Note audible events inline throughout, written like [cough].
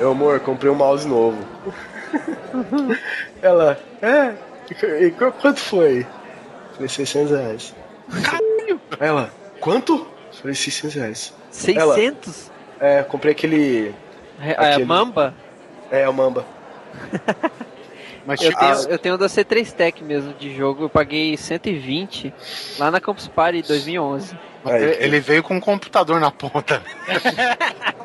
Eu, amor, comprei um mouse novo. Ela, é? E quanto foi? Falei, 600 reais. Caralho! Ela, quanto? Falei, 600 reais. 600? Ela, é, comprei aquele. É, aquele... Mamba? É, o Mamba. [laughs] Mas, eu, tipo, tenho, eu tenho da C3 Tech mesmo de jogo, eu paguei 120 lá na Campus Party 2011. Aí, ele veio com um computador na ponta. [laughs]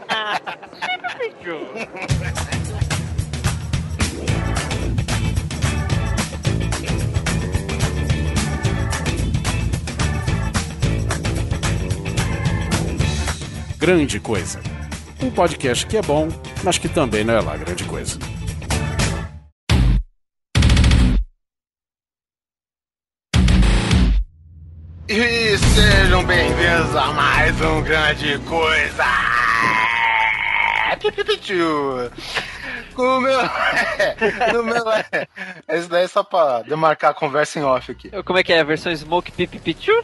Grande Coisa. Um podcast que é bom, mas que também não é lá grande coisa. E sejam bem-vindos a mais um Grande Coisa! [laughs] O meu. no meu é. Esse daí é só pra demarcar a conversa em off aqui. Como é que é? A versão Smoke Pipipichu? [laughs]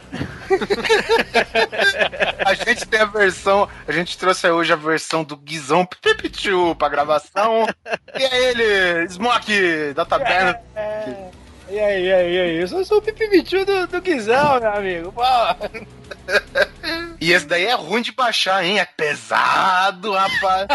a gente tem a versão. A gente trouxe hoje a versão do Guizão Pipipichu pra gravação. E aí ele, Smoke da taberna. É. E aí, e aí, e aí? Eu só sou o pipipichu do, do Guizão, meu amigo. Pô. [laughs] E esse daí é ruim de baixar, hein? É pesado, rapaz.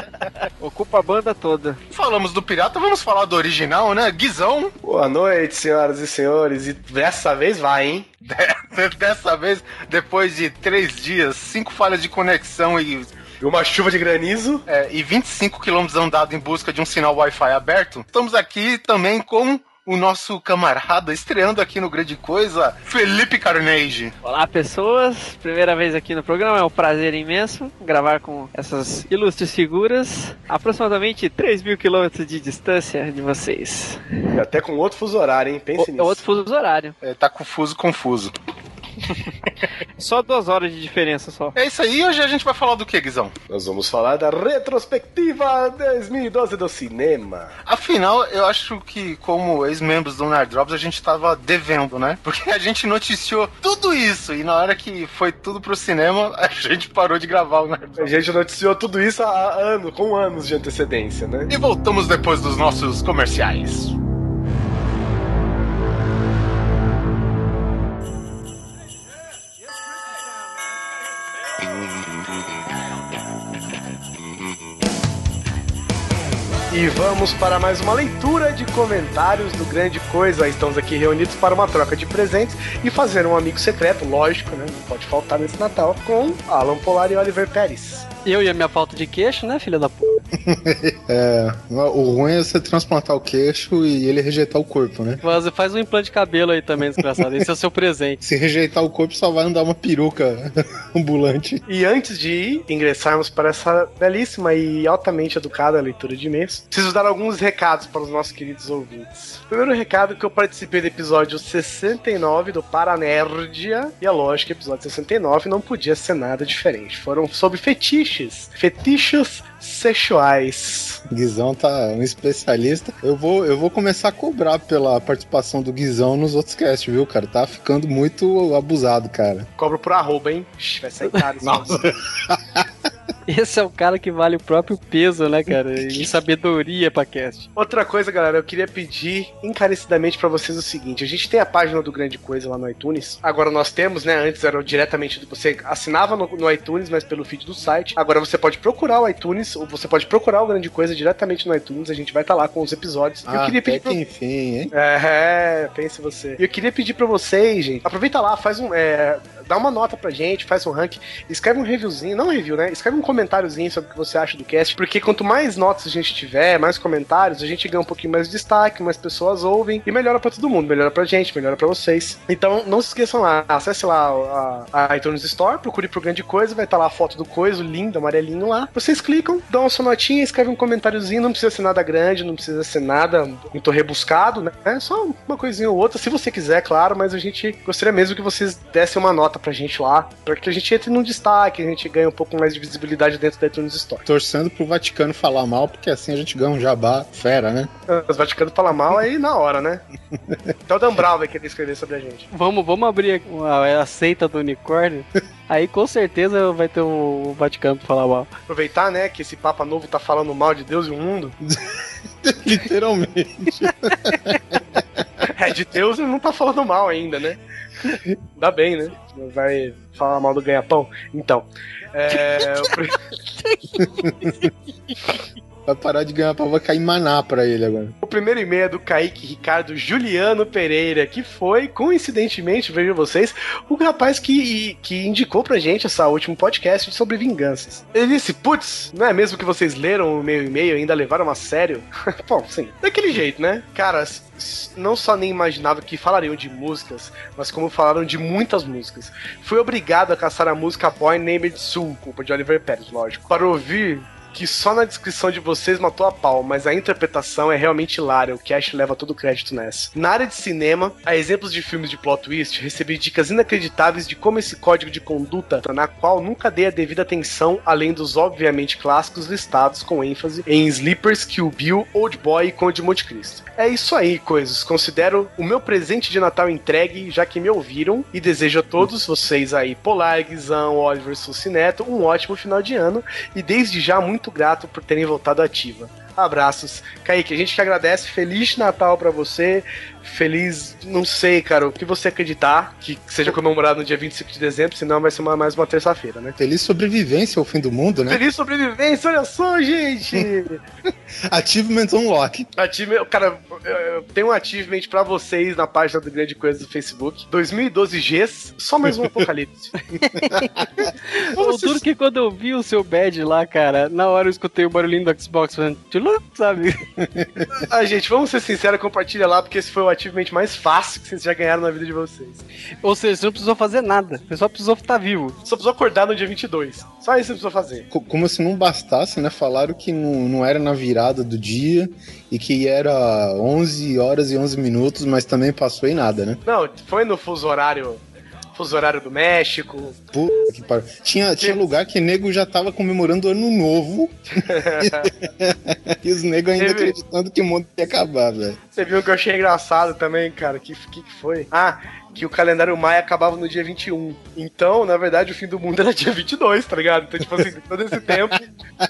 [laughs] Ocupa a banda toda. Falamos do pirata, vamos falar do original, né? Guizão. Boa noite, senhoras e senhores. E dessa vez vai, hein? [laughs] dessa vez, depois de três dias, cinco falhas de conexão e uma chuva de granizo. É, e 25 quilômetros andado em busca de um sinal Wi-Fi aberto. Estamos aqui também com o nosso camarada estreando aqui no Grande Coisa, Felipe Carnage. Olá, pessoas. Primeira vez aqui no programa, é um prazer imenso gravar com essas ilustres figuras, aproximadamente 3 mil quilômetros de distância de vocês. E até com outro fuso horário, hein? Pense o, nisso. Outro fuso horário. É, tá confuso, confuso. [laughs] só duas horas de diferença só. É isso aí, hoje a gente vai falar do que, Guizão? Nós vamos falar da retrospectiva 2012 do cinema. Afinal, eu acho que como ex-membros do Nerd Drops a gente tava devendo, né? Porque a gente noticiou tudo isso e na hora que foi tudo pro cinema, a gente parou de gravar o Nerd Drops. A gente noticiou tudo isso há anos, com anos de antecedência, né? E voltamos depois dos nossos comerciais. E vamos para mais uma leitura de comentários do Grande Coisa. Estamos aqui reunidos para uma troca de presentes e fazer um amigo secreto, lógico, né? Não pode faltar nesse Natal, com Alan Polar e Oliver Pérez. Eu e a minha falta de queixo, né, filha da puta? [laughs] é, o ruim é você transplantar o queixo e ele rejeitar o corpo, né? Você faz um implante de cabelo aí também, desgraçado. Esse é o seu presente. Se rejeitar o corpo, só vai andar uma peruca [laughs] ambulante. E antes de ingressarmos para essa belíssima e altamente educada leitura de e-mails, preciso dar alguns recados para os nossos queridos ouvintes. Primeiro recado é que eu participei do episódio 69 do Paranerdia, e é lógico que episódio 69 não podia ser nada diferente. Foram sobre fetiches. Fetiches sexuais. Guizão tá um especialista. Eu vou, eu vou começar a cobrar pela participação do Guizão nos outros casts, viu, cara? Tá ficando muito abusado, cara. Cobro por arroba, hein? Vai sair caro. [laughs] Nossa. [laughs] Esse é o cara que vale o próprio peso, né, cara? E [laughs] sabedoria pra cast. Outra coisa, galera, eu queria pedir encarecidamente para vocês o seguinte: a gente tem a página do Grande Coisa lá no iTunes. Agora nós temos, né? Antes era diretamente. Você assinava no, no iTunes, mas pelo feed do site. Agora você pode procurar o iTunes, ou você pode procurar o Grande Coisa diretamente no iTunes. A gente vai estar tá lá com os episódios. Ah, eu queria pedir. Pra... enfim, hein? É, pense você. E eu queria pedir para vocês, gente, aproveita lá, faz um. É, dá uma nota pra gente, faz um ranking, escreve um reviewzinho, não um review, né? Escreve um comentáriozinho sobre o que você acha do cast, porque quanto mais notas a gente tiver, mais comentários, a gente ganha um pouquinho mais de destaque, mais pessoas ouvem e melhora para todo mundo, melhora pra gente, melhora para vocês. Então, não se esqueçam lá, acesse lá a, a iTunes Store, procure por grande coisa, vai estar tá lá a foto do coisa, lindo, amarelinho lá. Vocês clicam, dão a sua notinha, escreve um comentáriozinho, não precisa ser nada grande, não precisa ser nada muito rebuscado, né? É só uma coisinha ou outra, se você quiser, claro, mas a gente gostaria mesmo que vocês dessem uma nota nota pra gente lá, pra que a gente entre num destaque, a gente ganhe um pouco mais de visibilidade dentro da iTunes Store. Torcendo pro Vaticano falar mal, porque assim a gente ganha um jabá fera, né? Os Vaticano falam mal aí na hora, né? [laughs] Então o Dan Brown vai querer escrever sobre a gente. Vamos, vamos abrir a, a seita do unicórnio. [laughs] Aí com certeza vai ter o Vaticano pra falar mal. Aproveitar, né, que esse Papa Novo tá falando mal de Deus e o mundo. [laughs] Literalmente. É, de Deus ele não tá falando mal ainda, né? Ainda bem, né? Não vai falar mal do ganha-pão. Então, é, [laughs] Vai parar de ganhar pra vai cair maná pra ele agora. o primeiro e-mail é do Kaique Ricardo Juliano Pereira, que foi, coincidentemente, vejam vocês, o rapaz que, que indicou pra gente essa último podcast sobre vinganças. Ele disse, putz, não é mesmo que vocês leram o meu e-mail e ainda levaram a sério? [laughs] Bom, sim, daquele jeito, né? Cara, s- s- não só nem imaginava que falariam de músicas, mas como falaram de muitas músicas. Fui obrigado a caçar a música Boy Named Sue, culpa de Oliver Pérez, lógico, para ouvir que só na descrição de vocês matou a pau, mas a interpretação é realmente hilária, o Cash leva todo o crédito nessa. Na área de cinema, a exemplos de filmes de plot twist, recebi dicas inacreditáveis de como esse código de conduta, na qual nunca dei a devida atenção, além dos obviamente clássicos listados com ênfase em Sleepers, Kill Bill, Old Boy e Conde de Monte Cristo. É isso aí, coisas. Considero o meu presente de Natal entregue, já que me ouviram, e desejo a todos vocês aí, Polar, Guizão, Oliver Sucineto, um ótimo final de ano, e desde já muito grato por terem voltado ativa. Abraços. Kaique, a gente que agradece. Feliz Natal pra você. Feliz, não sei, cara, o que você acreditar que seja comemorado no dia 25 de dezembro, senão vai ser uma- mais uma terça-feira, né? Feliz sobrevivência ao fim do mundo, né? Feliz sobrevivência, olha só, gente! [laughs] Achievement Unlock. Achievement, cara, tenho um achievement pra vocês na página do Grande Coisa do Facebook. 2012 Gs, só mais um apocalipse. [laughs] O duro que quando eu vi o seu badge lá, cara, na hora eu escutei o barulhinho do Xbox fazendo sabe? [laughs] ah, gente, vamos ser sinceros, compartilha lá, porque esse foi o achievement mais fácil que vocês já ganharam na vida de vocês. Ou seja, você não precisou fazer nada, você só precisou estar vivo. Só precisou acordar no dia 22. Só isso você precisou fazer. Co- Como se não bastasse, né? Falaram que não, não era na virada do dia e que era 11 horas e 11 minutos, mas também passou em nada, né? Não, foi no fuso horário. Fuso horário do México. Puta que pariu. Tinha, tinha lugar que nego já tava comemorando o ano novo [laughs] e os negros ainda Teve- acreditando que o mundo ia acabar, velho. Você viu que eu achei engraçado também, cara? Que que, que foi? Ah, que o calendário maia acabava no dia 21. Então, na verdade, o fim do mundo era dia 22, tá ligado? Então, tipo assim, todo esse tempo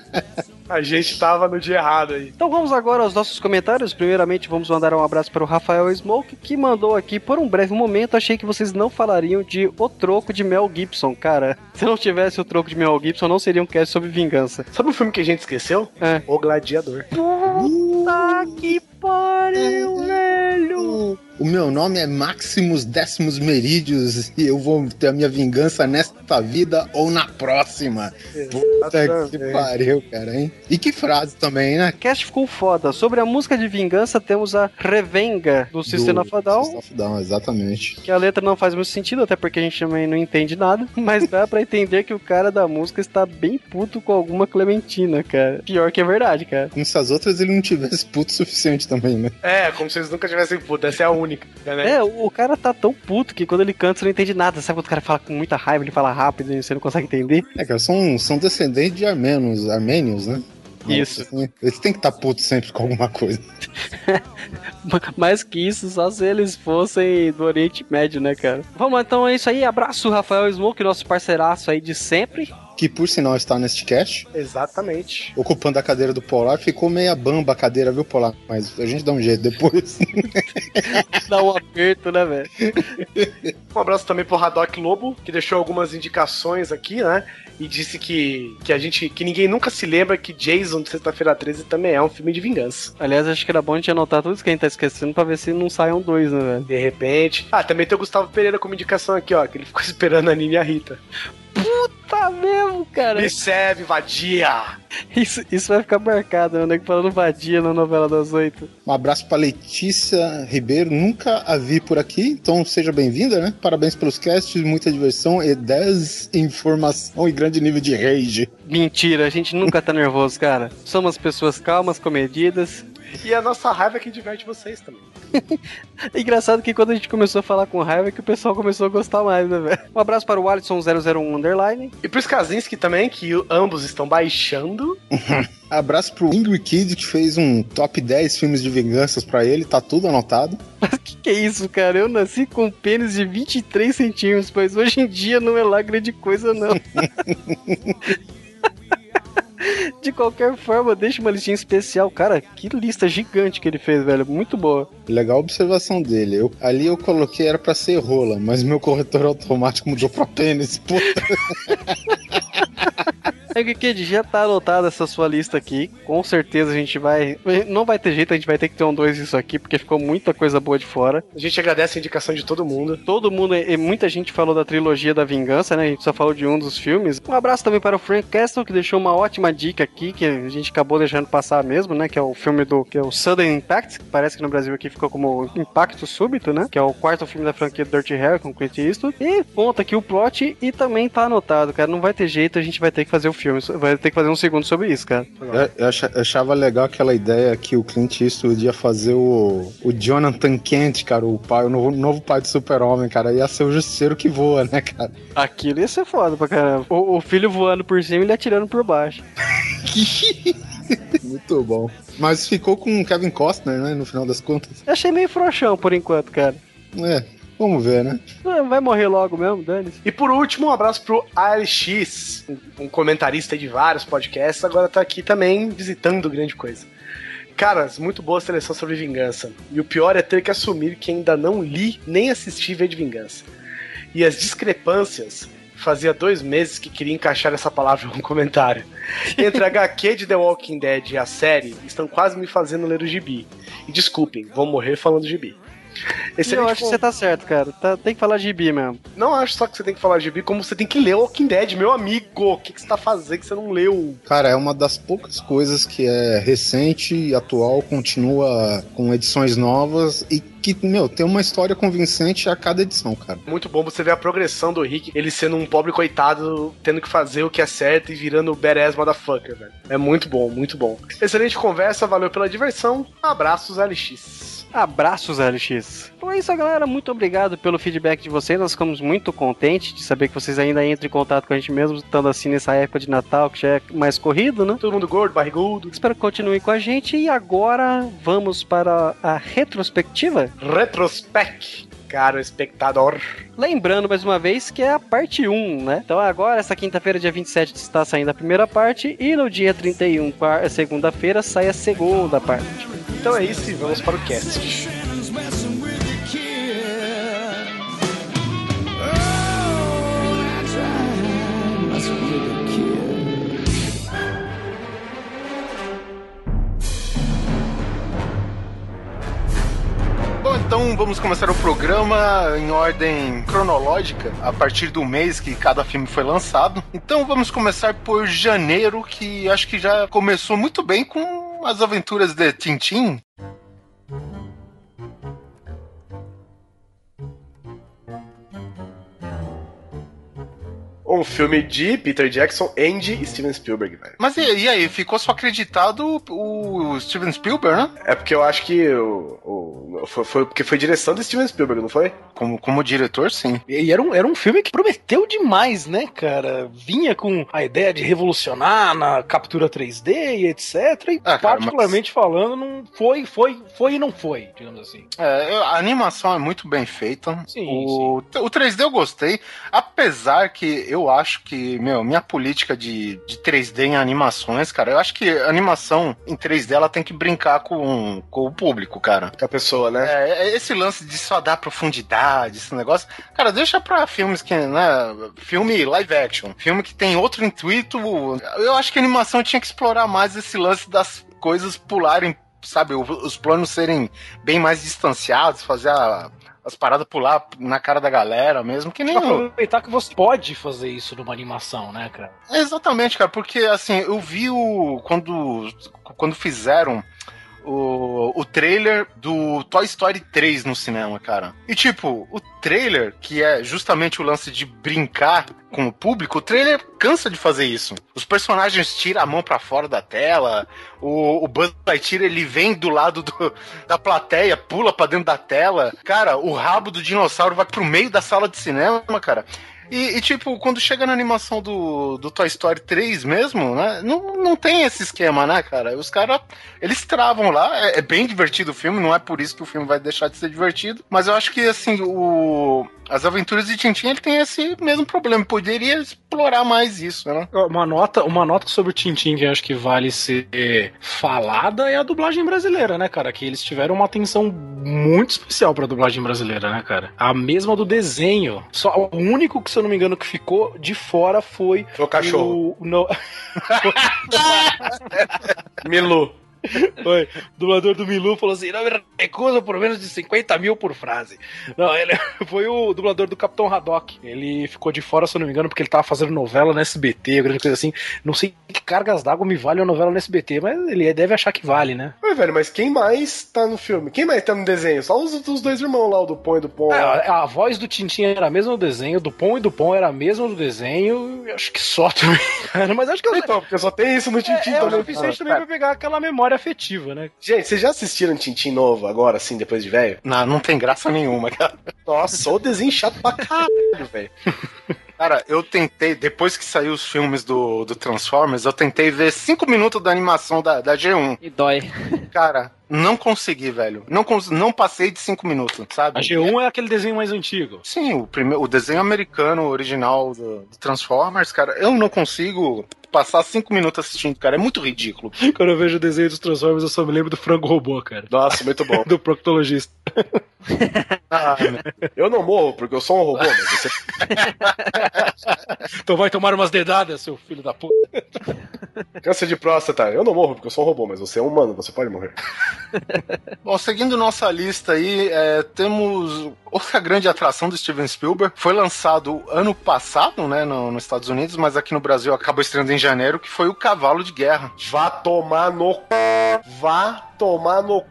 [laughs] a gente tava no dia errado aí. Então vamos agora aos nossos comentários. Primeiramente, vamos mandar um abraço para o Rafael Smoke, que mandou aqui por um breve momento. Achei que vocês não falariam de O Troco de Mel Gibson, cara. Se não tivesse o troco de Mel Gibson, não seria um cast sobre vingança. Sabe o filme que a gente esqueceu? É. O Gladiador. Puta que pariu, velho! O meu nome é Maximus Décimos Merídios e eu vou ter a minha vingança nesta vida ou na próxima. Puta que pariu, cara, hein? E que frase também, né? O cast ficou foda. Sobre a música de vingança, temos a Revenga do System of a Down. System of a Down, exatamente. Que a letra não faz muito sentido, até porque a gente também não entende nada. [laughs] Mas dá pra entender que o cara da música está bem puto com alguma Clementina, cara. Pior que é verdade, cara. Como se as outras ele não tivesse puto o suficiente também, né? É, como se eles nunca tivessem puto. Essa é a única, né? É, o cara tá tão puto que quando ele canta você não entende nada. Sabe quando o cara fala com muita raiva, ele fala rápido e você não consegue entender? É, cara, são, são descendentes de armenos, armênios, né? Isso. Eles têm que estar putos sempre com alguma coisa. [laughs] Mais que isso, só se eles fossem do Oriente Médio, né, cara? Vamos lá, então é isso aí. Abraço, Rafael Smoke, nosso parceiraço aí de sempre. Que por sinal está neste cast, Exatamente. ocupando a cadeira do Polar. Ficou meia bamba a cadeira, viu, Polar? Mas a gente dá um jeito depois. [laughs] Dá um aperto, né, velho? Um abraço também pro Haddock Lobo, que deixou algumas indicações aqui, né? E disse que, que a gente. que ninguém nunca se lembra que Jason de Sexta-feira 13 também é um filme de vingança. Aliás, acho que era bom a gente anotar tudo isso que a gente tá esquecendo pra ver se não saiam dois, né, velho? De repente. Ah, também tem o Gustavo Pereira como indicação aqui, ó, que ele ficou [laughs] esperando a Nina e a Rita. Tá mesmo, cara. Me serve, vadia! Isso, isso vai ficar marcado, né? O nego falando vadia na novela das oito. Um abraço para Letícia Ribeiro, nunca a vi por aqui, então seja bem-vinda, né? Parabéns pelos casts, muita diversão e desinformação e grande nível de rage. Mentira, a gente nunca tá nervoso, cara. Somos pessoas calmas, comedidas. E a nossa raiva é que diverte vocês também. É [laughs] engraçado que quando a gente começou a falar com raiva, é que o pessoal começou a gostar mais, né, velho? Um abraço para o Alisson001 Underline. E pros Kazinski também, que ambos estão baixando. [laughs] Abraço pro Ingrid Kid, que fez um top 10 filmes de vinganças pra ele, tá tudo anotado. Mas que que é isso, cara? Eu nasci com pênis de 23 centímetros, pois hoje em dia não é lá grande coisa, não. [laughs] [laughs] De qualquer forma, deixa uma listinha especial. Cara, que lista gigante que ele fez, velho. Muito boa. Legal a observação dele. Eu, ali eu coloquei era pra ser rola, mas meu corretor automático mudou pra pênis. Puta. [laughs] Kid, já tá anotada essa sua lista aqui. Com certeza a gente vai. Não vai ter jeito, a gente vai ter que ter um dois isso aqui, porque ficou muita coisa boa de fora. A gente agradece a indicação de todo mundo. Todo mundo, e muita gente falou da trilogia da vingança, né? A gente só falou de um dos filmes. Um abraço também para o Frank Castle, que deixou uma ótima dica aqui, que a gente acabou deixando passar mesmo, né? Que é o filme do. que é o Sudden Impact, que parece que no Brasil aqui ficou como Impacto Súbito, né? Que é o quarto filme da franquia Dirty Harry com Clint Eastwood. E conta aqui o plot e também tá anotado, cara. Não vai ter jeito, a gente vai ter que fazer o filme. Vai ter que fazer fazer um segundo sobre isso, cara. Eu, eu achava legal aquela ideia que o Clint Eastwood ia fazer o, o Jonathan Kent, cara, o pai, o novo, novo pai do super-homem, cara. Ia ser o justiceiro que voa, né, cara? Aquilo ia ser foda pra caramba. O, o filho voando por cima e ele atirando por baixo. [laughs] Muito bom. Mas ficou com o Kevin Costner, né, no final das contas. Eu achei meio frouxão por enquanto, cara. É, Vamos ver, né? Vai morrer logo mesmo, dane -se. E por último, um abraço pro ALX, um comentarista de vários podcasts, agora tá aqui também visitando grande coisa. Caras, muito boa seleção sobre vingança. E o pior é ter que assumir que ainda não li nem assisti V de Vingança. E as discrepâncias fazia dois meses que queria encaixar essa palavra em um comentário. Entre a HQ de The Walking Dead e a série, estão quase me fazendo ler o gibi. E desculpem, vou morrer falando gibi. Excelente eu acho que você tá certo, cara. Tá, tem que falar gibi mesmo. Não acho só que você tem que falar gibi, como você tem que ler o Walking Dead, meu amigo. O que, que você tá fazendo que você não leu? Cara, é uma das poucas coisas que é recente e atual, continua com edições novas e que, meu, tem uma história convincente a cada edição, cara. Muito bom você ver a progressão do Rick, ele sendo um pobre coitado, tendo que fazer o que é certo e virando o badass motherfucker, velho. É muito bom, muito bom. Excelente conversa, valeu pela diversão. Abraços, LX. Abraços, LX. Então é isso, galera. Muito obrigado pelo feedback de vocês. Nós ficamos muito contentes de saber que vocês ainda entram em contato com a gente mesmo, estando assim nessa época de Natal, que já é mais corrido, né? Todo mundo gordo, barrigudo. Espero que continuem com a gente. E agora vamos para a retrospectiva. Retrospect caro espectador. Lembrando mais uma vez que é a parte 1, né? Então agora, essa quinta-feira, dia 27, está saindo a primeira parte e no dia 31, segunda-feira, sai a segunda parte. Então é isso e vamos para o cast. Vamos começar o programa em ordem cronológica, a partir do mês que cada filme foi lançado. Então vamos começar por janeiro, que acho que já começou muito bem com as aventuras de Tintin. Um filme de Peter Jackson e de Steven Spielberg, velho. Mas e, e, aí, ficou só acreditado o Steven Spielberg, né? É porque eu acho que o, o foi, foi, porque foi direção do Steven Spielberg, não foi? Como, como diretor, sim. E era um, era um filme que prometeu demais, né, cara? Vinha com a ideia de revolucionar na captura 3D e etc. E ah, cara, particularmente mas... falando, não foi, foi, foi e não foi, digamos assim. É, a animação é muito bem feita. Sim, o, sim. o 3D eu gostei, apesar que eu acho que, meu, minha política de, de 3D em animações, cara, eu acho que animação em 3D ela tem que brincar com, com o público, cara. Com a pessoa, né? É, é, esse lance de só dar profundidade, esse negócio, cara, deixa pra filmes que, né, filme live action, filme que tem outro intuito, eu acho que a animação tinha que explorar mais esse lance das coisas pularem sabe, os planos serem bem mais distanciados, fazer a, as paradas pular na cara da galera mesmo, que nem. Aproveitar que você pode fazer isso numa animação, né, cara? Exatamente, cara, porque assim, eu vi o. Quando, quando fizeram o, o trailer do Toy Story 3 no cinema, cara. E tipo, o trailer, que é justamente o lance de brincar com o público, o trailer cansa de fazer isso. Os personagens tiram a mão para fora da tela, o, o Buzz Lightyear ele vem do lado do, [laughs] da plateia, pula para dentro da tela. Cara, o rabo do dinossauro vai pro meio da sala de cinema, cara. E, e, tipo, quando chega na animação do, do Toy Story 3 mesmo, né? Não, não tem esse esquema, né, cara? Os caras, eles travam lá. É, é, bem divertido o filme, não é por isso que o filme vai deixar de ser divertido. Mas eu acho que, assim, o, as aventuras de Tintin ele tem esse mesmo problema. Poderia explorar mais isso, né? Uma nota, uma nota sobre o Tintin que acho que vale ser falada é a dublagem brasileira, né, cara? Que eles tiveram uma atenção muito especial pra dublagem brasileira, né, cara? A mesma do desenho. Só o único que, se eu não me engano, que ficou de fora foi o cachorro. O, no... [laughs] Milu. Foi. O dublador do Milu falou assim: não me recusa por menos de 50 mil por frase. Não, ele [laughs] foi o dublador do Capitão Haddock. Ele ficou de fora, se eu não me engano, porque ele tava fazendo novela no SBT, grande coisa assim. Não sei que cargas d'água me vale a novela no SBT, mas ele deve achar que vale, né? Ué, velho, mas quem mais tá no filme? Quem mais tá no desenho? Só os, os dois irmãos lá, o do Pão e do Pão. É, a, a, voz do Tintin era a mesma do desenho, do Pão e do Pão era a mesma do desenho. Acho que só [laughs] também, cara. Mas acho que eu... Então, porque só tem isso no Tintin é, é também. É o suficiente também pra pegar aquela memória afetiva, né? Gente, vocês já assistiram Tintin novo agora, assim, depois de velho? Não, não tem graça nenhuma, cara. Nossa, o desenho chato pra caralho, velho. [laughs] Cara, eu tentei, depois que saiu os filmes do, do Transformers, eu tentei ver 5 minutos da animação da, da G1. E dói. Cara, não consegui, velho. Não, cons não passei de 5 minutos, sabe? A G1 é aquele desenho mais antigo. Sim, o, primeiro, o desenho americano original do, do Transformers, cara, eu não consigo passar cinco minutos assistindo, cara. É muito ridículo. Quando eu vejo o desenho dos Transformers, eu só me lembro do frango robô, cara. Nossa, muito bom. [laughs] do proctologista. Ah, eu não morro porque eu sou um robô, mas você. [laughs] então vai tomar umas dedadas, seu filho da puta. Câncer de próstata. Eu não morro porque eu sou um robô, mas você é um humano, você pode morrer. Bom, seguindo nossa lista aí, é, temos outra grande atração do Steven Spielberg. Foi lançado ano passado, né, no, nos Estados Unidos, mas aqui no Brasil acabou estreando em janeiro, que foi o Cavalo de Guerra. Vá tomar no Vá tomar no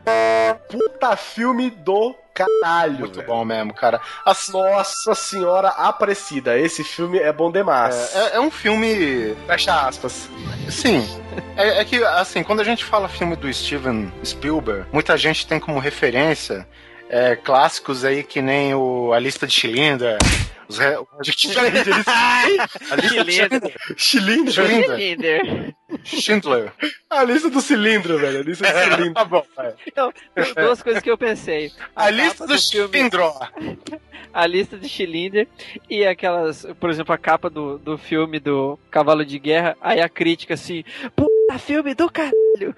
Puta filme do caralho. Muito velho. bom mesmo, cara. As... Nossa Senhora Aparecida. Esse filme é bom demais. É, é, é um filme. Fecha aspas. Sim. É, é, que, assim, quando a gente fala filme do Steven Spielberg, muita gente tem como referência é, clássicos aí que nem o A Lista de Schindler. Os re... [laughs] A lista Schindler. Schindler. Schindler. A lista do cilindro, velho. A lista do cilindro. tá bom, Então, duas coisas que eu pensei. A, a lista do, do cilindro. [laughs] A lista de Schindler e aquelas, por exemplo, a capa do, do filme do Cavalo de Guerra, aí a crítica assim, puta filme do caralho.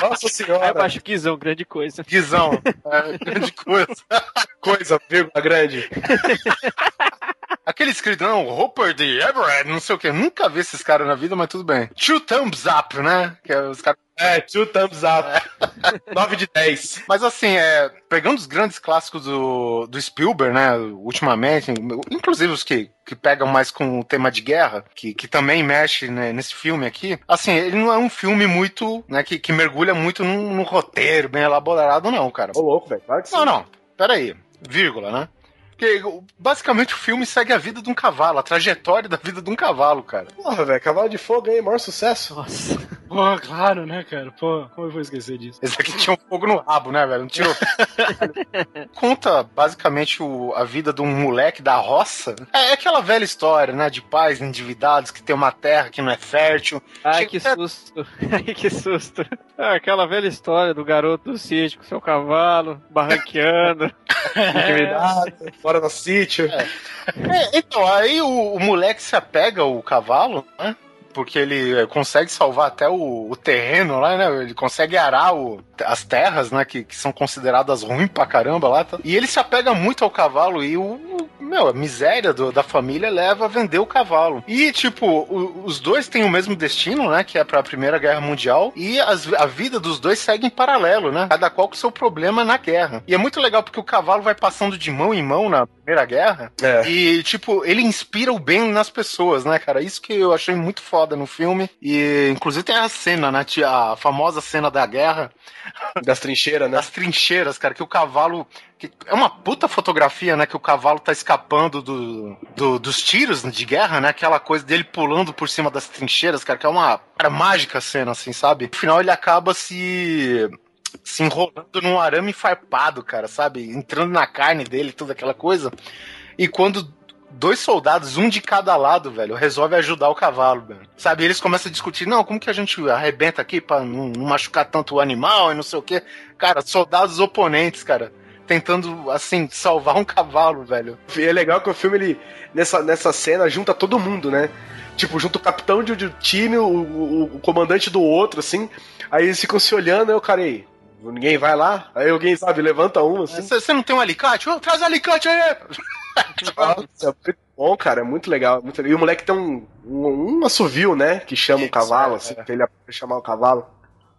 Nossa senhora. Aí eu acho Guizão, grande coisa. Guizão, é, grande coisa. [laughs] coisa, vírgula, grande. [laughs] Aquele escrito, não, Hopper de Everett, não sei o que. Nunca vi esses caras na vida, mas tudo bem. Two thumbs up, né? Que é os caras. É, two thumbs up. É. [laughs] 9 de 10. Mas assim, é, pegando os grandes clássicos do, do Spielberg, né? Ultimamente, inclusive os que, que pegam mais com o tema de guerra, que, que também mexe né, nesse filme aqui. Assim, ele não é um filme muito, né? Que, que mergulha muito num, num roteiro bem elaborado, não, cara. Ô, louco, velho. Claro não, não. Pera aí. Vírgula, né? Porque basicamente o filme segue a vida de um cavalo, a trajetória da vida de um cavalo, cara. Porra, velho, cavalo de fogo aí, maior sucesso. Nossa. Pô, claro, né, cara? Pô, como eu vou esquecer disso? Esse aqui tinha um fogo no rabo, né, velho? Não tirou. [laughs] Conta basicamente o, a vida de um moleque da roça. É, é, aquela velha história, né? De pais endividados que tem uma terra que não é fértil. Ai, Chega que até... susto. [laughs] Ai, que susto. É aquela velha história do garoto do sítio com seu cavalo, barranqueando. [laughs] Intimidado fora no sítio. É. É, então, aí o, o, moleque se apega ao cavalo, né? Porque ele é, consegue salvar até o, o terreno lá, né? Ele consegue arar o, as terras, né? Que, que são consideradas ruins pra caramba lá. Tá? E ele se apega muito ao cavalo e o, meu, a miséria do, da família leva a vender o cavalo. E, tipo, o, os dois têm o mesmo destino, né? Que é pra Primeira Guerra Mundial. E as, a vida dos dois segue em paralelo, né? Cada qual com o seu problema na guerra. E é muito legal porque o cavalo vai passando de mão em mão na Primeira Guerra. É. E, tipo, ele inspira o bem nas pessoas, né, cara? Isso que eu achei muito foda foda no filme. E inclusive tem a cena, né? A famosa cena da guerra. Das trincheiras, né? Das trincheiras, cara, que o cavalo. Que é uma puta fotografia, né? Que o cavalo tá escapando do, do, dos tiros de guerra, né? Aquela coisa dele pulando por cima das trincheiras, cara, que é uma cara, mágica cena, assim, sabe? No final ele acaba se se enrolando num arame farpado, cara, sabe? Entrando na carne dele, toda aquela coisa. E quando dois soldados, um de cada lado, velho, resolve ajudar o cavalo, velho. Sabe, eles começam a discutir, não, como que a gente arrebenta aqui pra não, não machucar tanto o animal e não sei o quê. Cara, soldados oponentes, cara tentando, assim, salvar um cavalo, velho. E é legal que o filme, ele, nessa, nessa cena, junta todo mundo, né? Tipo, junta o capitão de um time, o, o, o, comandante do outro, assim. Aí eles ficam se olhando, aí o cara aí. Ninguém vai lá? Aí alguém, sabe, levanta um, assim. Você não tem um alicate? Oh, traz o alicate aí! Nossa, é muito bom, cara, é muito legal. Muito legal. E o moleque tem um, um, um assovio, né? Que chama Isso, o cavalo, é, assim, é. ele chamar o cavalo.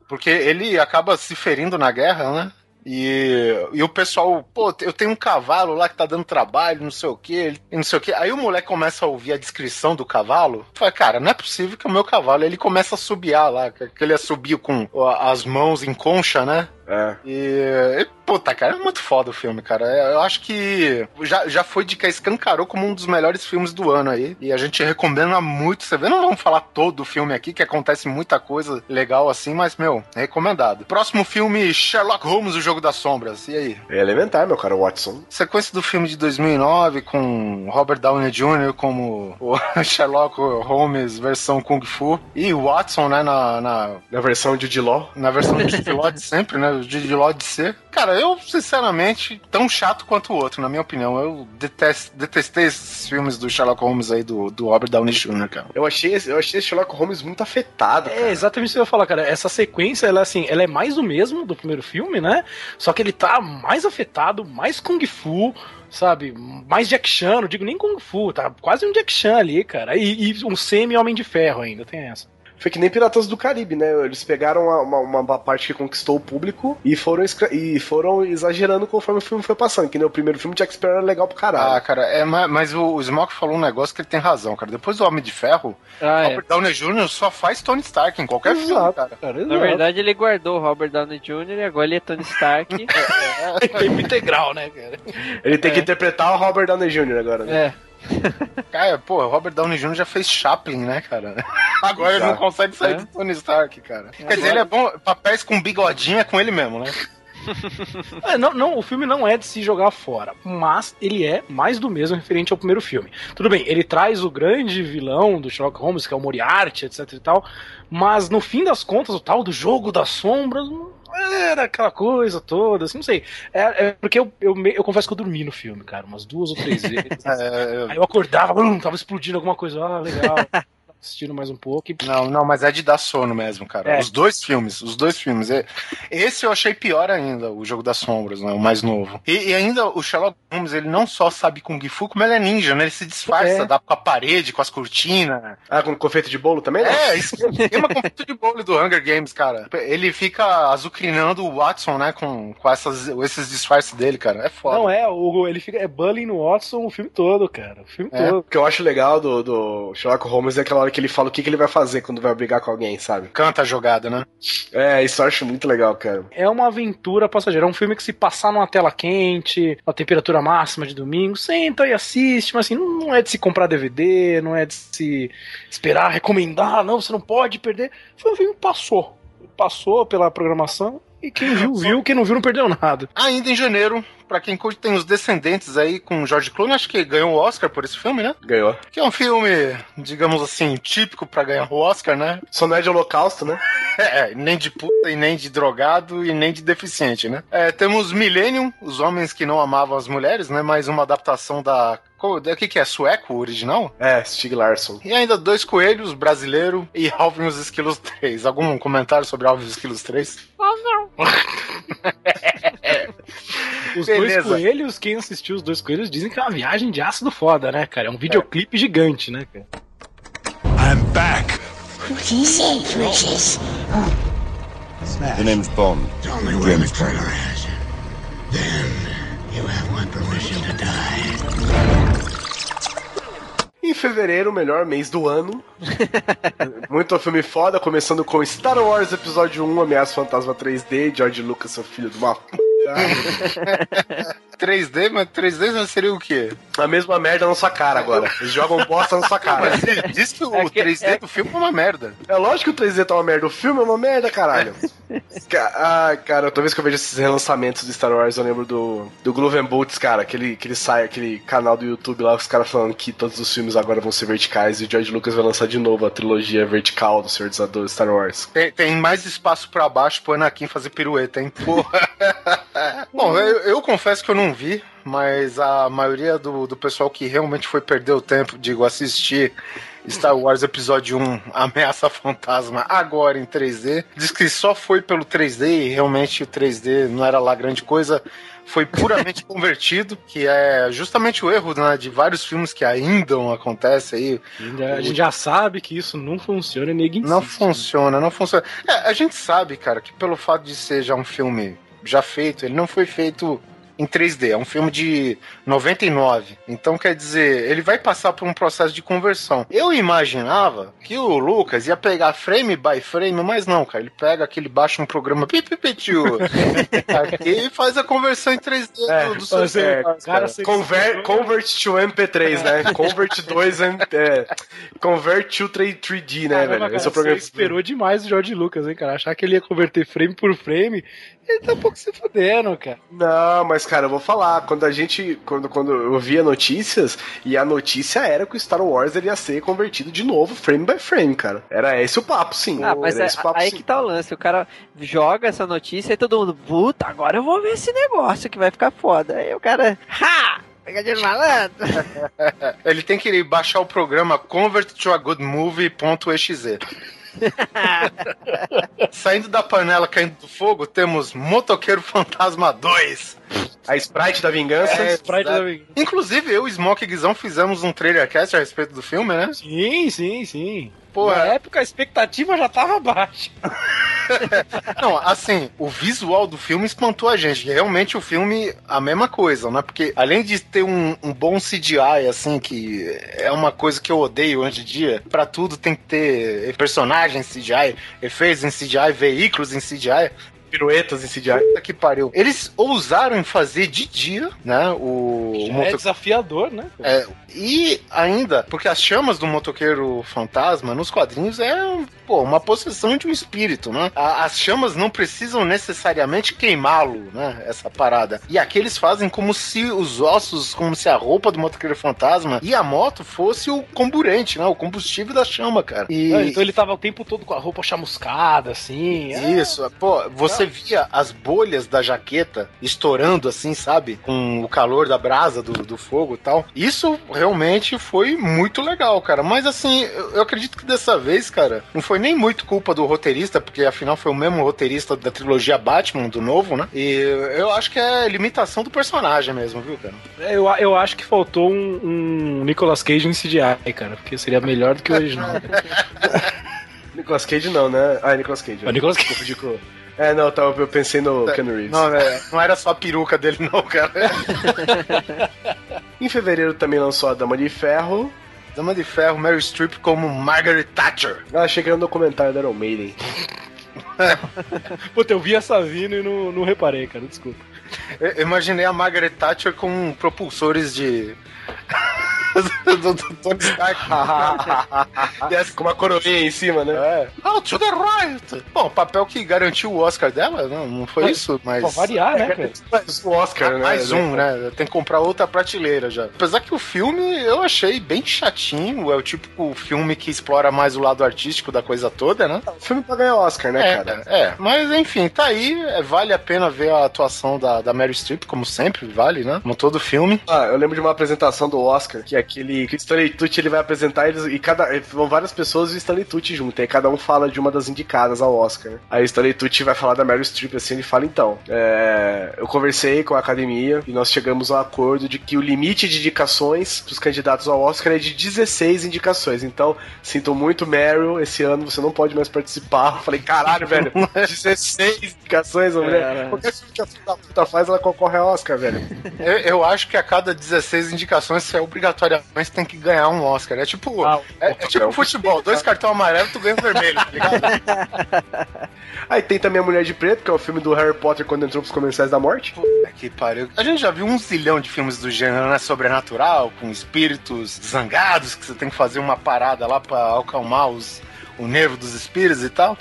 Porque ele acaba se ferindo na guerra, né? E, e o pessoal, pô, eu tenho um cavalo lá que tá dando trabalho, não sei o que, não sei o que. Aí o moleque começa a ouvir a descrição do cavalo. Fala, cara, não é possível que o meu cavalo ele começa a subiar lá, que ele assobio com as mãos em concha, né? É. E, e, puta, cara, é muito foda o filme, cara. É, eu acho que já, já foi de que escancarou como um dos melhores filmes do ano aí. E a gente recomenda muito. Você vê, não vamos falar todo o filme aqui, que acontece muita coisa legal assim, mas, meu, recomendado. Próximo filme, Sherlock Holmes, O Jogo das Sombras. E aí? É elementar, meu cara, Watson. Sequência do filme de 2009, com Robert Downey Jr. como o [laughs] Sherlock Holmes versão Kung Fu. E Watson, né, na... Na, na versão de Diló. Na versão de Diló de sempre, né? De, de Lord C. Cara, eu, sinceramente, tão chato quanto o outro, na minha opinião. Eu detest, detestei esses filmes do Sherlock Holmes aí, do, do Robert Downey Jr., cara. Eu achei, eu achei esse Sherlock Holmes muito afetado. Cara. É exatamente isso que eu ia falar, cara. Essa sequência, ela, assim, ela é mais do mesmo do primeiro filme, né? Só que ele tá mais afetado, mais Kung Fu, sabe? Mais Jack Chan, não digo nem Kung Fu, tá quase um Jack Chan ali, cara. E, e um semi-Homem de Ferro ainda, tem essa foi que nem Piratas do Caribe, né? Eles pegaram uma, uma, uma parte que conquistou o público e foram, e foram exagerando conforme o filme foi passando. Que nem o primeiro filme, Jack Sparrow era legal pro caralho. Ah, cara, é, mas o, o Smoke falou um negócio que ele tem razão, cara. Depois do Homem de Ferro, ah, é. Robert é. Downey Jr. só faz Tony Stark em qualquer exato, filme, cara. cara Na verdade, ele guardou o Robert Downey Jr. e agora ele é Tony Stark. é, é. Tempo integral, né, cara? Ele tem que é. interpretar o Robert Downey Jr. agora, né? É. [laughs] Cara, pô, Robert Downey Jr. já fez Chaplin, né, cara? Agora ele não consegue sair é? do Tony Stark, cara. Quer dizer, ele é bom, papéis com bigodinho é com ele mesmo, né? [laughs] é, não, não, o filme não é de se jogar fora, mas ele é mais do mesmo referente ao primeiro filme. Tudo bem, ele traz o grande vilão do Sherlock Holmes, que é o Moriarty, etc e tal, mas no fim das contas, o tal do jogo das sombras era aquela coisa toda, assim, não sei. É, é porque eu, eu, eu, confesso que eu dormi no filme, cara, umas duas ou três [laughs] vezes. é, eu... Aí eu acordava, blum, tava explodindo alguma coisa, ah, legal. [laughs] assistindo mais um pouco. E... Não, não, mas é de dar sono mesmo, cara. É. Os dois filmes, os dois filmes. É, esse eu achei pior ainda, o Jogo das Sombras, né, o mais novo. E, e, ainda o Sherlock Holmes, ele não só sabe Kung Fu, como ele é ninja, né? Ele se disfarça, é. dá com a parede, com as cortinas. Ah, com confeito de bolo também? É, isso é uma confeito de bolo do Hunger Games, cara. Ele fica azucrinando o Watson, né, com, com essas, esses disfarces dele, cara. É foda. Não, é, o, ele fica é bullying no Watson o filme todo, cara. O filme é. todo. O que eu acho legal do, do Sherlock Holmes é aquela hora que ele fala o que, que ele vai fazer quando vai brigar com alguém, sabe? Canta a jogada, né? É, isso eu acho muito legal, cara. É uma aventura passageira. É um filme que se passar numa tela quente, a temperatura máxima de domingo, senta e assiste, mas assim, não é de se comprar DVD, não é de se esperar, recomendar, não, você não pode perder. Foi um filme que passou. Passou pela programação e quem viu, viu, quem não viu, não perdeu nada. Ainda em janeiro, pra quem curte, tem os Descendentes aí com George Clooney, acho que ganhou o Oscar por esse filme, né? Ganhou. Que é um filme, digamos assim, típico pra ganhar o Oscar, né? Só não é de holocausto, né? [laughs] é, nem de puta, e nem de drogado, e nem de deficiente, né? É, temos Millennium, Os Homens que Não Amavam as Mulheres, né? Mais uma adaptação da o que, que é? Sueco original? É, Stig Larsson. E ainda Dois Coelhos, Brasileiro e [laughs] Alvin os Esquilos 3. Algum comentário sobre Alvin [laughs] os Esquilos 3? Não. os Beleza. dois coelhos, quem assistiu os dois coelhos dizem que é uma viagem de ácido foda, né, cara? É um videoclipe é. gigante, né, cara? I'm back. What is it, Precious? The name's Bond. Tell me where the is. Then you have my permission to die. fevereiro, o melhor mês do ano. [laughs] Muito filme foda, começando com Star Wars Episódio 1, Ameaça Fantasma 3D, George Lucas, seu filho de uma p. Exato. Tá. [laughs] 3D, mas 3D seria o quê? A mesma merda na sua cara agora. [laughs] Eles jogam bosta na sua cara. Mas ele diz que o É que- 3D é- do filme é uma merda. É lógico que o 3D tá uma merda. O filme é uma merda, caralho. [laughs] Ca- Ai, cara, toda vez que eu vejo esses relançamentos de Star Wars, eu lembro do, do Glove and Boots, cara. Aquele, aquele, sai, aquele canal do YouTube lá, os caras falando que todos os filmes agora vão ser verticais e o George Lucas vai lançar de novo a trilogia vertical do Senhor dos Star Wars. Tem, tem mais espaço pra baixo pro Anakin fazer pirueta, hein? Porra. [laughs] Bom, eu, eu confesso que eu não vi, mas a maioria do, do pessoal que realmente foi perder o tempo, digo, assistir Star Wars Episódio 1, [laughs] Ameaça Fantasma, agora em 3D, diz que só foi pelo 3D e realmente o 3D não era lá grande coisa. Foi puramente [laughs] convertido, que é justamente o erro né, de vários filmes que ainda acontece aí. A gente já sabe que isso não funciona e ninguém Não insiste, funciona, não funciona. É, a gente sabe, cara, que pelo fato de ser já um filme já feito, ele não foi feito em 3D, é um filme de 99. Então, quer dizer, ele vai passar por um processo de conversão. Eu imaginava que o Lucas ia pegar frame by frame, mas não, cara. Ele pega aquele, baixa um programa pipipitiu, [laughs] e faz a conversão em 3D É, do, do seu é, cara, cara. você- Convert, convert to MP3, né? Convert 2 M- é, Convert to 3D, né, Caramba, velho? cara, Esse é o programa. Você esperou demais o George Lucas, hein, cara? Achar que ele ia converter frame por frame. Ele tá um pouco se fudendo, cara. Não, mas cara, eu vou falar. Quando a gente. Quando, quando eu via notícias, e a notícia era que o Star Wars ele ia ser convertido de novo, frame by frame, cara. Era esse o papo, sim. Ah, mas era é, papo, aí sim. que tá o lance. O cara joga essa notícia e todo mundo, puta, agora eu vou ver esse negócio que vai ficar foda. Aí o cara, ha! Pegadinha de malandro. [laughs] Ele tem que baixar o programa convert to a good movie.exe. [laughs] Saindo da panela caindo do fogo, temos Motoqueiro Fantasma 2. A Sprite da Vingança. É, Sprite exato. da- Inclusive, eu e Smoke Guizão fizemos um trailer cast a respeito do filme, né? Sim, sim, sim. Pô, Na é- época a expectativa já tava baixa. [laughs] Não, assim, o visual do filme espantou a gente. Realmente o filme, a mesma coisa, né? Porque além de ter um, um bom CGI, assim, que é uma coisa que eu odeio hoje em dia, pra tudo tem que ter personagens em CGI, efeitos em CGI, veículos em CGI. Piruetas em CGI. Puta que pariu. Eles ousaram em fazer de dia, né? O, o É moto- desafiador, né? é, e ainda, porque as chamas do motoqueiro fantasma nos quadrinhos é pô, uma possessão de um espírito, né? A- As chamas não precisam necessariamente queimá-lo, né? Essa parada. E aqui eles fazem como se os ossos, como se a roupa do motoqueiro fantasma e a moto fosse o comburente, né? O combustível da chama, cara. E. Então ele tava o tempo todo com a roupa chamuscada, assim. É, Isso, pô, você via as bolhas da jaqueta estourando assim, sabe? Com o calor da brasa do, do fogo e tal. Isso realmente foi muito legal, cara. Mas assim, eu, eu acredito que dessa vez, cara, não foi nem muito culpa do roteirista, porque afinal foi o mesmo roteirista da trilogia Batman, do novo, né? E eu acho que é limitação do personagem mesmo, viu, cara? Eu, eu acho que faltou um, um Nicolas Cage em CGI, cara, porque seria melhor do que o original. [laughs] [laughs] Nicolas Cage não, né? Ah, Nicolas Cage. o Nicolas Cage. Confundi com- É, não, tá, eu pensei no Ken Reeves. Não, né, não era só a peruca dele, não, cara. [laughs] Em fevereiro também lançou a Dama de Ferro. Dama de Ferro, Mary Streep como Margaret Thatcher. Eu achei que era um documentário da Iron Maiden. [laughs] Puta, eu vi essa vindo e não, não reparei, cara, desculpa. Eu imaginei a Margaret Thatcher com propulsores de. Do, do Tony Stark. Desce com uma coroinha em cima, né? É. Oh, to the right! Bom, papel que garantiu o Oscar dela, não, não foi isso, mas. Pra variar, né, cara? [laughs] Mas o Oscar, né? Mais um, né? Tem que comprar outra prateleira já. Apesar que o filme eu achei bem chatinho, é o típico filme que explora mais o lado artístico da coisa toda, né? Filme pra ganhar Oscar, né, É, cara? é, mas enfim, tá aí. é, Vale a pena ver a atuação da, da Mary Streep, como sempre, vale, né? Como todo filme. Ah, eu lembro de uma apresentação do Oscar, que é aquele que o Stanley Tucci ele vai apresentar eles, e cada vão várias pessoas e o Stanley Tucci junto, aí cada um fala de uma das indicadas ao Oscar. né? Aí o Stanley Tucci vai falar da Meryl Streep assim, ele fala então, é, eu conversei com a academia e nós chegamos ao acordo de que o limite de indicações dos candidatos ao Oscar é de 16 indicações. Então, sinto muito, Meryl, esse ano você não pode mais participar. Eu falei, caralho, velho, [laughs] 16 indicações, a mulher. Cara. Qualquer filme que a filha da puta faz, ela concorre ao Oscar, velho. Eu, eu acho que a cada 16 indicações você é obrigatoriamente obrigatoriamente tem que ganhar um Oscar. É tipo, Ah, é, é tipo futebol, dois cartões amarelos, tu ganha o vermelho, tá ligado? [laughs] Aí tem também a Mulher de Preto, que é o filme do Harry Potter quando entrou pros comerciais da morte. Puta que pariu. A gente já viu um zilhão de filmes do gênero, né? Sobrenatural, com espíritos zangados, que você tem que fazer uma parada lá pra acalmar os, o nervo dos espíritos e tal.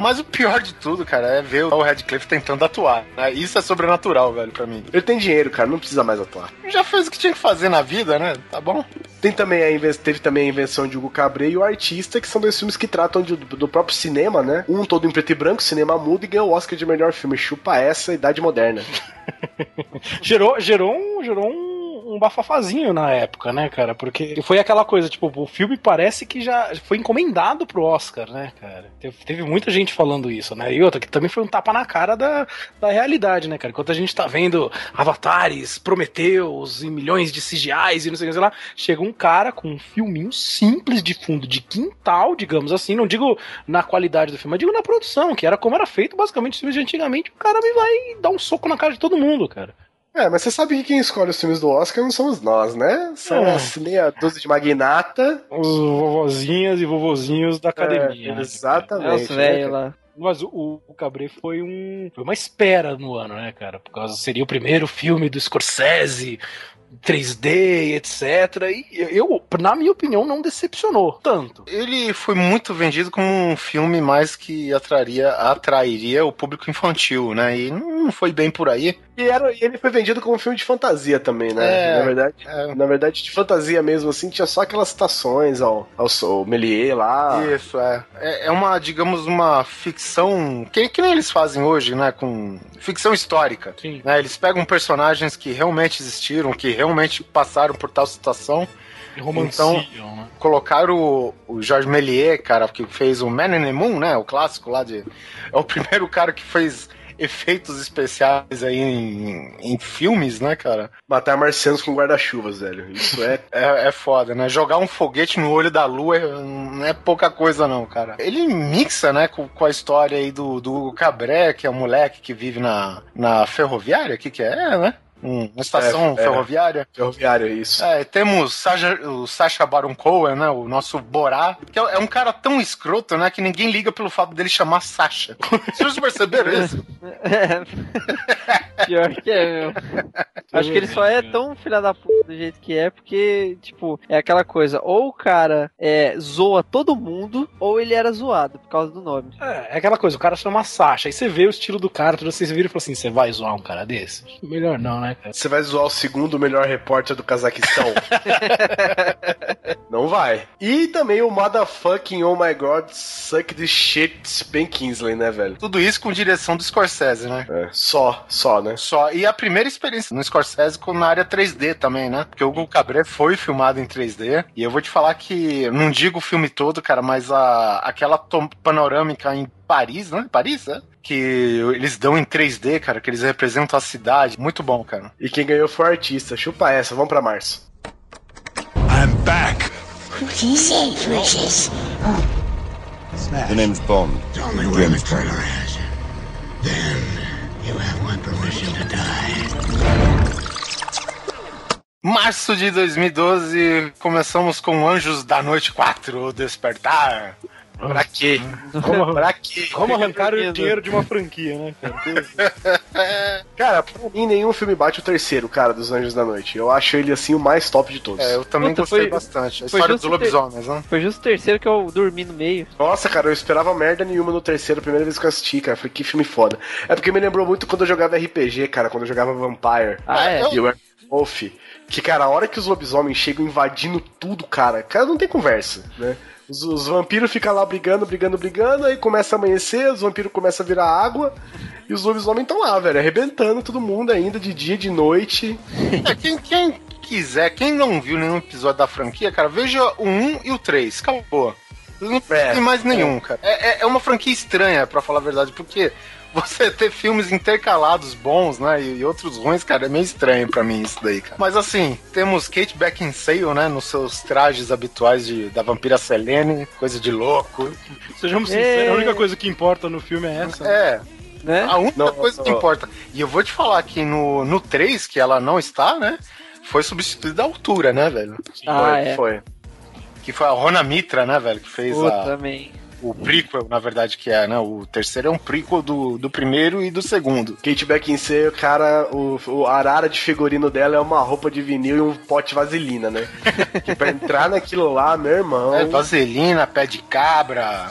Mas o pior de tudo, cara, é ver o Radcliffe tentando atuar. né? Isso é sobrenatural, velho, pra mim. Ele tem dinheiro, cara, não precisa mais atuar. Já fez o que tinha que fazer na vida, né? Tá bom? Tem também a inven- teve também a invenção de Hugo Cabret e o Artista, que são dois filmes que tratam de- do próprio cinema, né? Um todo em preto e branco, cinema mudo, e ganhou o Oscar de melhor filme. Chupa essa, Idade Moderna. [laughs] Gerou, gerou, um, gerou um, um bafafazinho na época, né, cara? Porque foi aquela coisa, tipo, o filme parece que já foi encomendado pro Oscar, né, cara? Teve, muita gente falando isso, né? E outra, que também foi um tapa na cara da, da realidade, né, cara? Enquanto a gente tá vendo avatares, Prometeus e milhões de CGIs e não sei o que sei lá, chega um cara com um filminho simples de fundo de quintal, digamos assim, não digo na qualidade do filme, mas digo na produção, que era como era feito basicamente os filmes de antigamente, o cara me vai dar um soco na cara de todo mundo, cara. É, mas você sabe que quem escolhe os filmes do Oscar não somos nós, né? São É. as meia dúzia de magnata. Os vovozinhas e vovozinhos da academia. É, né, exatamente. É os né, velhos cara? lá. Mas o, o Cabret foi um. Foi uma espera no ano, né, cara? Por causa seria o primeiro filme do Scorsese, 3D, etc. E eu, na minha opinião, não decepcionou tanto. Ele foi muito vendido como um filme mais que atraria, atrairia o público infantil, né? E não foi bem por aí. E era, ele foi vendido como um filme de fantasia também, né? É, na verdade. é. Na verdade, de fantasia mesmo, assim, tinha só aquelas citações ao, ao, ao Méliès lá. Isso, é. é. é uma, digamos, uma ficção. Que, que nem eles fazem hoje, né? Com ficção histórica. Sim. né? Eles pegam personagens que realmente existiram, que realmente passaram por tal situação. Então- né? Colocaram o, o Georges Méliès, cara, que fez o Man in the Moon, né? O clássico lá de. É o primeiro cara que fez efeitos especiais aí em, em filmes, né, cara? Matar marcianos com guarda-chuvas, velho. Isso é. [laughs] É, é foda, né? Jogar um foguete no olho da lua é- não é pouca coisa, não, cara. Ele mixa, né, com, com a história aí do, do Hugo Cabré, que é um moleque que vive na, na ferroviária, o que que é, né? Hum, uma estação É, é. ferroviária. É isso. É, temos Sacha, o Sacha Baron Cohen, né? O nosso Borá, que é, é um cara tão escroto, né? Que ninguém liga pelo fato dele chamar Sacha. [laughs] Vocês perceberam isso? É. [laughs] Pior que é, meu. [laughs] Acho que ele só é tão filha da puta do jeito que é, porque, tipo, é aquela coisa, ou o cara é, zoa todo mundo, ou ele era zoado por causa do nome. É, é aquela coisa, o cara chama Sasha, aí você vê o estilo do cara, tudo, vocês viram e falam assim: você vai zoar um cara desse? Melhor não, né, cara? Você vai zoar o segundo melhor repórter do Cazaquistão? [laughs] Não vai. E também o motherfucking oh my god, suck this shit, Ben Kingsley, né, velho? Tudo isso com direção do Scorsese, né? É, só, só, né? Só. E a primeira experiência no Scorsese com na área 3D também, né? Porque o Hugo Cabré foi filmado em 3D. E eu vou te falar que, não digo o filme todo, cara, mas a, aquela tom- panorâmica em Paris, né? Paris, é? Que eles dão em 3D, cara, que eles representam a cidade. Muito bom, cara. E quem ganhou foi o artista. Chupa essa, vamos pra março. I'm back. What is it, Precious? The name's Bond. Tell me where the colonel is. Then you have my permission to die. Março de 2012, começamos com Anjos da Noite 4, o Despertar. Pra quê? Como, Pra quê? como arrancar o dinheiro de uma franquia, né, cara? [laughs] Cara, pra mim nenhum filme bate o terceiro, cara, dos Anjos da Noite. Eu acho ele, assim, o mais top de todos. É, eu também Puta, gostei foi- bastante. A foi história justo dos ter- lobisomens, né? Foi justo o terceiro que eu dormi no meio. Nossa, cara, eu esperava merda nenhuma no terceiro, a primeira vez que eu assisti, cara. Falei, que filme foda. É porque me lembrou muito quando eu jogava RPG, cara, quando eu jogava Vampire. Ah, é? E o Wolf. Que, cara, a hora que os lobisomens chegam invadindo tudo, cara, cara, não tem conversa, né? Os, os vampiros ficam lá brigando, brigando, brigando, aí começa a amanhecer, os vampiros começam a virar água, e os lobisomens estão lá, velho, arrebentando todo mundo ainda, de dia, de noite. É, quem, quem quiser, quem não viu nenhum episódio da franquia, cara, veja o 1 e o 3. Acabou. Não É, tem mais nenhum, cara. É, é- é uma franquia estranha, pra falar a verdade, porque você ter filmes intercalados bons, né, e, e outros ruins, cara, é meio estranho pra mim isso daí, cara. Mas assim, temos Kate Beckinsale, né, nos seus trajes habituais de, da vampira Selene, coisa de louco. Sejamos sinceros, a única coisa que importa no filme é essa. É, Né? a única Não, coisa que não. importa. E eu vou te falar que no, no 3, que ela não está, né? foi substituído à altura, né, velho? Ah, foi, é. foi. Que foi a Rona Mitra, né, velho? Que fez Pô, a, também. O prequel, na verdade, que é, né? O terceiro é um prequel do, do primeiro e do segundo. Kate Beckinsale, o cara, o, o arara de figurino dela é uma roupa de vinil e um pote de vaselina, né? [laughs] que pra entrar naquilo lá, meu irmão, É, vaselina, pé de cabra,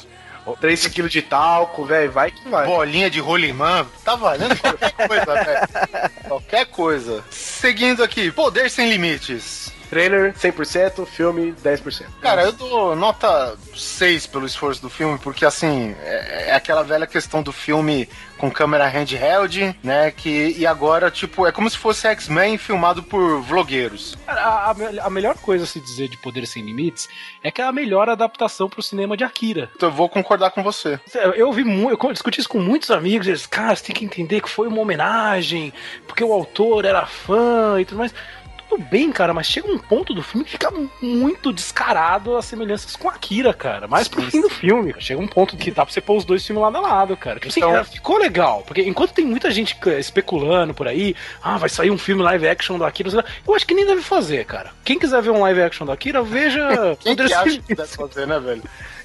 3kg de talco, velho, vai que vai. bolinha de rolimã, tá valendo qualquer coisa, velho. [laughs] Qualquer coisa. Seguindo aqui, Poder Sem Limites. Trailer 100%, filme 10%. Cara, eu dou nota 6 pelo esforço do filme, porque assim, é, é aquela velha questão do filme com câmera handheld, né? Que, e agora, tipo, é como se fosse X-Men filmado por vlogueiros. Cara, a, a a melhor coisa a se dizer de Poder Sem Limites é que é a melhor adaptação pro cinema de Akira. Então eu vou concordar com você. Eu, muito, eu discuti isso com muitos amigos, eles, cara, você tem que entender que foi uma homenagem, porque o autor era fã e tudo mais. Tudo bem, cara, mas chega um ponto do filme que fica muito descarado as semelhanças com Akira, cara. Mais pro fim do filme. cara. Chega um ponto que dá pra você pôr os dois filmes lado a lado, cara. Tipo assim, Então- cara, ficou legal. Porque enquanto tem muita gente c- especulando por aí, ah, vai sair um filme live action do Akira, eu acho que nem deve fazer, cara. Quem quiser ver um live action do Akira, veja. [laughs] Quem que acha que deve fazer, né, velho?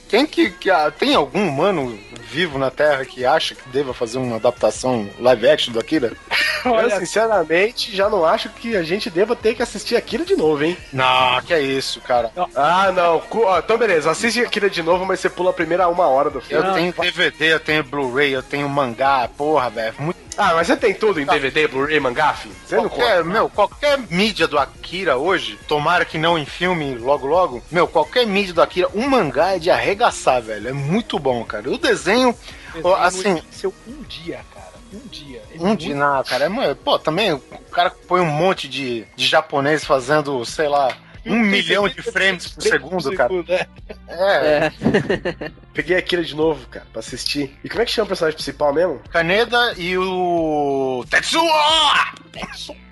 Quem que, que ah, tem algum humano vivo na Terra que acha que deva fazer uma adaptação live action do Akira? [laughs] eu, sinceramente, já não acho que a gente deva ter que assistir aquilo de novo, hein? Não, que é isso, cara. Ah, não. Cu- ó, Então, beleza, assiste aquilo de novo, mas você pula a primeira uma hora do Eu filme. tenho DVD, eu tenho Blu-ray, eu tenho mangá, porra, velho. Muito Ah, mas você tem tudo em DVD, Blu-ray, mangá, filho? Você não Qualquer, conta. meu, qualquer mídia do Akira hoje, tomara que não em filme logo logo, meu, qualquer mídia do Akira, um mangá é de arregaçar, velho. É muito bom, cara. O desenho, ó, assim, Seu um dia, cara. Um dia. É um muito de nada, cara. É, pô, também o cara põe um monte de, de japonês fazendo, sei lá, um milhão de frames por segundo, cara. é. É, É. [laughs] Peguei aquilo de novo, cara, pra assistir. E como é que chama o personagem principal mesmo? Kaneda e o Tetsuo!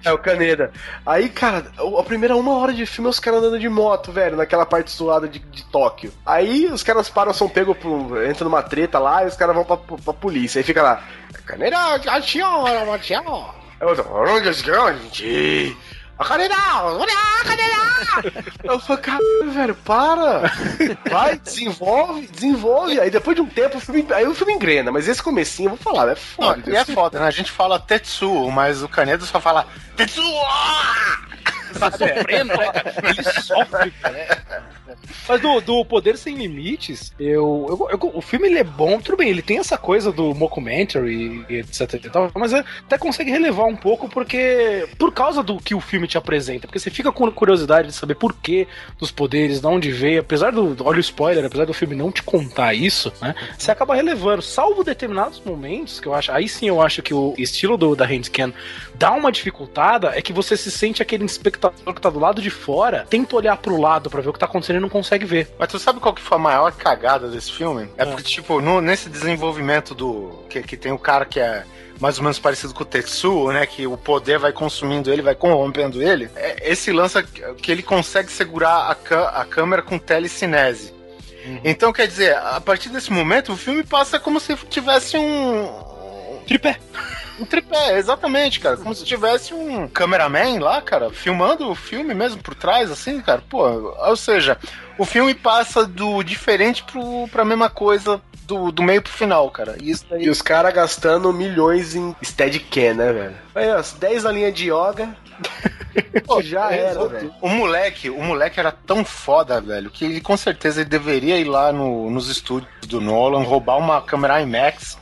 É o Caneda. Aí, cara, a primeira uma hora de filme é os caras andando de moto, velho, naquela parte suada de, de Tóquio. Aí os caras param, são pegos, pro, entram numa treta lá e os caras vão pra, pra polícia. Aí fica lá, Caneda, a senhora, a olha! Eu falo, caralho, velho, para! [laughs] Vai, desenvolve, desenvolve. Aí depois de um tempo o filme, aí o filme engrena, mas esse comecinho, eu vou falar, é Não, foda. e é foda, né? A gente fala Tetsuo, mas o Kaneda só fala Tetsuo! Tá sofrendo, né, cara? Ele sofre, cara. Mas do, do Poder Sem Limites, eu, eu- eu- o filme ele é bom, tudo bem, ele tem essa coisa do mockumentary e etc tal, mas é- até consegue relevar um pouco porque por causa do que o filme te apresenta, porque você fica com curiosidade de saber por que dos poderes, de onde veio, apesar do, olha o spoiler, apesar do filme não te contar isso, né, você acaba relevando, salvo determinados momentos que eu acho, aí sim eu acho que o estilo do, da Handscan dá uma dificultada, é que você se sente aquele espectador que tá do lado de fora, tenta olhar pro lado pra ver o que tá acontecendo e não consegue ver. Mas tu sabe qual que foi a maior cagada desse filme? É porque, tipo, no- nesse desenvolvimento do. Que, que tem o cara que é mais ou menos parecido com o Tetsuo, né? Que o poder vai consumindo ele, vai corrompendo ele. É, esse lança que ele consegue segurar a, a câmera com telecinese. Então, quer dizer, a partir desse momento, o filme passa como se tivesse um. Tripé. Um tripé, exatamente, cara. Como se tivesse um cameraman lá, cara, filmando o filme mesmo por trás, assim, cara. Pô, ou seja, o filme passa do diferente pro, pra mesma coisa do, do meio pro final, cara. E isso daí. E os caras gastando milhões em Steadicam, né, velho? Aí, ó, 10 aulinhas de yoga. [laughs] Pô, já era, velho. O moleque, o moleque era tão foda, velho, que ele com certeza ele deveria ir lá no- nos estúdios do Nolan, roubar uma câmera IMAX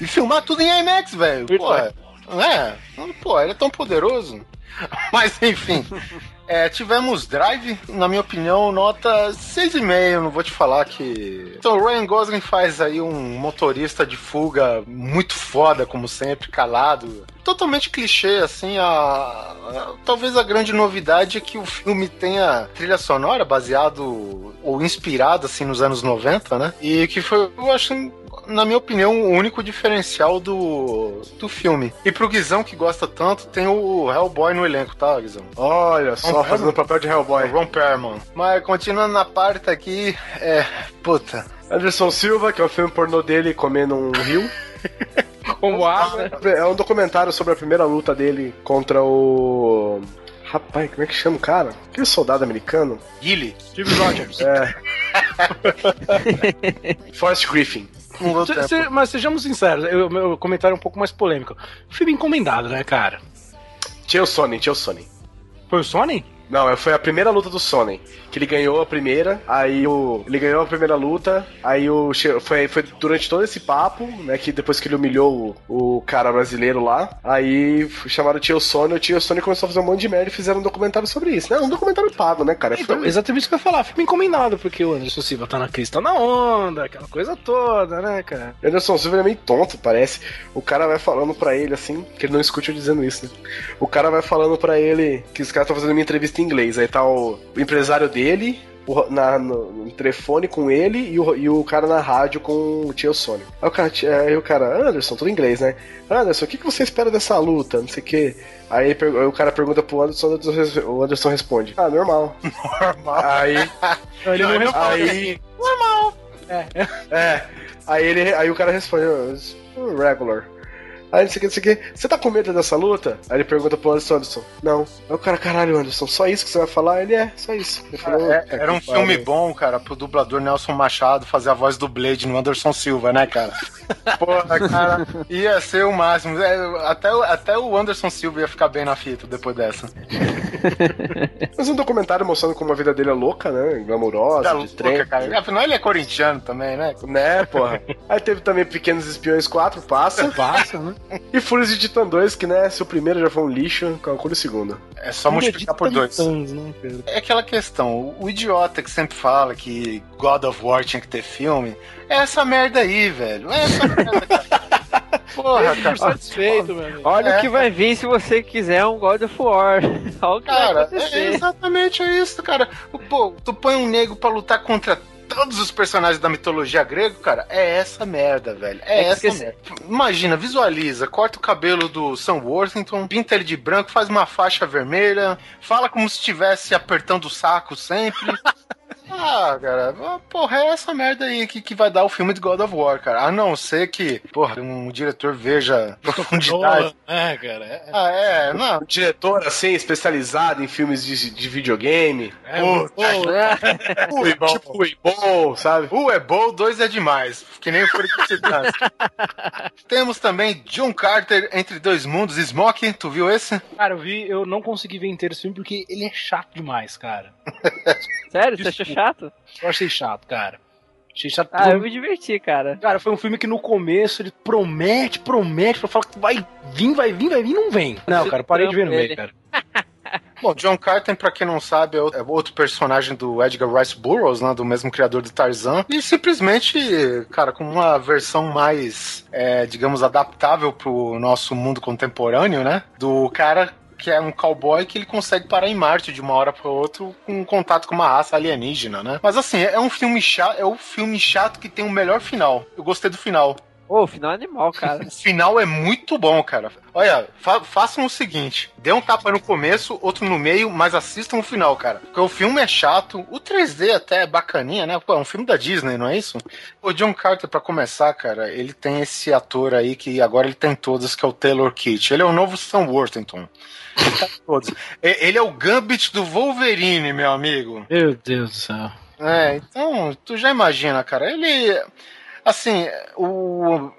e filmar tudo em IMAX, velho. Pô, é, pô, ele é tão poderoso. [laughs] Mas enfim, é, tivemos Drive, na minha opinião, nota 6,5. Não vou te falar que. Então, o Ryan Gosling faz aí um motorista de fuga muito foda, como sempre, calado. Totalmente clichê, assim. A, a- talvez a grande novidade é que o filme tenha trilha sonora baseado ou inspirado, assim, nos anos 90, né? E que foi, eu acho, na minha opinião, o único diferencial do, do filme. E pro Guizão que gosta tanto, tem o Hellboy no elenco, tá, Guizão? Olha só, fazendo o papel de Hellboy. o Ron Perlman. Mas continuando na parte aqui, é. Puta. Anderson Silva, que é o filme pornô dele comendo um rio. [laughs] Como água. É um documentário sobre a primeira luta dele contra o Rapaz, como é que chama o cara? Aquele soldado americano? Gilly. Steve Rogers. É. [laughs] Forrest Griffin. Um Se- tempo. se- mas sejamos sinceros, eu- meu comentário é um pouco mais polêmico. Filme encomendado, né, cara? Tinha o Sony, tinha o Sony. Foi o Sony? Não, foi a primeira luta do Sony. Que ele ganhou a primeira, aí o. Ele ganhou a primeira luta, aí o. Foi, foi durante todo esse papo, né? Que depois que ele humilhou o, o cara brasileiro lá, aí chamaram o Tio Sony, o Tio Sony começou a fazer um monte de merda e fizeram um documentário sobre isso. Não, um documentário pago, né, cara? Então, Foi- exatamente isso que eu ia falar. Filme encomendado, porque o Anderson Silva tá na crista na onda, aquela coisa toda, né, cara? Anderson Silva é meio tonto, parece. O cara vai falando pra ele assim, que ele não escute eu dizendo isso, né? O cara vai falando pra ele que os caras estão fazendo uma entrevista em inglês. Aí tá o, o empresário dele. O- Na, no, no telefone com ele e o, e o cara na rádio com o tio Sony. Aí o cara, aí o cara, Anderson, tudo em inglês, né? Anderson, o que, que você espera dessa luta? Não sei o quê. Aí, o cara pergunta pro Anderson, o Anderson- o Anderson responde: Ah, normal. Normal. Aí, Ele não responde. aí. É. Aí ele. Aí o cara responde, "Oh, regular. Aí não sei o que, não sei o que. Você tá com medo dessa luta? Aí ele pergunta pro Anderson Anderson. Não. Aí o cara, caralho, Anderson, só isso que você vai falar? Ele é, só isso. Ele falou, É, "Puta era um filme pariu." bom, cara, pro dublador Nelson Machado fazer a voz do Blade no Anderson Silva, né, cara? [laughs] Porra, cara, ia ser o máximo. É, Até, o- até o Anderson Silva ia ficar bem na fita depois dessa. [laughs] Mas um documentário mostrando como a vida dele é louca, né? Glamurosa, Tá de louca, trem. cara. Afinal, ele é corintiano também, né? Né, porra. Aí teve também Pequenos Espiões 4, passa. Passa, né? E Fúrias de Titã 2, que né, se o primeiro já foi um lixo, calcule o segundo. É só multiplicar por dois. Titãs, né, Pedro? É aquela questão, o, idiota que sempre fala que God of War tinha que ter filme, é essa merda aí, velho. É essa merda, cara. [laughs] Porra, cara. satisfeito. Olha É. o que vai vir se você quiser um God of War. [laughs] Olha o que vai Cara, é acontecer. exatamente isso, cara. Pô, tu põe um nego pra lutar contra todos os personagens da mitologia grega, cara, é essa merda, velho. É, É essa merda. Imagina, visualiza, corta o cabelo do Sam Worthington, pinta ele de branco, faz uma faixa vermelha, fala como se estivesse apertando o saco sempre. [laughs] Ah, cara, porra, é essa merda aí que, que vai dar o filme de God of War, cara. A não ser que, porra, um diretor veja [laughs] profundidade. É, cara. É, Ah, é, não. Um diretor, assim, especializado em filmes de, de videogame. é, Pô, pô, Ui, bom. tipo Weebol, sabe? Um é bom, dois é demais. Que nem o Fúria de Titãs. Temos também John Carter Entre Dois Mundos, Smoke, tu viu esse? Cara, eu vi, eu não consegui ver inteiro esse filme porque ele é chato demais, cara. [laughs] Sério, você achou chato? Eu achei chato, cara. Achei chato. Ah, eu me diverti, cara. Cara, foi um filme que no começo ele promete, promete, pra falar que vai vir, vai vir, vai vir, não vem. Não, cara, parei de ver no meio, cara. [laughs] Bom, John Carter, pra quem não sabe, é é outro personagem do Edgar Rice Burroughs, né, do mesmo criador do Tarzan. E simplesmente, cara, com uma versão mais, é, digamos, adaptável pro nosso mundo contemporâneo, né? Do cara que é um cowboy que ele consegue parar em Marte de uma hora para outra com contato com uma raça alienígena, né? Mas assim, é um filme chato, é o filme chato que tem o melhor final. Eu gostei do final. Ô, o final é animal, cara. [laughs] O final é muito bom, cara. Olha, fa façam o seguinte: dê um tapa no começo, outro no meio, mas assistam o final, cara. Porque o filme é chato, o 3D até é bacaninha, né? Pô, é um filme da Disney, não é isso? O John Carter, pra começar, cara, ele tem esse ator aí que agora ele tem todos, que é o Taylor Kitsch. Ele é o novo Sam Worthington. Ele todos. Ele é o Gambit do Wolverine, meu amigo. Meu Deus do céu. É, então, tu já imagina, cara. Ele. Assim, o.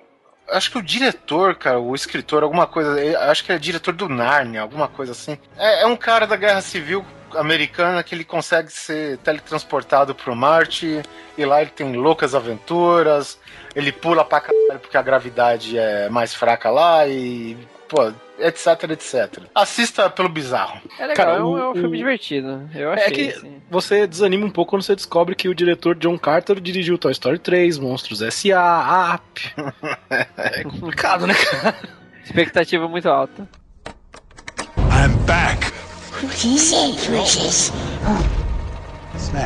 Acho que o diretor, cara, o escritor, alguma coisa. ele- Acho que é diretor do Narnia, alguma coisa assim. É, é um cara da Guerra Civil americana que ele consegue ser teletransportado pro Marte e lá ele tem loucas aventuras. Ele pula pra caralho porque a gravidade é mais fraca lá e. Pô, etc, etc. Assista pelo bizarro. É legal, Cara, é, um, o- é um filme o- divertido. Eu achei. É que assim. você desanima um pouco quando você descobre que o diretor John Carter dirigiu Toy Story 3, Monstros S.A., Up. [laughs] É complicado, né, cara? Expectativa muito alta. I'm back. What is it, Precious?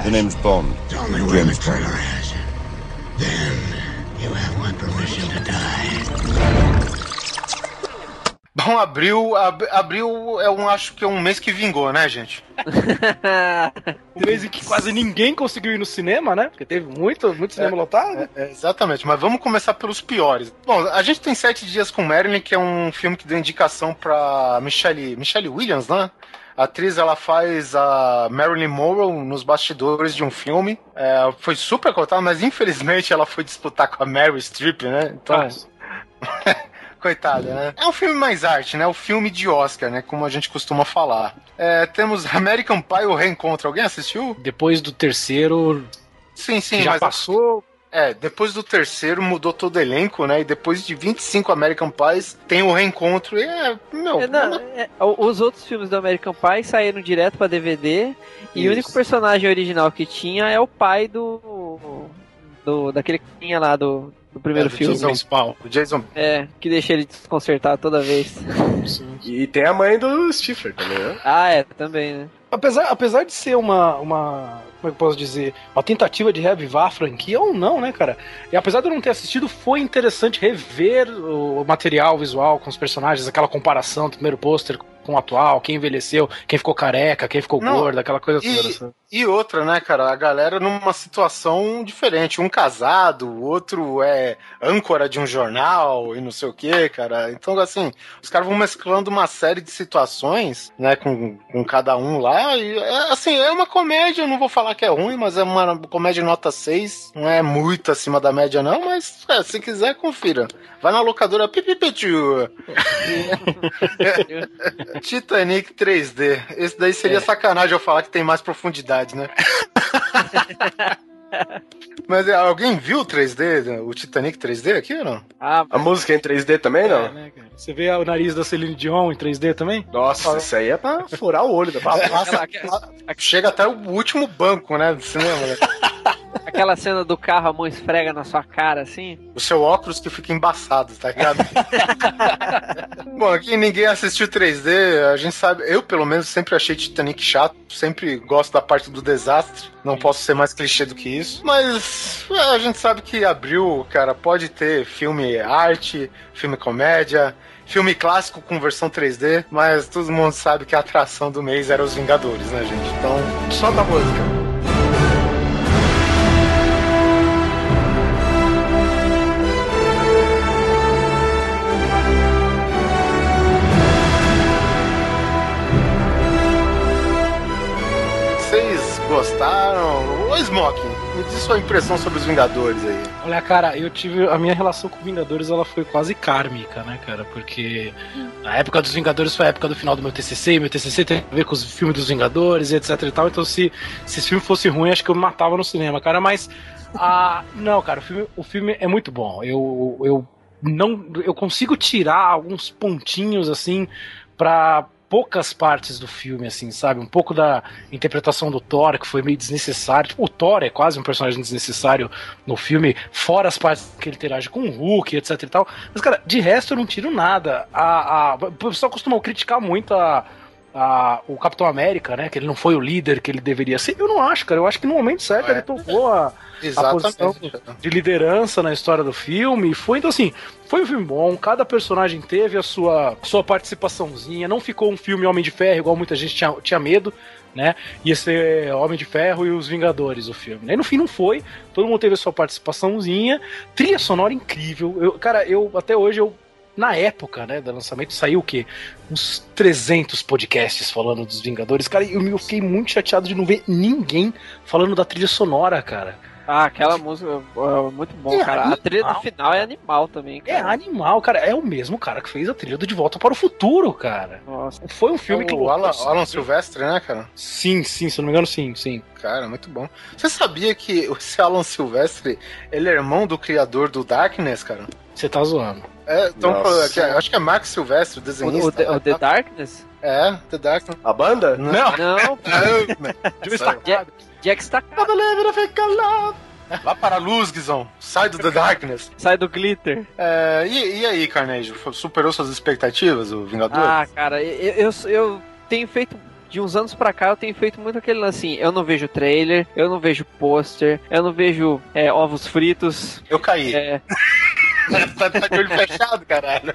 The name's Bond. Only when the trailer has it. Then you have my permission to die. Bom, abril, ab- abril é um, acho que é um mês que vingou, né, gente? [laughs] Um mês em que quase ninguém conseguiu ir no cinema, né? Porque teve muito, muito cinema lotado. É, exatamente, mas vamos começar pelos piores. Bom, a gente tem Sete Dias com Marilyn, que é um filme que deu indicação pra Michelle, Michelle Williams, né? A atriz, ela faz a Marilyn Monroe nos bastidores de um filme. É, foi super cotada, mas infelizmente ela foi disputar com a Mary Streep, né? Então, [laughs] coitada, né? É um filme mais arte, né? O filme de Oscar, né? Como a gente costuma falar. É, temos American Pie, o Reencontro. Alguém assistiu? Depois do terceiro, Sim, sim, já mas passou. É, depois do terceiro mudou todo o elenco, né? E depois de 25 American Pies tem o reencontro e é, meu, É, não, é, os outros filmes do American Pie saíram direto pra DVD e o único personagem original que tinha é o pai do. do daquele que tinha lá do, do primeiro É, do filme. Jason- principal. o Jason. É, que deixa ele desconcertar toda vez. E tem a mãe do Stifler também, né? ah, é, também, né? Apesar, apesar de ser uma, uma. Como é que eu posso dizer? Uma tentativa de reavivar a franquia ou não, né, cara? E apesar de eu não ter assistido, foi interessante rever o material visual com os personagens, aquela comparação do primeiro pôster com o atual, quem envelheceu, quem ficou careca, quem ficou Não, gordo, aquela coisa e- toda. sabe? E outra, né, cara? A galera numa situação diferente. Um casado, o outro é âncora de um jornal e não sei o que, cara. Então, assim, os caras vão mesclando uma série de situações, né, com, com cada um lá. E, é, assim, é uma comédia, eu não vou falar que é ruim, mas é uma comédia nota 6. Não é muito acima da média, não, mas é, se quiser, confira. Vai na locadora Pipipitiu. [laughs] Titanic 3D. Esse daí seria sacanagem eu falar que tem mais profundidade, né? [laughs] Mas é, alguém viu o 3D, o Titanic 3D aqui ou não? Ah, A música é em 3D também, não? É, né, cara? Você vê o nariz da Celine Dion em 3D também? Nossa, isso aí é pra furar o olho da aquela, aquela, Chega até o último banco, né, do cinema. né? [laughs] aquela cena do carro, a mão esfrega na sua cara, assim. O seu óculos que fica embaçado, tá ligado? [laughs] Bom, aqui ninguém assistiu 3D, a gente sabe, eu pelo menos sempre achei Titanic chato, sempre gosto da parte do desastre, não posso ser mais clichê do que isso, mas é, a gente sabe que abril, cara, pode ter filme arte, filme comédia, filme clássico com versão 3D, mas todo mundo sabe que a atração do mês era Os Vingadores, né, gente? Então, solta a música. Gostaram? Ô, Smoking, me diz sua impressão sobre os Vingadores aí. Olha, cara, eu tive. A minha relação com Vingadores ela foi quase kármica, né, cara? Porque a época dos Vingadores foi a época do final do meu TCC, e meu TCC tem a ver com os filmes dos Vingadores, etc e tal. Então, se, se esse filme fosse ruim, acho que eu me matava no cinema, cara. Mas. Ah, não, cara, o filme, o filme é muito bom. Eu, eu não. Eu consigo tirar alguns pontinhos, assim, pra poucas partes do filme, assim, sabe? Um pouco da interpretação do Thor, que foi meio desnecessário. Tipo, o Thor é quase um personagem desnecessário no filme, fora as partes que ele interage com o Hulk, etc e tal. Mas, cara, de resto eu não tiro nada. A, a, o pessoal costuma criticar muito a, a, o Capitão América, né? Que ele não foi o líder que ele deveria ser. Eu não acho, cara. Eu acho que no momento certo É. ele tomou a, a posição de liderança na história do filme. Foi, então, assim, foi um filme bom. Cada personagem teve a sua, sua participaçãozinha. Não ficou um filme Homem de Ferro, igual muita gente tinha, tinha medo. Né? Ia ser Homem de Ferro e os Vingadores o filme. Né? E no fim não foi. Todo mundo teve a sua participaçãozinha. Trilha sonora incrível. Eu, cara, eu até hoje eu na época, né, do lançamento, saiu o quê? Uns 300 podcasts falando dos Vingadores. Cara, eu, eu fiquei muito chateado de não ver ninguém falando da trilha sonora, cara. Ah, aquela música é muito bom, É cara. A trilha do animal. final é animal também, É cara. animal, cara. É o mesmo cara que fez a trilha do De Volta para o Futuro, cara. Nossa. Foi um filme que. o Alan, Alan Silvestre, né, cara? Sim, sim, se eu não me engano, sim, sim. Cara, muito bom. Você sabia que esse Alan Silvestre, ele é irmão do criador do Darkness, cara? Você tá zoando. É, então, Nossa. que- acho que é Max Silvestre, o O, desenhista. o, The- o The né? Darkness? É, The Darkness. A banda? Não. Não, Destacado. Jack está Vá para a luz, Guizão. Sai do The Darkness. sai do glitter. É, e, e aí, Carnegie? Superou suas expectativas, o Vingador? Ah, cara, eu, eu, eu tenho feito. De uns anos pra cá, eu tenho feito muito aquele lance assim: eu não vejo trailer, eu não vejo pôster, eu não vejo é, ovos fritos. Eu caí. É, [laughs] tá, tá de olho fechado, caralho.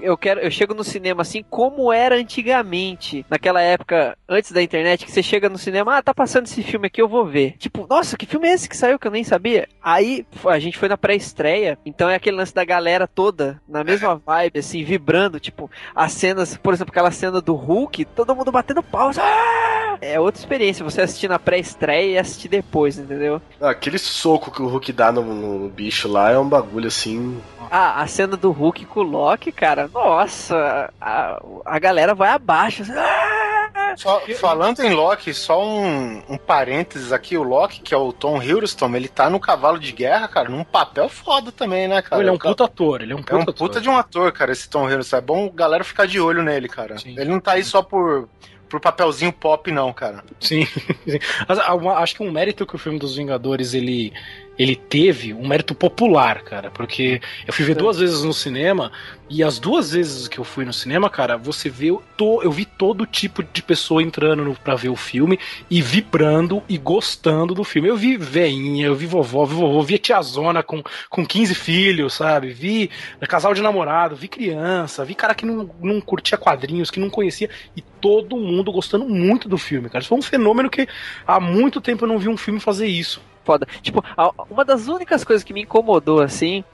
eu quero, eu chego no cinema assim como era antigamente, naquela época antes da internet, que você chega no cinema, ah, tá passando esse filme aqui, eu vou ver. Tipo, nossa, que filme é esse que saiu que eu nem sabia? Aí a gente foi na pré-estreia, então é aquele lance da galera toda na mesma vibe, assim, vibrando, tipo, as cenas, por exemplo, aquela cena do Hulk, todo mundo batendo pausa. Ah! É outra experiência você assistir na pré-estreia e assistir depois, entendeu? Aquele soco que o Hulk dá no, no bicho lá é um bagulho assim. Ah, a cena do Hulk com o Loki, cara, nossa, a, a galera vai abaixo. Assim, ah! Só- falando em Loki, só um, um parênteses aqui, o Loki, que é o Tom Hiddleston, ele tá no cavalo de guerra, cara, num papel foda também, né, cara? ele é um puta ator, ele é um É puta um ator. puta de um ator, cara, esse Tom Hiddleston. É bom galera ficar de olho nele, cara. Sim. Ele não tá aí só por, por papelzinho pop, não, cara. Sim, [laughs] sim. Ah, acho que um mérito que o filme dos Vingadores ele, ele teve, um mérito popular, cara, porque eu fui ver duas vezes no cinema e as duas vezes que eu fui no cinema, cara, você vê, to, eu vi todo tipo de pessoa entrando no, pra ver o filme e vibrando e gostando do filme. Eu vi veinha, eu vi vovó, vi vovô, vi tiazona com, com 15 filhos, sabe? Vi casal de namorado, vi criança, vi cara que não, não curtia quadrinhos, que não conhecia e todo mundo gostando muito do filme, cara. Isso foi um fenômeno que há muito tempo eu não vi um filme fazer isso. Foda. Tipo, uma das únicas coisas que me incomodou, assim,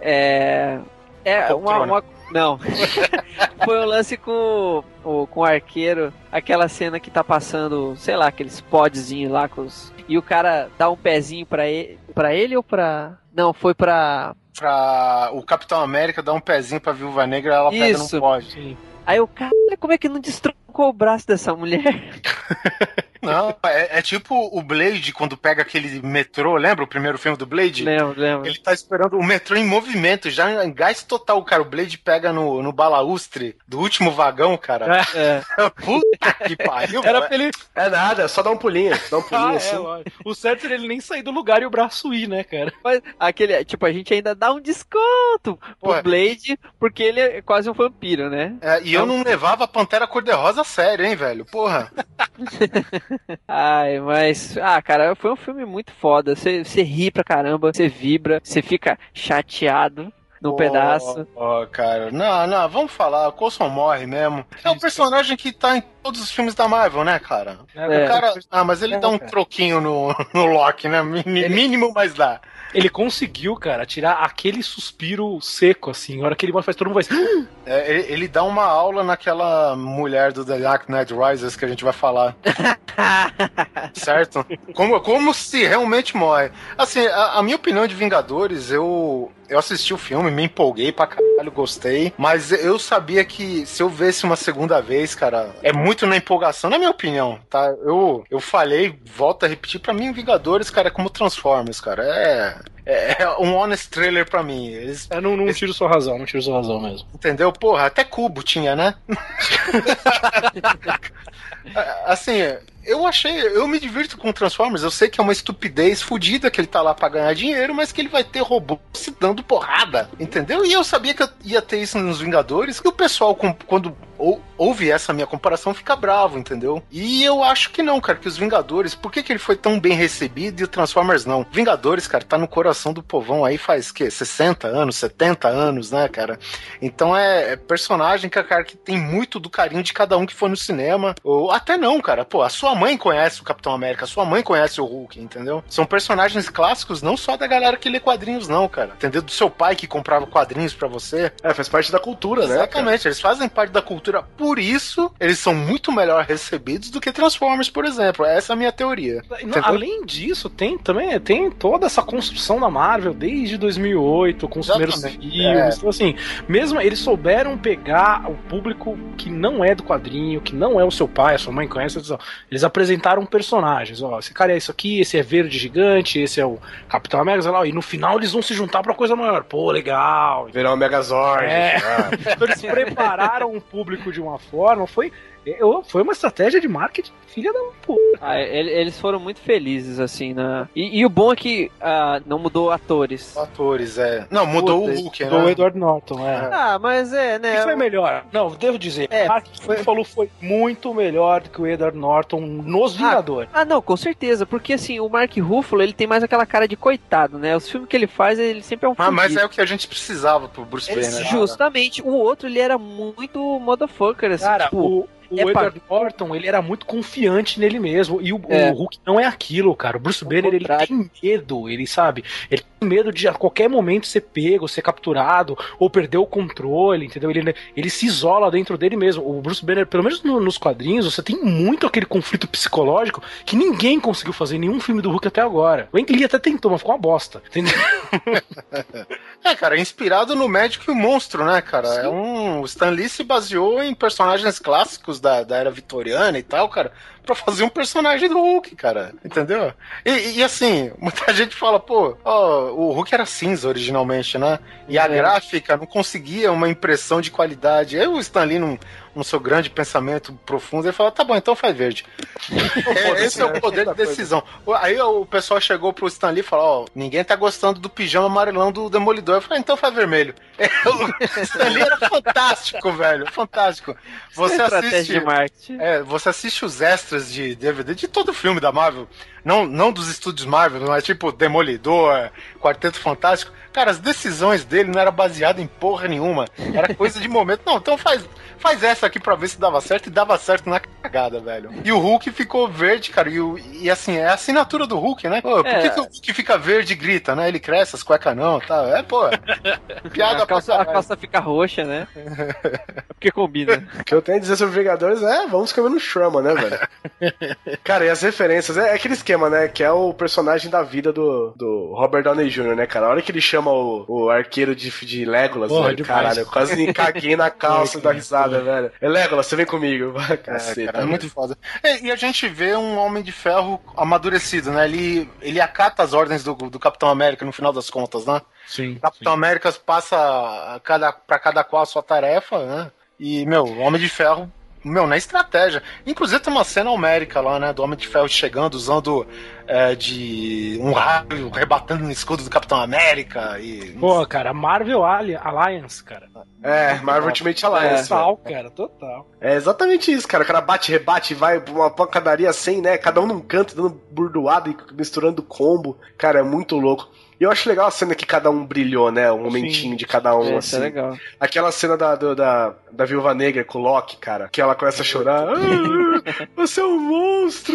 é. É uma. uma- não. [laughs] Foi o lance com o, com o arqueiro, aquela cena que tá passando, sei lá, aqueles podzinhos lá com os. E o cara dá um pezinho pra ele. Pra ele ou pra. Não, foi pra. Pra o Capitão América dar um pezinho pra Viúva Negra, ela pega Isso. no pode. Aí o cara, como é que não destrocou o braço dessa mulher? [laughs] Não, é, é tipo o Blade quando pega aquele metrô, lembra o primeiro filme do Blade? Lembro, lembro. Ele tá esperando o metrô em movimento, já em gás total, cara. O Blade pega no, no balaustre do último vagão, cara. É. [laughs] Puta que pariu, Era velho. pra ele. É nada, é só dar um pulinho. Dá um [laughs] pulinho Ah, assim. é, o certo era ele nem sair do lugar e o braço ir, né, cara? Mas aquele, tipo, a gente ainda dá um desconto pro Ué. Blade, porque ele é quase um vampiro, né? É, e eu não levava a Pantera Cor-de-Rosa a sério, hein, velho? Porra. [laughs] Ai, mas. Ah, cara, foi um filme muito foda. Você, você ri pra caramba, você vibra, você fica chateado no Ó, pedaço. Ó, cara. Não, não, vamos falar. O Coulson morre mesmo. É um personagem que tá em todos os filmes da Marvel, né, cara? É. O cara. Ah, mas ele É, dá um cara. troquinho no, [laughs] no Loki, né? Mínimo, mas dá. Ele conseguiu, cara, tirar aquele suspiro seco, assim. A hora que ele faz, todo mundo vai. É, ele, ele dá uma aula naquela mulher do The Dark Knight Rises que a gente vai falar. [laughs] certo? Como, como se realmente morre. Assim, a, a minha opinião de Vingadores, eu, eu assisti o filme, me empolguei pra caralho, gostei. Mas eu sabia que se eu vesse uma segunda vez, cara, é muito na empolgação, na minha opinião, tá? Eu, eu falhei, volto a repetir, pra mim, Vingadores, cara, é como Transformers, cara. É. É um honest trailer pra mim. Eles Eu não, não tiro sua razão, não tiro sua razão mesmo. Entendeu? Porra, até cubo tinha, né? [laughs] [laughs] assim, eu achei. Eu me divirto com Transformers. Eu sei que é uma estupidez fodida que ele tá lá pra ganhar dinheiro, mas que ele vai ter robô se dando porrada. Entendeu? E eu sabia que eu ia ter isso nos Vingadores. E o pessoal, quando ou, ouve essa minha comparação, fica bravo, entendeu? E eu acho que não, cara, que os Vingadores, por que, que ele foi tão bem recebido e o Transformers não? Vingadores, cara, tá no coração do povão aí faz, que 60 anos, 70 anos, né, cara? Então é, é personagem, que, cara, que tem muito do carinho de cada um que foi no cinema. Ou até não, cara. Pô, a sua mãe conhece o Capitão América, a sua mãe conhece o Hulk, entendeu? São personagens clássicos, não só da galera que lê quadrinhos, não, cara. Entendeu? Do seu pai que comprava quadrinhos pra você. É, faz parte da cultura, né? cara? Exatamente, eles fazem parte da cultura. Por isso, eles são muito melhor recebidos do que Transformers, por exemplo. Essa é a minha teoria. Não, além disso, tem também tem toda essa construção da Marvel desde 2008, com os primeiros filmes. é. Então, assim, mesmo eles souberam pegar o público que não é do quadrinho, que não é o seu pai, a sua mãe conhece, eles, ó, eles apresentaram personagens. Ó, esse cara é isso aqui, esse é verde gigante, esse é o Capitão América, sei lá, e no final eles vão se juntar pra coisa maior. Pô, legal. Virar um Megazord. É. ah. [laughs] Então eles prepararam o público público de uma forma. Foi, eu, foi uma estratégia de marketing filha da puta. Ah, ele- eles foram muito felizes, assim, na. E, e o bom é que ah, não mudou atores. Atores, é. Não, mudou Puta, o Hulk, Do né? Edward Norton, é. Ah, mas é, né? E foi melhor. Não, devo dizer. É, Mark Ruffalo foi muito melhor do que o Edward Norton nos Vingadores. Ah, não, com certeza, porque assim, o Mark Ruffalo, ele tem mais aquela cara de coitado, né? Os filmes que ele faz, ele sempre é um Mas, mas é o que a gente precisava pro Bruce Banner. né? Justamente, o outro, ele era muito motherfucker, assim, Cara, tipo... o, o é Edward Norton, ele era muito confiante nele mesmo. E o, É. o Hulk não é aquilo, cara. O Bruce Banner, ele tem medo, ele sabe. Ele tem medo de a qualquer momento ser pego, ser capturado, ou perder o controle, entendeu? Ele, ele se isola dentro dele mesmo. O Bruce Banner, pelo menos no- nos quadrinhos, você tem muito aquele conflito psicológico que ninguém conseguiu fazer em nenhum filme do Hulk até agora. O Ang Lee até tentou, mas ficou uma bosta. Entendeu? [laughs] É, cara, é inspirado no Médico e o Monstro, né, cara? É um. O Stan Lee se baseou em personagens clássicos da, da era vitoriana e tal, cara, pra fazer um personagem do Hulk, cara. Entendeu? E, e, assim, [laughs] muita gente fala, pô, ó, o Hulk era cinza originalmente, né? E a É. gráfica não conseguia uma impressão de qualidade. Aí o Stan Lee, num, num seu grande pensamento profundo, ele falou: tá bom, então faz verde. [laughs] É, esse é o poder de decisão. Aí o pessoal chegou pro Stan Lee e falou: Ó, ninguém tá gostando do pijama amarelão do Demolidor. Eu falei: então faz vermelho. [laughs] É, o Stan Lee era fantástico, velho. Fantástico. Você estratégia assiste. É, você assiste os extras de DVD de todo filme da Marvel. Não, não dos estúdios Marvel, mas tipo Demolidor, Quarteto Fantástico. Cara, as decisões dele não eram baseadas em porra nenhuma. Era coisa de momento. Não, então faz, faz essa aqui pra ver se dava certo. E dava certo na cagada, velho. E o Hulk ficou verde, cara. E, o- e assim, é a assinatura do Hulk, né? Pô, por É. que, que o Hulk fica verde e grita, né? Ele cresce, as cuecas não, tá? É, pô. Piada A calça, pra a calça fica roxa, né? É [laughs] Porque combina. O que eu tenho a dizer sobre Vingadores é vamos comer no Shrama, né, velho? [laughs] cara, e as referências, é, é aquele esquema, né? Que é o personagem da vida do, do Robert Downey Jr., né, cara? A hora que ele chama o, o arqueiro de, de Legolas, Porra, velho, caralho, eu quase me caguei na [laughs] calça da risada, velho. É Legolas, você vem comigo. Vai, [laughs] É, caceta. cara, é muito foda. E, e a gente vê um Homem de Ferro amadurecido, né? Ele, ele acata as ordens do, do Capitão América no final das contas, né? Sim. O Capitão América passa cada, pra cada qual a sua tarefa, né? E, meu, o Homem de Ferro, meu, na estratégia. Inclusive tem uma cena homérica lá, né? Do Homem de Ferro chegando, usando é, de um raio, rebatendo no escudo do Capitão América e... Pô, cara, Marvel Alliance, cara. É, Marvel Ultimate Alliance. Total, velho. cara, total. É exatamente isso, cara. O cara bate, rebate, vai pra uma pancadaria assim, né? Cada um num canto, dando burdoada e misturando combo. Cara, é muito louco. E eu acho legal a cena que cada um brilhou, né? Um momentinho de cada um, Isso é assim. legal. Aquela cena da, do- da, da Viúva Negra com o Loki, cara, que ela começa a chorar. [laughs] "Ah, você é um monstro!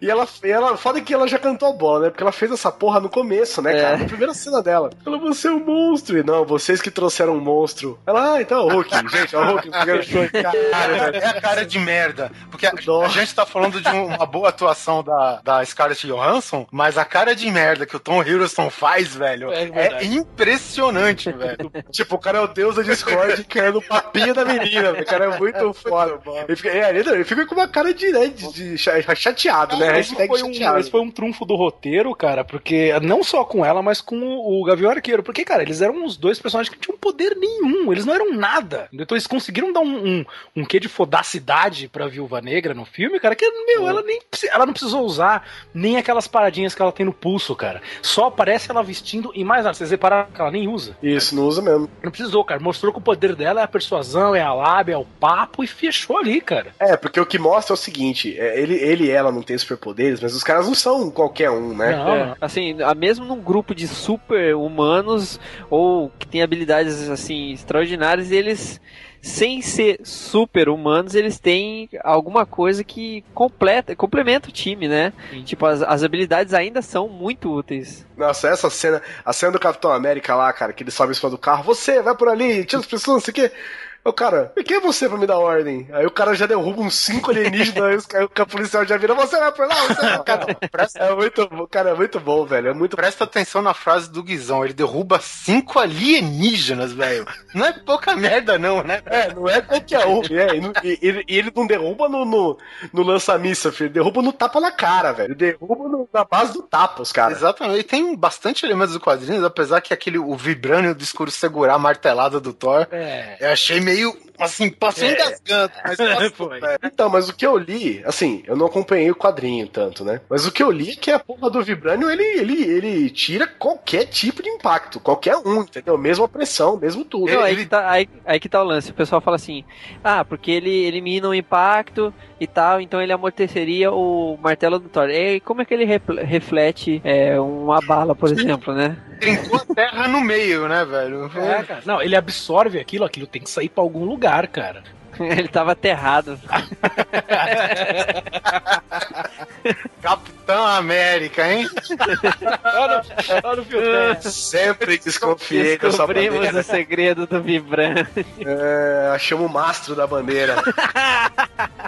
E ela, e ela, foda que ela já cantou a bola, né? Porque ela fez essa porra no começo, né, É. cara? Na primeira cena dela. Ela, você é um monstro! E não, vocês que trouxeram um monstro. Ela, ah, então é o Hulk. [laughs] Gente, é o Hulk. Caralho, velho. É a cara de merda. Porque a, a gente tá falando de um- uma boa atuação da, da Scarlett Johansson, mas a cara de merda que o Tom Hiddleston faz, velho, É é, impressionante, [laughs] velho. Tipo, o cara é o deus da Discord querendo o papinho da menina. O cara é muito foda. Ele fica, é, ele, ele fica com uma cara de, né, de, de cha- chateado, né? Esse foi, um, esse foi um trunfo do roteiro, cara, porque não só com ela, mas com o, o Gavião Arqueiro. Porque, cara, eles eram os dois personagens que não tinham poder nenhum, eles não eram nada. Então eles conseguiram dar um, um, um quê de fodacidade pra Viúva Negra no filme, cara, que, meu, ela nem ela não precisou usar nem aquelas paradinhas que ela tem no pulso, cara. Só aparece ela vestindo e mais nada. Vocês repararam que ela nem usa. Isso, não usa mesmo. Não precisou, cara. Mostrou que o poder dela é a persuasão, é a lábia, é o papo e fechou ali, cara. É, porque o que mostra é o seguinte: é, ele, ele e ela não têm superpoderes, mas os caras não são qualquer um, né? Não, É, assim, a- mesmo num grupo de super humanos ou que tem habilidades assim extraordinárias, eles sem ser super humanos, eles têm alguma coisa que completa, complementa o time, né? Tipo, as, as habilidades ainda são muito úteis. Nossa, essa cena, a cena do Capitão América lá, cara, que ele sobe em cima do carro, você, vai por ali, tira as pessoas, não sei o quê. O cara, e quem é você pra me dar ordem? Aí o cara já derruba uns cinco alienígenas, [laughs] aí o policial já vira, você vai por lá, você vai. Cara, é muito bom, cara, é muito bom, velho. É muito Presta atenção na frase do Guizão, ele derruba cinco alienígenas, velho. Não é pouca merda não, né? É, não é qualquer um. [laughs] É, e, e- ele, ele não derruba no, no, no lança-missa, filho. Ele derruba no tapa na cara, velho. Ele derruba no- na base do tapa, os caras. Exatamente. E tem bastante elementos do quadrinhos, apesar que aquele o vibrânio do escuro segurar a martelada do Thor, É. eu achei meio היו Assim, passou É. engasgando, mas [laughs] passou, velho. Então, mas o que eu li, assim, eu não acompanhei o quadrinho tanto, né? Mas o que eu li é que a porra do Vibranium, ele, ele, ele tira qualquer tipo de impacto, qualquer um, entendeu? Mesma pressão, mesmo tudo. Não, aí, ele- que tá, aí, aí que tá o lance. O pessoal fala assim: ah, porque ele elimina o impacto e tal, então ele amorteceria o martelo do Thor. E como é que ele reflete é, uma bala, por exemplo, né? Trincou a terra no meio, né, velho? É, cara. Não, ele absorve aquilo, aquilo tem que sair pra algum lugar, cara. [laughs] ele tava aterrado. [laughs] Capitão América, hein? Olha, olha o filme. Sempre desconfiei dessa Descobrimos bandeira. o segredo do Vibran. É, achamos o mastro da bandeira. [laughs]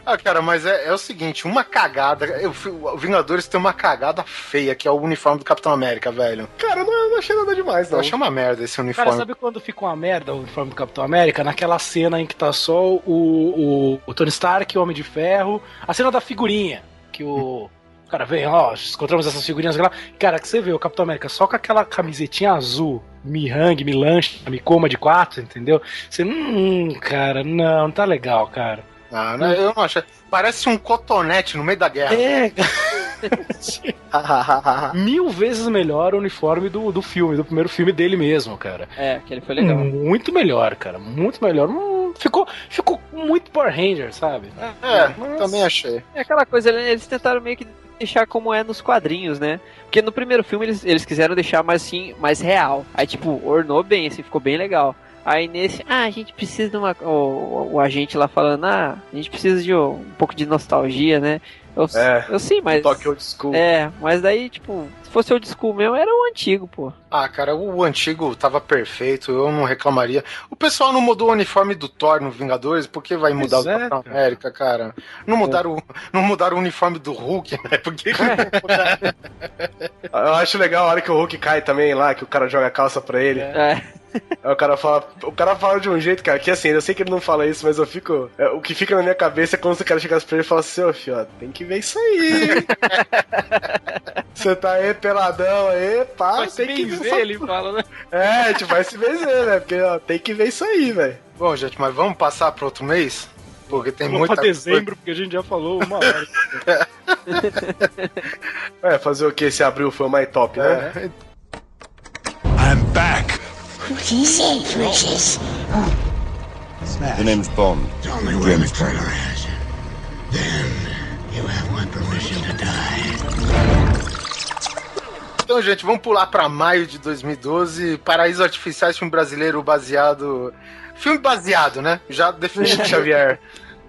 Ah, cara, mas é, é o seguinte, uma cagada. Eu, o Vingadores tem uma cagada feia, que é o uniforme do Capitão América, velho. Cara, eu não, eu não achei nada demais, Eu não. achei uma merda esse Cara, uniforme. sabe quando fica uma merda o uniforme do Capitão América? Naquela cena em que tá só o, o, o Tony Stark, o Homem de Ferro, a cena da figurinha, que o. o Cara, vem, ó, encontramos essas figurinhas lá. Cara, que você vê o Capitão América só com aquela camisetinha azul, me hang, me lanche, me coma de quatro, entendeu? Você, hum, cara, não, não tá legal, cara. Ah, não, eu não achei. Parece um cotonete no meio da guerra. É, [laughs] [laughs] mil vezes melhor o uniforme do, do filme, do primeiro filme dele mesmo, cara. É, aquele foi legal. Muito melhor, cara. Muito melhor. Hum, ficou, ficou muito Power Ranger, sabe? É, Mas- também achei. É aquela coisa, né, eles tentaram meio que deixar como é nos quadrinhos, né? Porque no primeiro filme eles, eles quiseram deixar mais assim, mais real. Aí, tipo, ornou bem, assim, ficou bem legal. Aí nesse, ah, a gente precisa de uma. O, o, o agente lá falando, ah, a gente precisa de um, pouco de nostalgia, né? Eu, É. eu sim, mas. Toque old school. É, mas daí, tipo, se fosse old school mesmo, era o antigo, pô. Ah, cara, o antigo tava perfeito, eu não reclamaria. O pessoal não mudou o uniforme do Thor no Vingadores, por que vai mudar Pois o é, Capitão. América, cara? Não mudaram, o- não mudaram o uniforme do Hulk, né? Por que mudaram? [laughs] Eu acho legal a hora que o Hulk cai também lá, que o cara joga a calça pra ele. É. Aí o cara fala. O cara fala de um jeito, cara, que assim, eu sei que ele não fala isso, mas eu fico. é, o que fica na minha cabeça é quando o cara chega pra ele e fala assim, ô fio, ó, tem que ver isso aí. [laughs] Você tá aí peladão aí, pá, Vai se tem que ver. essa- ele fala, né? É, tipo, vai se benzer, né? Porque ó, tem que ver isso aí, velho. Bom, gente, mas vamos passar para outro mês? Porque tem Vamos muita pra dezembro, porque a gente já falou uma hora. [laughs] É, fazer o que? Esse abril foi o mais top, né? É, I'm back. What is it, Precious? The name's Bond. Tell me where the trailer is. Then you have my permission to die. Então, gente, vamos pular para maio de 2012. Paraíso Artificiais, filme brasileiro baseado. Filme baseado, né? Já definido [laughs] Xavier.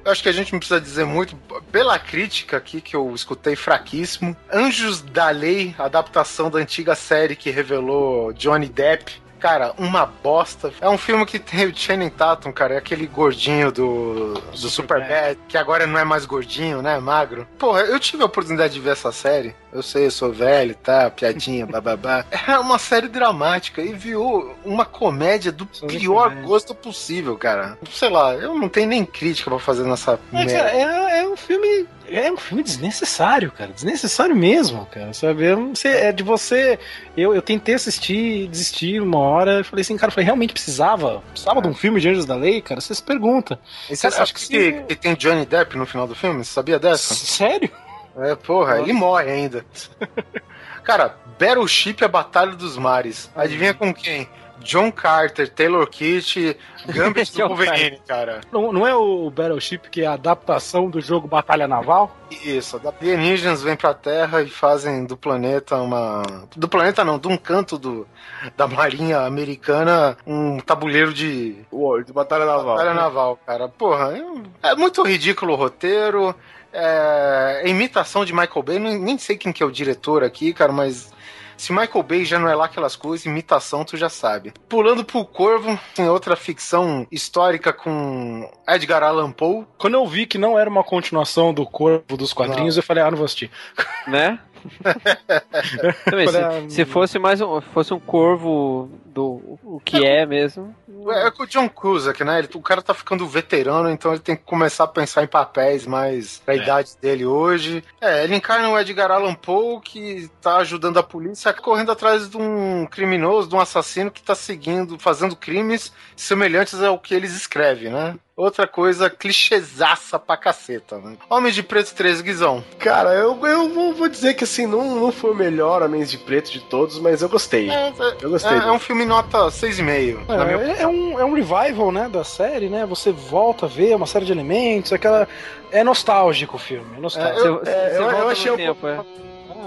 Eu acho que a gente não precisa dizer muito. Pela crítica aqui que eu escutei fraquíssimo. Anjos da Lei, adaptação da antiga série que revelou Johnny Depp. Cara, uma bosta. É um filme que tem o Channing Tatum, cara. É aquele gordinho do, do Superbad, que agora não é mais gordinho, né? Magro. Porra, eu tive a oportunidade de ver essa série. Eu sei, eu sou velho, tá? Piadinha, [laughs] bababá. É uma série dramática e viu uma comédia do pior comédia. gosto possível, cara. Sei lá, eu não tenho nem crítica pra fazer nessa É, merda. cara, é, é um filme. É um filme desnecessário, cara. Desnecessário mesmo, cara. Sabe? Eu não sei, é de você. Eu, eu tentei assistir, desistir uma hora. Eu falei assim, cara, eu falei, realmente precisava? Precisava de um filme de Anjos da Lei, cara? Você se pergunta. E você Cara, acho que que, que tem Johnny Depp no final do filme? Você sabia dessa? Sério? É, porra, ele morre ainda. [laughs] Cara, Battleship A Batalha dos Mares. Adivinha com quem? John Carter, Taylor Kitsch, Gambit [laughs] do Wolverine, cara. Não, não é o Battleship que é a adaptação do jogo Batalha Naval? Isso, alienígenas vêm pra Terra e fazem do planeta uma. Do planeta não, de um canto do, da Marinha Americana um tabuleiro de O de Batalha Naval. batalha naval, cara. Porra, é, é muito ridículo o roteiro. É, é imitação de Michael Bay. Nem, nem sei quem que é o diretor aqui, cara, mas. Se Michael Bay já não é lá aquelas coisas, imitação tu já sabe. Pulando pro Corvo, tem outra ficção histórica com Edgar Allan Poe. Quando eu vi que não era uma continuação do Corvo dos quadrinhos, eu falei, ah, não vou assistir. [laughs] Né? [laughs] Também, Pra- se, se fosse mais um, fosse um corvo do o que é mesmo. É com o John Cusack, né? Ele- o cara tá ficando veterano, então ele tem que começar a pensar em papéis mais pra idade dele hoje. É, ele encarna o Edgar Allan Poe, que tá ajudando a polícia correndo atrás de um criminoso, de um assassino que tá seguindo, fazendo crimes semelhantes ao que eles escrevem, né? outra coisa clichêzaça pra caceta, né? Homem de Preto 3, Guizão. Cara, eu, eu vou, vou dizer que assim, não, não foi o melhor Homens de Preto de todos, mas eu gostei. É, Eu gostei. é, é um filme nota 6,5. na minha É, é um, é um revival, né, da série, né? Você volta a ver uma série de elementos, aquela... É nostálgico o filme, é nostálgico. Você, é, você eu- eu volta no achei um tempo, é.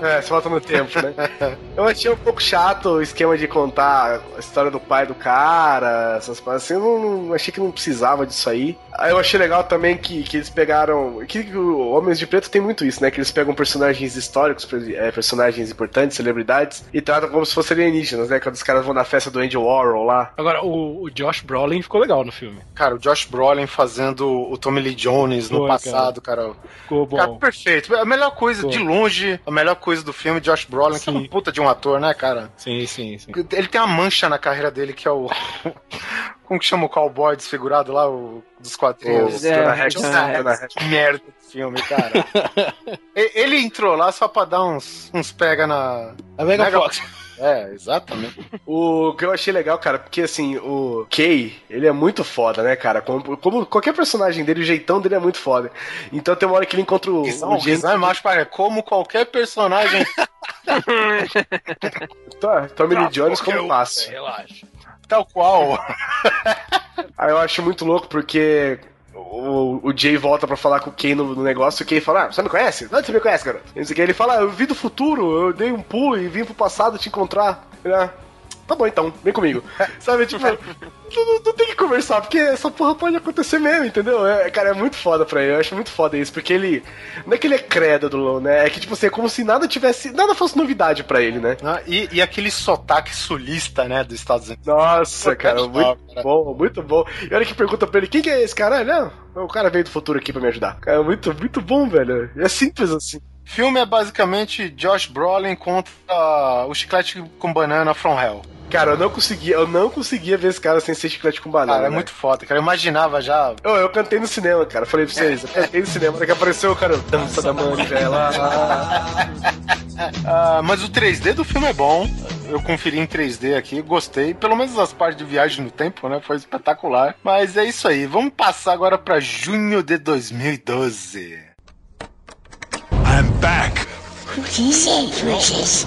É, você volta no tempo, né? [laughs] Eu achei um pouco chato o esquema de contar a história do pai do cara, essas coisas assim. Eu não, não- achei que não precisava disso aí. Aí eu achei legal também que, que eles pegaram. Que, que o Homens de Preto tem muito isso, né? Que eles pegam personagens históricos, é, personagens importantes, celebridades, e tratam como se fossem alienígenas, né? Quando os caras vão na festa do Andy Warhol lá. Agora, o, o Josh Brolin ficou legal no filme. Cara, o Josh Brolin fazendo o Tommy Lee Jones no Foi, passado, cara. Ficou bom. Cara, perfeito. A melhor coisa, de longe, a melhor coisa do filme, Josh Brolin, que é um Sim. puta de um ator, né, cara? Sim, sim, sim. Ele tem uma mancha na carreira dele que é o. Como que chama o cowboy desfigurado lá, o dos quadrinhos? É, Jonah Rex, Jonah Jonah Rex. Que merda desse filme, cara. [laughs] Ele entrou lá só pra dar uns, uns pega na. A Mega Mega- Fox. É, exatamente. O que eu achei legal, cara, porque assim, o Kay, ele é muito foda, né, cara? Como, como qualquer personagem dele, o jeitão dele é muito foda. Então tem uma hora que ele encontra o, Guizão, o. Guizão é macho, para como qualquer personagem. Tommy Lee Jones como um, passo. é, Relaxa. Tal qual. Aí [laughs] eu acho muito louco porque o, o Jay volta pra falar com o Kay no, no negócio o Kay fala: Ah, você me conhece? Não, você me conhece, garoto. Ele fala: ah, Eu vi do futuro, eu dei um pulo e vim pro passado te encontrar. Ele, ah, Tá bom então, vem comigo. [laughs] Sabe, tipo, não, tem que conversar, porque essa porra pode acontecer mesmo, entendeu? É, cara, é muito foda pra ele, eu acho muito foda isso, porque ele. Não é que ele é crédulo, né? É que, tipo assim, é como se nada tivesse. Nada fosse novidade pra ele, né? Ah, e, e aquele sotaque sulista, né, dos Estados Unidos. Nossa, cara, muito bom, muito bom. E olha que pergunta pra ele, quem que é esse cara? Ele, Não, o cara veio do futuro aqui pra me ajudar. Cara, muito, muito bom, velho. É simples assim. Filme é basicamente Josh Brolin contra o chiclete com banana from hell. Cara, eu não conseguia, eu não conseguia ver esse cara sem ser chiclete com banana. Cara, é né? muito foda, cara. Eu imaginava já. Eu, eu cantei no cinema, cara. Falei pra vocês, eu cantei no cinema, daqui apareceu o cara, dança da manivela. Ah, mas o 3D do filme é bom. Eu conferi em 3D aqui, gostei. Pelo menos as partes de viagem no tempo, né? Foi espetacular. Mas é isso aí. Vamos passar agora pra junho de 2012. I'm back. What do you say, precious?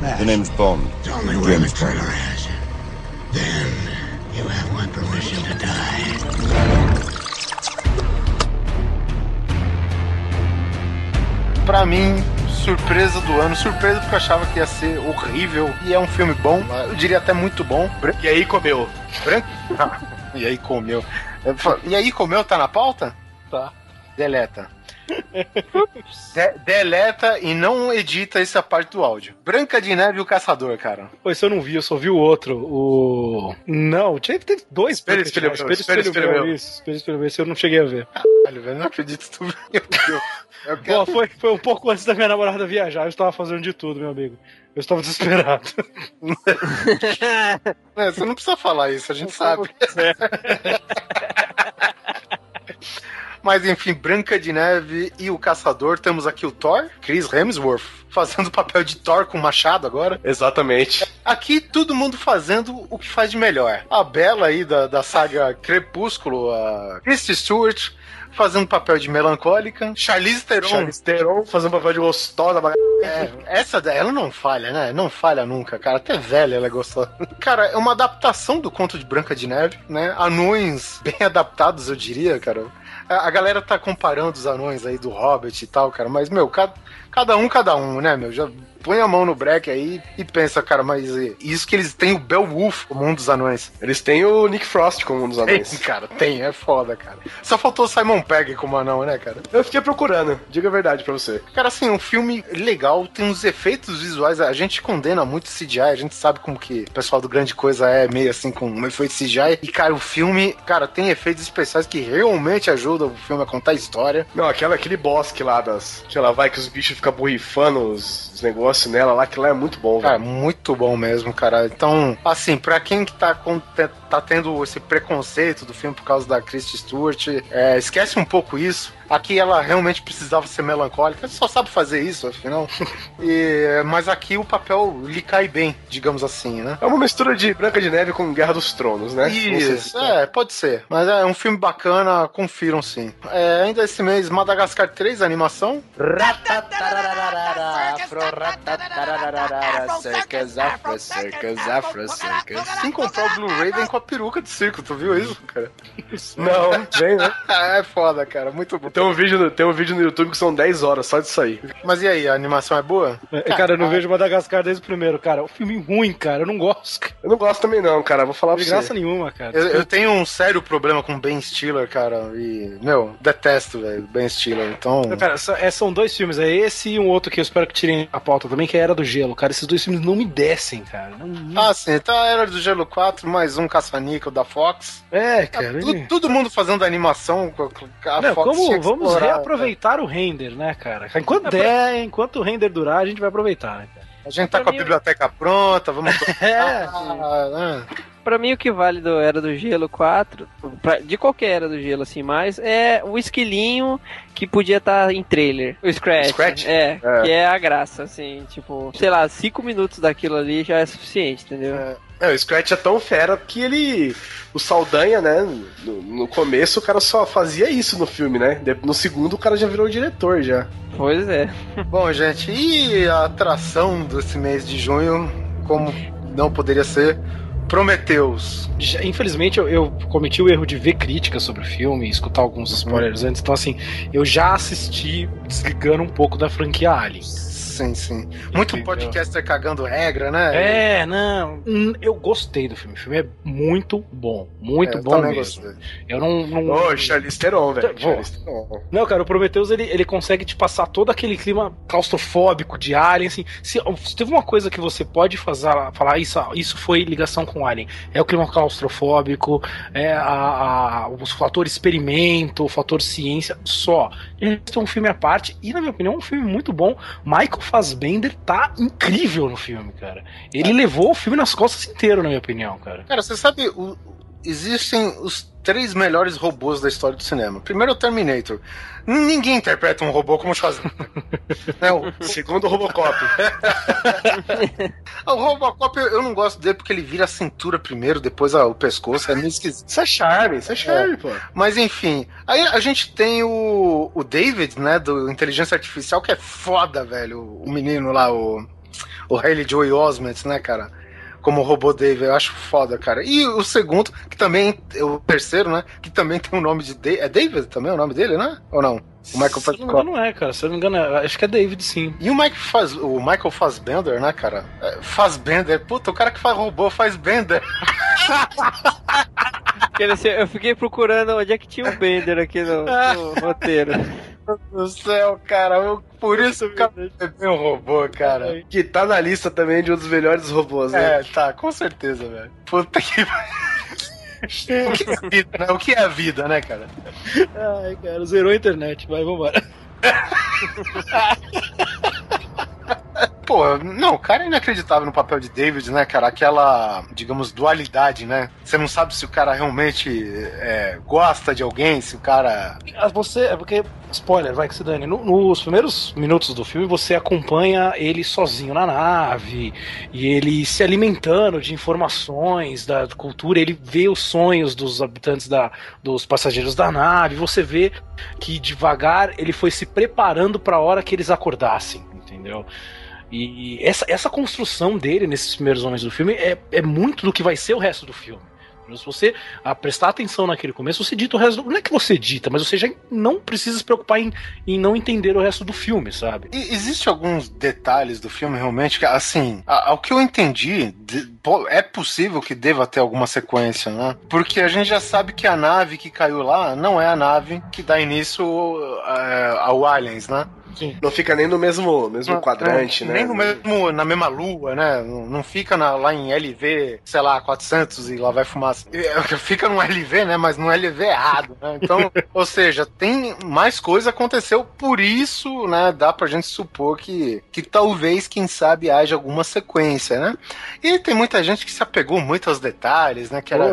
The name's Bond. The trailer has it. Then you have my permission to die. Pra mim, surpresa do ano. Surpresa porque eu achava que ia ser horrível. E é um filme bom. Eu diria até muito bom. E aí comeu. Branco? [laughs] e aí comeu. E aí comeu tá na pauta? Tá. Deleta. De- deleta e não edita essa parte do áudio. Branca de Neve e o Caçador, cara. Pô, esse eu não vi, eu só vi o outro. O. Não, tinha teve dois. Espelho, espelho espelho, espelho meu, meu. Isso, espelho, espelho meu. Esse eu não cheguei a ver. Olha, velho, não acredito que tu viu. Eu quero- Pô, foi, foi um pouco antes da minha namorada viajar, eu estava fazendo de tudo, meu amigo. Eu estava desesperado. [laughs] É, você não precisa falar isso, a gente sabe. [laughs] Mas enfim, Branca de Neve e o Caçador. Temos aqui o Thor, Chris Hemsworth, fazendo o papel de Thor com machado agora. Exatamente. Aqui todo mundo fazendo o que faz de melhor. A Bela aí da, da saga Crepúsculo, a Kristen Stewart, fazendo papel de melancólica. Charlize Theron. Charlize Theron fazendo papel de gostosa. É, essa ela não falha, né? Não falha nunca, cara. Até velha ela é gostosa. [laughs] Cara, é uma adaptação do conto de Branca de Neve, né? Anões bem adaptados, eu diria, cara. A, a galera tá comparando os anões aí do Hobbit e tal, cara. Mas, meu, cada, cada um, cada um, né, meu? Já põe a mão no break aí e pensa, cara, mas eh, isso que eles têm o Beowulf como um dos anões. Eles têm o Nick Frost como um dos Tem, anões. cara, tem, é foda, cara. Só faltou o Simon Pegg como anão, né, cara? Eu fiquei procurando, diga a verdade pra você. Cara, assim, um filme legal, tem uns efeitos visuais. A gente condena muito CGI, a gente sabe como que o pessoal do Grande Coisa é meio assim com um efeito CGI. E, cara, o filme, cara, tem efeitos especiais que realmente ajudam o filme a contar a história. Não, aquela, aquele bosque lá das. Sei lá, vai que os bichos ficam borrifando os, os negócios. Nela lá, que lá é muito bom, Cara, velho. muito bom mesmo, cara. Então, assim, pra quem que tá, com, tá tendo esse preconceito do filme por causa da Kristen Stewart, é, esquece um pouco isso. Aqui ela realmente precisava ser melancólica, ela só sabe fazer isso, afinal. [laughs] E, mas aqui o papel lhe cai bem, digamos assim, né? É uma mistura de Branca de Neve com Guerra dos Tronos, né? Isso, se- é, pode ser. Mas é um filme bacana, confiram sim. É, ainda esse mês, Madagascar 3, animação. Circus, afro, circus, afro, circus. Quem comprar o Blu-ray vem com a peruca de circo, tu viu isso, cara? [laughs] Não, vem, né? [laughs] é foda, cara, muito bom. Tem um, vídeo no, tem um vídeo no YouTube que são 10 horas só disso aí. Mas e aí, a animação é boa? É, Cara, eu não vejo Madagascar desde o primeiro, cara. O filme ruim, cara. Eu não gosto. cara. Eu não gosto também não, cara. Vou falar De pra graça você. nenhuma, cara. Eu, eu tenho um sério problema com Ben Stiller, cara, e, meu, detesto, velho, Ben Stiller, então... Cara, é, são dois filmes, é esse e um outro que eu espero que tirem a pauta também, que é Era do Gelo. Cara, esses dois filmes não me descem, cara. Não, não- Ah, sim, então Era do Gelo 4, mais um caça-níquel da Fox. É, cara. Tu- ele- todo mundo fazendo animação, com a Não, Fox como vamos explorar, reaproveitar o render, né, cara? Enquanto der, enquanto o render durar, a gente vai aproveitar, né, cara? A gente tá com a biblioteca pronta, vamos... [laughs] É, Ah, né? Pra mim, o que vale do Era do Gelo 4, pra- de qualquer Era do Gelo, assim, mais, é o esquilinho que podia estar em trailer. O Scratch. Scratch? É, É. que é a graça, assim, tipo, sei lá, cinco minutos daquilo ali já é suficiente, entendeu? É, o Scratch é tão fera que ele. O Saldanha, né? No, no começo o cara só fazia isso no filme, né? No segundo o cara já virou diretor já. Pois é. [laughs] Bom, gente, e a atração desse mês de junho, como não poderia ser, Prometheus. Já- Infelizmente, eu, eu cometi o erro de ver críticas sobre o filme escutar alguns spoilers antes. Então, assim, eu já assisti desligando um pouco da franquia Alien. Sim, sim. Muito Entendeu? podcaster cagando regra, né? É, não. hum, Eu gostei do filme. O filme é muito bom. Muito É, bom mesmo. gostei. Eu não. não... Ô, Charlize Theron, velho. Não, cara, o Prometheus ele, ele consegue te passar todo aquele clima claustrofóbico de Alien, assim. Se, se teve uma coisa que você pode fazer, falar isso, isso foi ligação com Alien, é o clima claustrofóbico, é a, a- o fator experimento, o fator ciência, só. Esse é um filme à parte e, na minha opinião, é um filme muito bom. Michael Fassbender tá incrível no filme, cara. Ele levou o filme nas costas inteiro, na minha opinião, cara. Cara, você sabe, o- existem os três melhores robôs da história do cinema. Primeiro é o Terminator. Ninguém interpreta um robô como Schwarzenegger. [laughs] é, o, Segundo o Robocop. [laughs] o Robocop eu não gosto dele porque ele vira a cintura primeiro, depois o pescoço, é meio esquisito. Isso é charme, isso é charme, pô. Mas enfim, aí a gente tem o, o David, né, do Inteligência Artificial, que é foda, velho. O menino lá, o, o Haley Joey Osment, né, cara? Como o robô David, eu acho foda, cara. E o segundo, que também, o terceiro, né, que também tem o nome de David. É David também o nome dele, né? Ou não? O Michael Se eu não me engano, não é, cara. Se eu não me engano, é- acho que é David, sim. E o, Mike faz, o Michael Fassbender, né, cara? É, Fassbender, puta, o cara que faz robô faz Bender. [laughs] Quer dizer, Eu fiquei procurando onde é que tinha o Bender aqui no, no roteiro. [laughs] Deus do céu, cara. eu- por isso o cara é bem um robô, cara. Que tá na lista também de um dos melhores robôs, né? É, tá, com certeza, velho. Puta que. o que é a vida, né? O que é a vida, né, cara? Ai, cara, zerou a internet. Vai, vambora. [laughs] Pô, não, o cara é inacreditável no papel de David, né, cara? Aquela, digamos, dualidade, né? Você não sabe se o cara realmente é, gosta de alguém, se o cara. Ah, Você, é porque, spoiler, vai que se dane. No- nos primeiros minutos do filme, você acompanha ele sozinho na nave, e ele se alimentando de informações da cultura, ele vê os sonhos dos habitantes da, dos passageiros da nave, você vê que devagar ele foi se preparando para a hora que eles acordassem, entendeu? E essa, essa construção dele nesses primeiros homens do filme é, é muito do que vai ser o resto do filme. Se você ah, prestar atenção naquele começo, você dita o resto. Do... Não é que você dita, mas você já não precisa se preocupar em, em não entender o resto do filme, sabe? E existe alguns detalhes do filme realmente que, assim, ao que eu entendi, é possível que deva ter alguma sequência, né? Porque a gente já sabe que a nave que caiu lá não é a nave que dá início é, ao Aliens, né? Não fica nem no mesmo, mesmo Não, quadrante, é, né? Nem no mesmo, na mesma lua, né? Não, não fica na- lá em LV, sei lá, 400 e lá vai fumaça. É, Fica no LV, né? Mas no LV errado, né? Então, [laughs] ou seja, tem mais coisa aconteceu, por isso, né? Dá pra gente supor que, que talvez, quem sabe, haja alguma sequência, né? E tem muita gente que se apegou muito aos detalhes, né? Que era.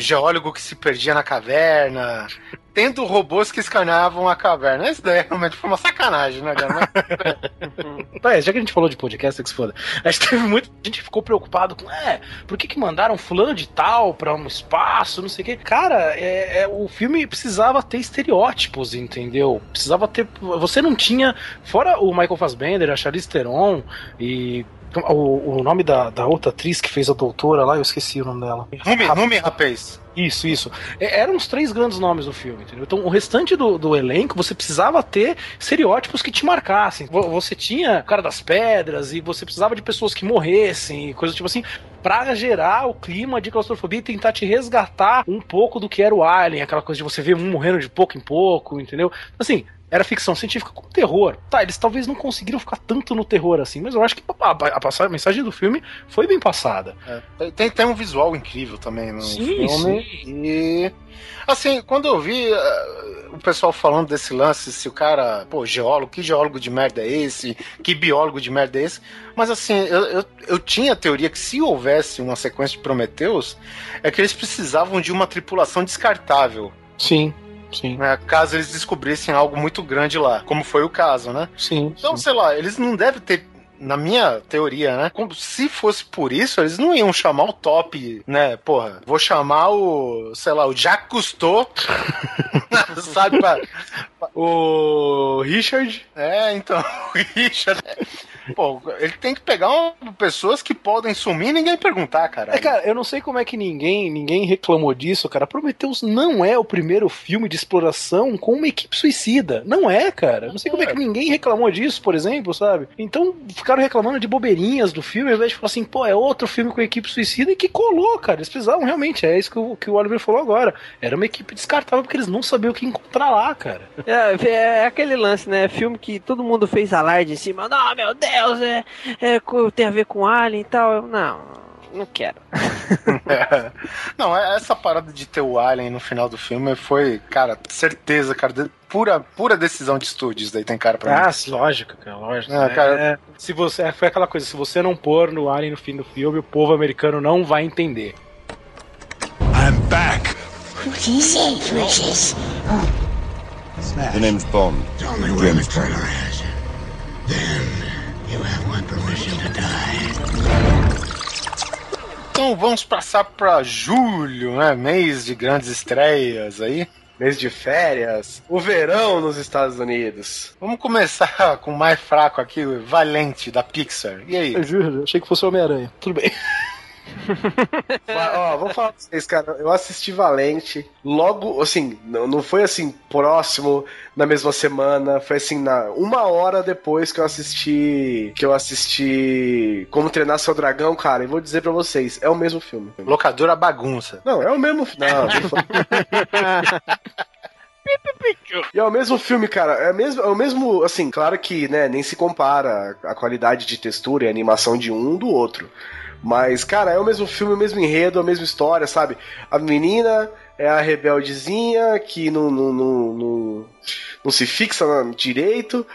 Geólogo que se perdia na caverna, tendo robôs que escaneavam a caverna. Isso daí realmente foi uma sacanagem, né, cara? [laughs] Tá, já que a gente falou de podcast, que se foda. Acho que teve muita gente que ficou preocupado com, é, por que, que mandaram fulano de tal pra um espaço, não sei o quê. Cara, é, é, o filme precisava ter estereótipos, entendeu? Precisava ter. Você não tinha. Fora o Michael Fassbender, a Charlize Theron e. O, o nome da, da outra atriz que fez a doutora lá, eu esqueci o nome dela. Numi, Numi, rapaz. Isso, isso. É, eram os três grandes nomes do filme, entendeu? Então, o restante do, do elenco, você precisava ter estereótipos que te marcassem. Vo- Você tinha o cara das pedras e você precisava de pessoas que morressem e coisas tipo assim, pra gerar o clima de claustrofobia e tentar te resgatar um pouco do que era o Alien, aquela coisa de você ver um morrendo de pouco em pouco, entendeu? Assim, era ficção científica com terror. Tá, eles talvez não conseguiram ficar tanto no terror assim, mas eu acho que a, a, a mensagem do filme foi bem passada. É, Tem, tem um visual incrível também no Sim, filme. E. Assim, quando eu vi eh, o pessoal falando desse lance, se o cara, pô, geólogo, que geólogo de merda é esse? Que biólogo de merda é esse? Mas assim, eu, eu, eu tinha a teoria que se houvesse uma sequência de Prometheus, é que eles precisavam de uma tripulação descartável. Sim, sim. Né, caso eles descobrissem algo muito grande lá, como foi o caso, né? Sim. Então, sei lá, eles não devem ter. Na minha teoria, né? se fosse por isso, eles não iam chamar o top, né? Porra, vou chamar o, sei lá, o Jacques Cousteau, [laughs] sabe? Pra, O Richard. é, então, [laughs] o Richard. Pô, ele tem que pegar um- pessoas que podem sumir e ninguém perguntar, cara. É, cara, eu não sei como é que ninguém ninguém reclamou disso, cara. Prometheus não é o primeiro filme de exploração com uma equipe suicida. Não é, cara. Eu não sei como é que ninguém reclamou disso, por exemplo, sabe? Então ficaram reclamando de bobeirinhas do filme, ao invés de falar assim, pô, é outro filme com equipe suicida e que colou, cara. Eles precisavam realmente, é isso que o, que o Oliver falou agora. Era uma equipe descartável porque eles não sabiam o que encontrar lá, cara. É, é aquele lance, né? Filme que todo mundo fez alarde em cima. Não, meu Deus, é, é, tem a ver com Alien e tal. Eu, não, não quero. É. [laughs] Não, é- essa parada de ter o Alien no final do filme foi, cara, certeza, cara, de- pura, pura decisão de estúdios daí tem cara pra mim. Ah, lógico, cara, lógico. Ah, cara. É, se você, é, foi aquela coisa, se você não pôr no Alien no fim do filme, o povo americano não vai entender. I'm back. What is it, Precious? The name's Bond. Only when the colonel has it. Then you have Então vamos passar pra julho, né? Mês de grandes estreias aí. Mês de férias. O verão nos Estados Unidos. Vamos começar [laughs] com o mais fraco aqui, o Valente da Pixar. E aí? Eu juro, achei que fosse o Homem-Aranha. Tudo bem. [laughs] Ó, vou falar pra vocês, cara. Eu assisti Valente logo, assim, não, não foi assim próximo na mesma semana, foi assim na uma hora depois que eu assisti que eu assisti Como Treinar Seu Dragão, cara. E vou dizer pra vocês, é o mesmo filme. Locadora bagunça. Não, é o mesmo filme. Não, [laughs] E é o mesmo filme, cara. É, mesmo, é o mesmo, assim, claro que, né, nem se compara a qualidade de textura e animação de um do outro. Mas, cara, é o mesmo filme, o mesmo enredo, a mesma história, sabe? A menina é a rebeldezinha que não, não, não, não, não se fixa direito,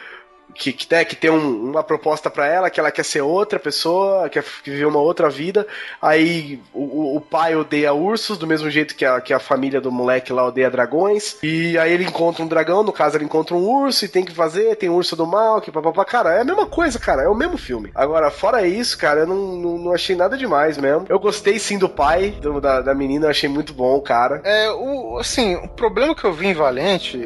que, que, né, que tem um- uma proposta pra ela, que ela quer ser outra pessoa, quer viver uma outra vida. Aí o, o- o pai odeia ursos, do mesmo jeito que a, que a família do moleque lá odeia dragões. E aí ele encontra um dragão, no caso ele encontra um urso e tem que fazer, tem um urso do mal, que papapá. Cara, é a mesma coisa, cara, é o mesmo filme. Agora, fora isso, cara, eu não, não, não achei nada demais mesmo. Eu gostei sim do pai, do- da, da menina, eu achei muito bom, cara. É, o, assim, o problema que eu vi em Valente.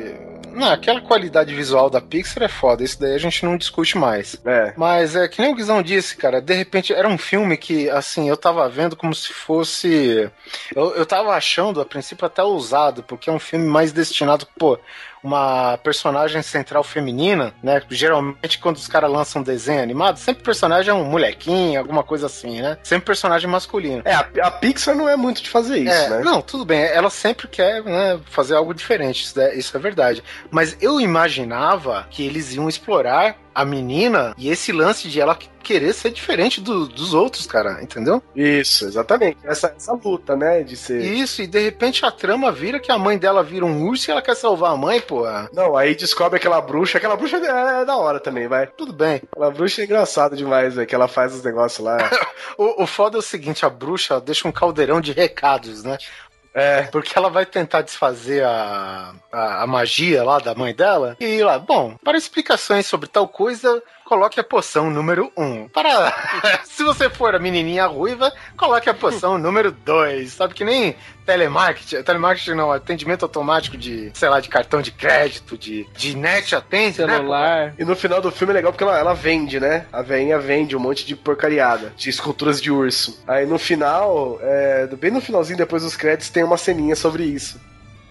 Não, aquela qualidade visual da Pixar é foda, isso daí a gente não discute mais. É. Mas é que nem o Guizão disse, cara, de repente era um filme que, assim, eu tava vendo como se fosse. Eu, eu tava achando, a princípio, até ousado, porque é um filme mais destinado, pô, uma personagem central feminina, né? Geralmente, quando os caras lançam um desenho animado, sempre o personagem é um molequinho, alguma coisa assim, né? Sempre personagem masculino. É, a, a Pixar não é muito de fazer isso, É, né? Não, tudo bem. Ela sempre quer né, fazer algo diferente, isso é, isso é verdade. Mas eu imaginava que eles iam explorar a menina e esse lance de ela querer ser diferente do- dos outros, cara, entendeu? Isso, exatamente. Essa, essa luta, né? De ser. Isso, e de repente a trama vira que a mãe dela vira um urso e ela quer salvar a mãe, pô. Não, aí descobre aquela bruxa. Aquela bruxa é, é da hora também, vai. Tudo bem. Aquela bruxa é engraçada demais, velho. Que ela faz os negócios lá. [laughs] O, o foda é o seguinte, a bruxa deixa um caldeirão de recados, né? É. Porque ela vai tentar desfazer a, a, a magia lá da mãe dela. E lá, bom, para explicações sobre tal coisa, coloque a poção número 1. Um. Para. [laughs] Se você for a menininha ruiva, coloque a poção [laughs] número 2. Sabe que nem telemarketing. Telemarketing não, atendimento automático de, sei lá, de cartão de crédito, de, de net atende, né? Celular. E no final do filme é legal porque ela, ela vende, né? A veinha vende um monte de porcariada, de esculturas de urso. Aí no final, é, bem no finalzinho, depois dos créditos, tem uma ceninha sobre isso.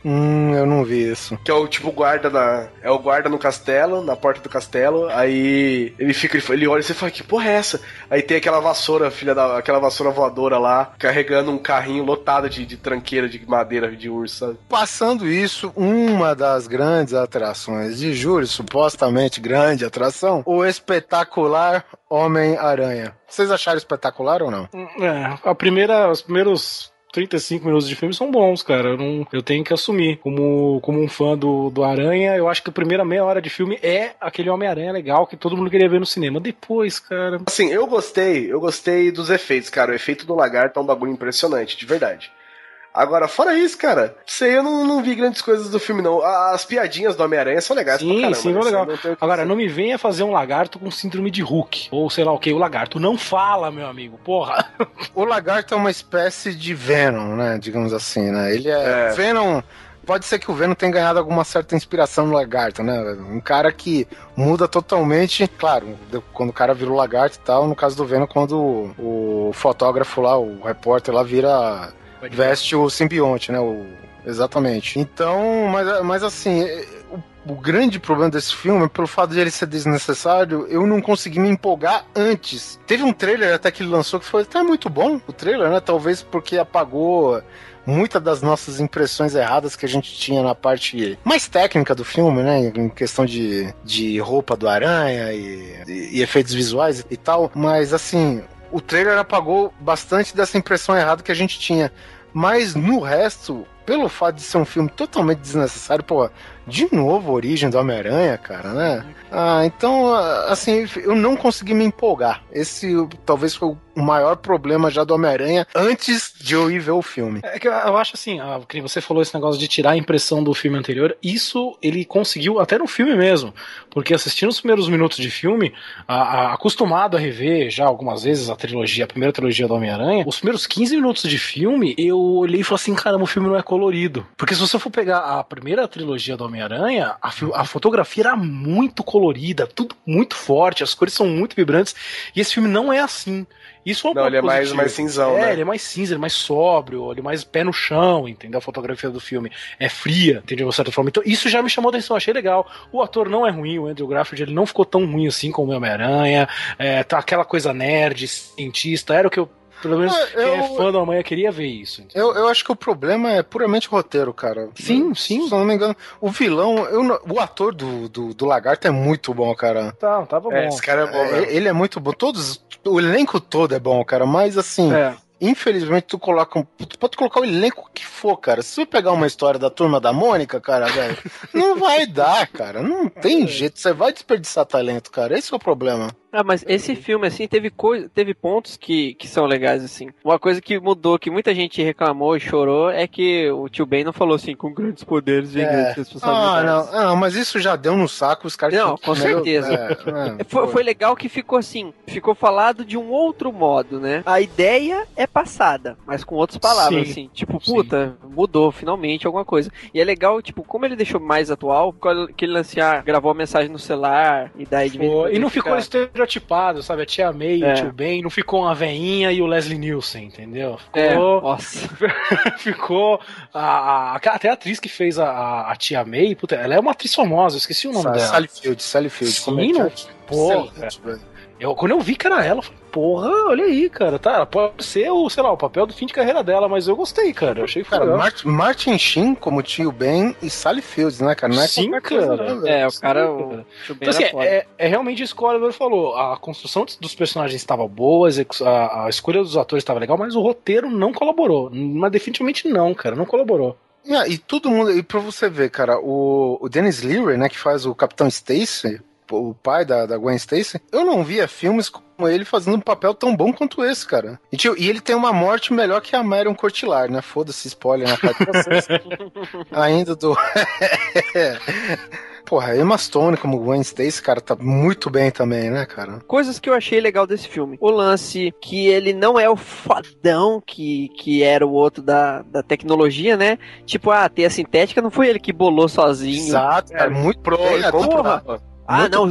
Hum, eu não vi isso. Que é o tipo guarda na. É o guarda no castelo, na porta do castelo. Aí ele fica, ele, ele olha e você fala, que porra é essa? Aí tem aquela vassoura, filha da. aquela vassoura voadora lá, carregando um carrinho lotado de, de tranqueira de madeira de urso, sabe? Passando isso, uma das grandes atrações de julho, supostamente grande atração, o espetacular Homem-Aranha. Vocês acharam espetacular ou não? É, a primeira, os primeiros 35 minutos de filme são bons, cara. Eu, não, eu tenho que assumir. Como, como um fã do, do Aranha, eu acho que a primeira meia hora de filme é aquele Homem-Aranha legal que todo mundo queria ver no cinema. Depois, cara. Assim, eu gostei, eu gostei dos efeitos, cara. O efeito do lagarto é um bagulho impressionante, de verdade. Agora, fora isso, cara, sei, eu não, não vi grandes coisas do filme, não. As piadinhas do Homem-Aranha são legais pra Sim, caramba. sim, né? foi legal. Não Agora, dizer. não me venha fazer um lagarto com síndrome de Hulk. Ou sei lá o que, o lagarto não fala, meu amigo. Porra. [laughs] O lagarto é uma espécie de Venom, né? Digamos assim, né? Ele é. É. Venom. Pode ser que o Venom tenha ganhado alguma certa inspiração no lagarto, né? Um cara que muda totalmente. Claro, de- quando o cara vira o lagarto e tal, no caso do Venom, quando o, o fotógrafo lá, o repórter lá, vira. Veste o simbionte, né? O, exatamente. Então, mas, mas assim. é- O, o grande problema desse filme é pelo fato de ele ser desnecessário, eu não consegui me empolgar antes. Teve um trailer até que ele lançou que foi até muito bom, o trailer, né? Talvez porque apagou muitas das nossas impressões erradas que a gente tinha na parte mais técnica do filme, né? Em questão de, de roupa do aranha e, e- e efeitos visuais e tal. Mas assim, o trailer apagou bastante dessa impressão errada que a gente tinha. Mas no resto, pelo fato de ser um filme totalmente desnecessário, pô, de novo a origem do Homem-Aranha, cara, né? Ah, então, ah, assim, eu não consegui me empolgar. Esse talvez foi o maior problema já do Homem-Aranha antes de eu ir ver o filme. É que eu, acho assim, ah, você falou esse negócio de tirar a impressão do filme anterior, isso ele conseguiu até no filme mesmo. Porque assistindo os primeiros minutos de filme, a- a- acostumado a rever já algumas vezes a trilogia, a primeira trilogia do Homem-Aranha, os primeiros 15 minutos de filme, eu olhei e falei assim, caramba, o filme não é colorido. Porque se você for pegar a primeira trilogia do Homem-Aranha, a, a fotografia era muito colorida, tudo muito forte, as cores são muito vibrantes, e esse filme não é assim. Isso é um Não, ele é mais, mais cinzão, É, né? ele é mais cinza, ele é mais sóbrio, ele é mais pé no chão, entendeu? A fotografia do filme é fria, entendeu? De certa forma. Então, isso já me chamou a atenção, achei legal. O ator não é ruim, o Andrew Garfield, ele não ficou tão ruim assim como o Homem-Aranha. É, tá aquela coisa nerd, cientista, era o que eu, pelo menos, É, quem é eu- fã da Homem-Aranha queria ver isso. entendeu? Eu, eu acho que o problema é puramente roteiro, cara. Sim, sim. Se eu não me engano, o vilão, eu o ator do, do, do Lagarto é muito bom, cara. Tá, tava É, bom. esse cara é bom, É, mesmo. ele é muito bom. Todos, o elenco todo é bom, cara. Mas assim, É. infelizmente tu coloca um, tu pode colocar o elenco que for, cara. Se você pegar uma história da turma da Mônica, cara, velho, [laughs] não vai dar, cara. Não tem jeito. Você vai desperdiçar talento, cara. Esse é o problema. Ah, mas esse filme, assim, teve coisa, teve pontos que, que são legais, assim. Uma coisa que mudou, que muita gente reclamou e chorou, é que o tio Ben não falou assim, com grandes poderes vem grandes Ah, responsabilidades. não, ah, mas isso já deu no saco, os caras Não, com certeza. É, é. Foi, foi legal que ficou assim, ficou falado de um outro modo, né? A ideia é passada, mas com outras palavras, Sim. assim. Tipo, Sim. puta, mudou finalmente alguma coisa. E é legal, tipo, como ele deixou mais atual, que ele lançar, gravou a mensagem no celular e daí quando E não ele ficou estereotipado, sabe? A tia May e É. o tio Ben, não ficou uma veinha e o Leslie Nielsen, entendeu? É, Ficou. nossa. [laughs] ficou a, a- até a atriz que fez a, a- a tia May, puta, ela é uma atriz famosa, eu esqueci o nome Sa- dela. Sally Field, Sally Field. Sim, como é que é? Pô. Eu, quando eu vi que era ela, eu falei, porra, olha aí, cara, tá, ela pode ser o, sei lá, o papel do fim de carreira dela, mas eu gostei, cara, eu achei que foi Cara, legal. Martin, Martin Sheen como tio Ben e Sally Fields, né, cara? Não é Sim, qualquer coisa, cara. né? É, o cara. cara. O Então, assim, é, é realmente isso que o Oliver falou. A construção dos personagens estava boa, a a, escolha dos atores estava legal, mas o roteiro não colaborou. Mas definitivamente não, cara, não colaborou. Ah, e todo mundo, e pra você ver, cara, o, o Dennis Leary, né, que faz o Capitão Stacy, o pai da, da Gwen Stacy, eu não via filmes como ele fazendo um papel tão bom quanto esse, cara. E, tio, e ele tem uma morte melhor que a Marion Cotillard, né? Foda-se, spoiler na cara de vocês. Ainda do... [laughs] Porra, Emma Stone como Gwen Stacy, cara, tá muito bem também, né, cara? Coisas que eu achei legal desse filme. O lance que ele não é o fodão que, que era o outro da, da tecnologia, né? Tipo, a teia sintética não foi ele que bolou sozinho. Exato, cara, muito Pro, é, porra. Ah, não,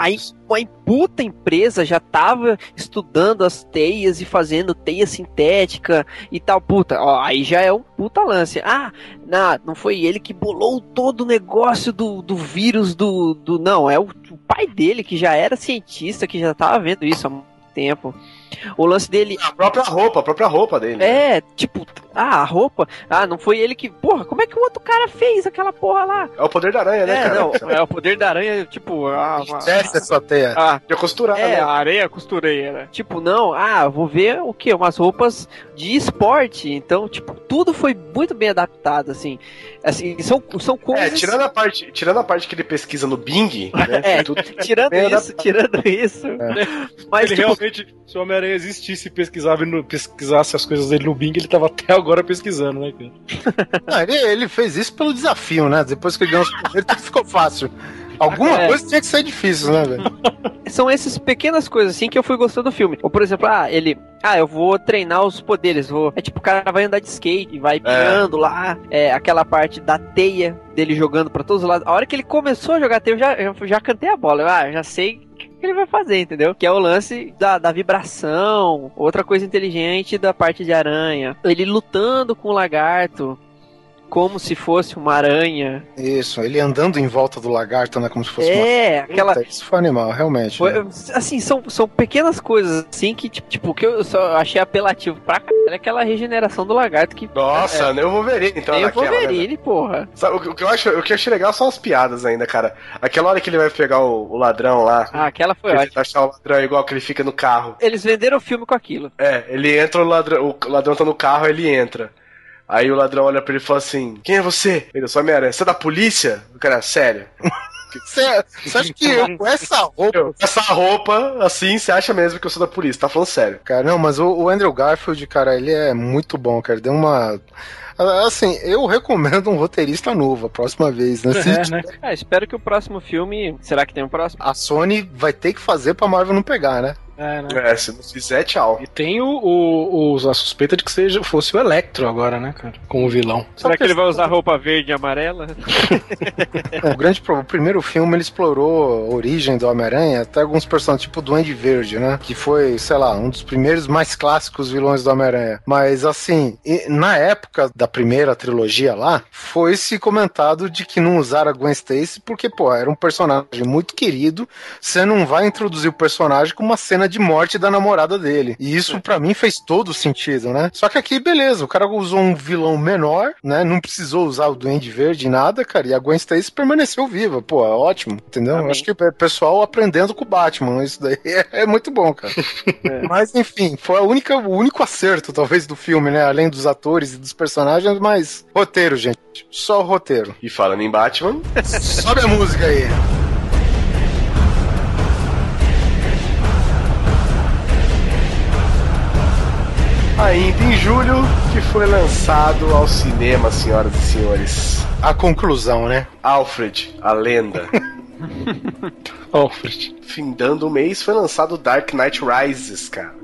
aí uma puta empresa já tava estudando as teias e fazendo teia sintética e tal, puta, ó, aí já é um puta lance. Ah, na, não foi ele que bolou todo o negócio do, do vírus do, do. Não, é o, o pai dele que já era cientista, que já tava vendo isso há muito tempo. O lance dele A própria roupa, a própria roupa dele. é, tipo, ah, a roupa. Ah, não foi ele que. Porra, como é que o outro cara fez aquela porra lá? É o poder da aranha, né, é, cara? não, é o poder da aranha, tipo, ah, Desce essa teia. ah, Já costurar, é, né? a areia costureira. Tipo, não, ah, vou ver o que? Umas roupas de esporte. Então, tipo, tudo foi muito bem adaptado, assim. Assim, são, são É, coisas. tirando a parte, tirando a parte que ele pesquisa no Bing, né? [laughs] É, tudo- [laughs] tirando isso, tirando isso. Mas, ele tipo, realmente, se o Homem-Aranha existisse e pesquisava, pesquisasse as coisas dele no Bing, ele tava até agora pesquisando, né, cara? [laughs] Não, ele, ele fez isso pelo desafio, né? Depois que ele ganhou os poderes, tudo ficou fácil. Alguma É. coisa tinha que ser difícil, né, velho? [laughs] são essas pequenas coisas assim que eu fui gostando do filme. Ou, por exemplo, ah, ele. Ah, eu vou treinar os poderes. Vou... É tipo, o cara vai andar de skate, vai pirando lá. É, aquela parte da teia dele jogando pra todos os lados. A hora que ele começou a jogar teia, eu já, eu já cantei a bola. Eu, ah, já sei que ele vai fazer, entendeu? Que é o lance da, da vibração, outra coisa inteligente da parte de aranha. Ele lutando com o lagarto. Como se fosse uma aranha. Isso, ele andando em volta do lagarto, né? Como se fosse É, uma. aquela, Puta, Isso foi animal, realmente. Foi, né? assim, são, são pequenas coisas assim que, tipo, tipo, que eu só achei apelativo pra caralho é aquela regeneração do lagarto que Nossa, nem o Wolverine, então, tem o naquela, né, Wolverine, porra. Sabe, o, que- o que eu acho, o que eu achei legal são as piadas ainda, cara. Aquela hora que ele vai pegar o, o ladrão lá, Ah, aquela foi ele ótima. achar o ladrão igual que ele fica no carro. Eles venderam o filme com aquilo. É, ele entra, o ladrão, o ladrão tá no carro, ele entra. Aí o ladrão olha pra ele e fala assim: Quem é você? Ele, eu sou Homem-Aranha. Você é da polícia? O cara, sério. [laughs] Você, você acha que eu, com essa roupa. Eu, essa roupa, assim, você acha mesmo que eu sou da polícia? Tá falando sério. Cara, não, mas o, o Andrew Garfield, cara, ele é muito bom, cara. Deu uma. Assim, eu recomendo um roteirista novo a próxima vez, né? [laughs] É, né? Ah, espero que o próximo filme. Será que tem um próximo? A Sony vai ter que fazer pra Marvel não pegar, né? É, né? É, se não fizer, tchau. E tem o, o, o- a suspeita de que seja, fosse o Electro agora, né, cara? Como vilão. Será que ele vai usar roupa verde e amarela? [laughs] O grande problema, o primeiro filme ele explorou a origem do Homem-Aranha, até alguns personagens, tipo o Duende Verde, né? Que foi, sei lá, um dos primeiros mais clássicos vilões do Homem-Aranha. Mas assim, e- na época da primeira trilogia lá, foi se comentado de que não usaram a Gwen Stacy porque, pô, era um personagem muito querido. Você não vai introduzir o personagem com uma cena de morte da namorada dele. E isso pra mim fez todo sentido, né? Só que aqui, beleza, o cara usou um vilão menor, né? Não precisou usar o Duende Verde nada, cara. E a Gwen Stacy permaneceu viva. Pô, é ótimo, entendeu? Amém. Acho que o pessoal aprendendo com o Batman. Isso daí [laughs] é, é muito bom, cara. [laughs] Mas enfim, foi a única, o único acerto, talvez, do filme, né? Além dos atores e dos personagens, mas roteiro, gente. Só o roteiro. E falando em Batman, [laughs] Sobe a música aí. Ainda em julho, que foi lançado ao cinema, senhoras e senhores. A conclusão, né? Alfred, a lenda. [laughs] Alfred. Findando o mês, foi lançado Dark Knight Rises, cara.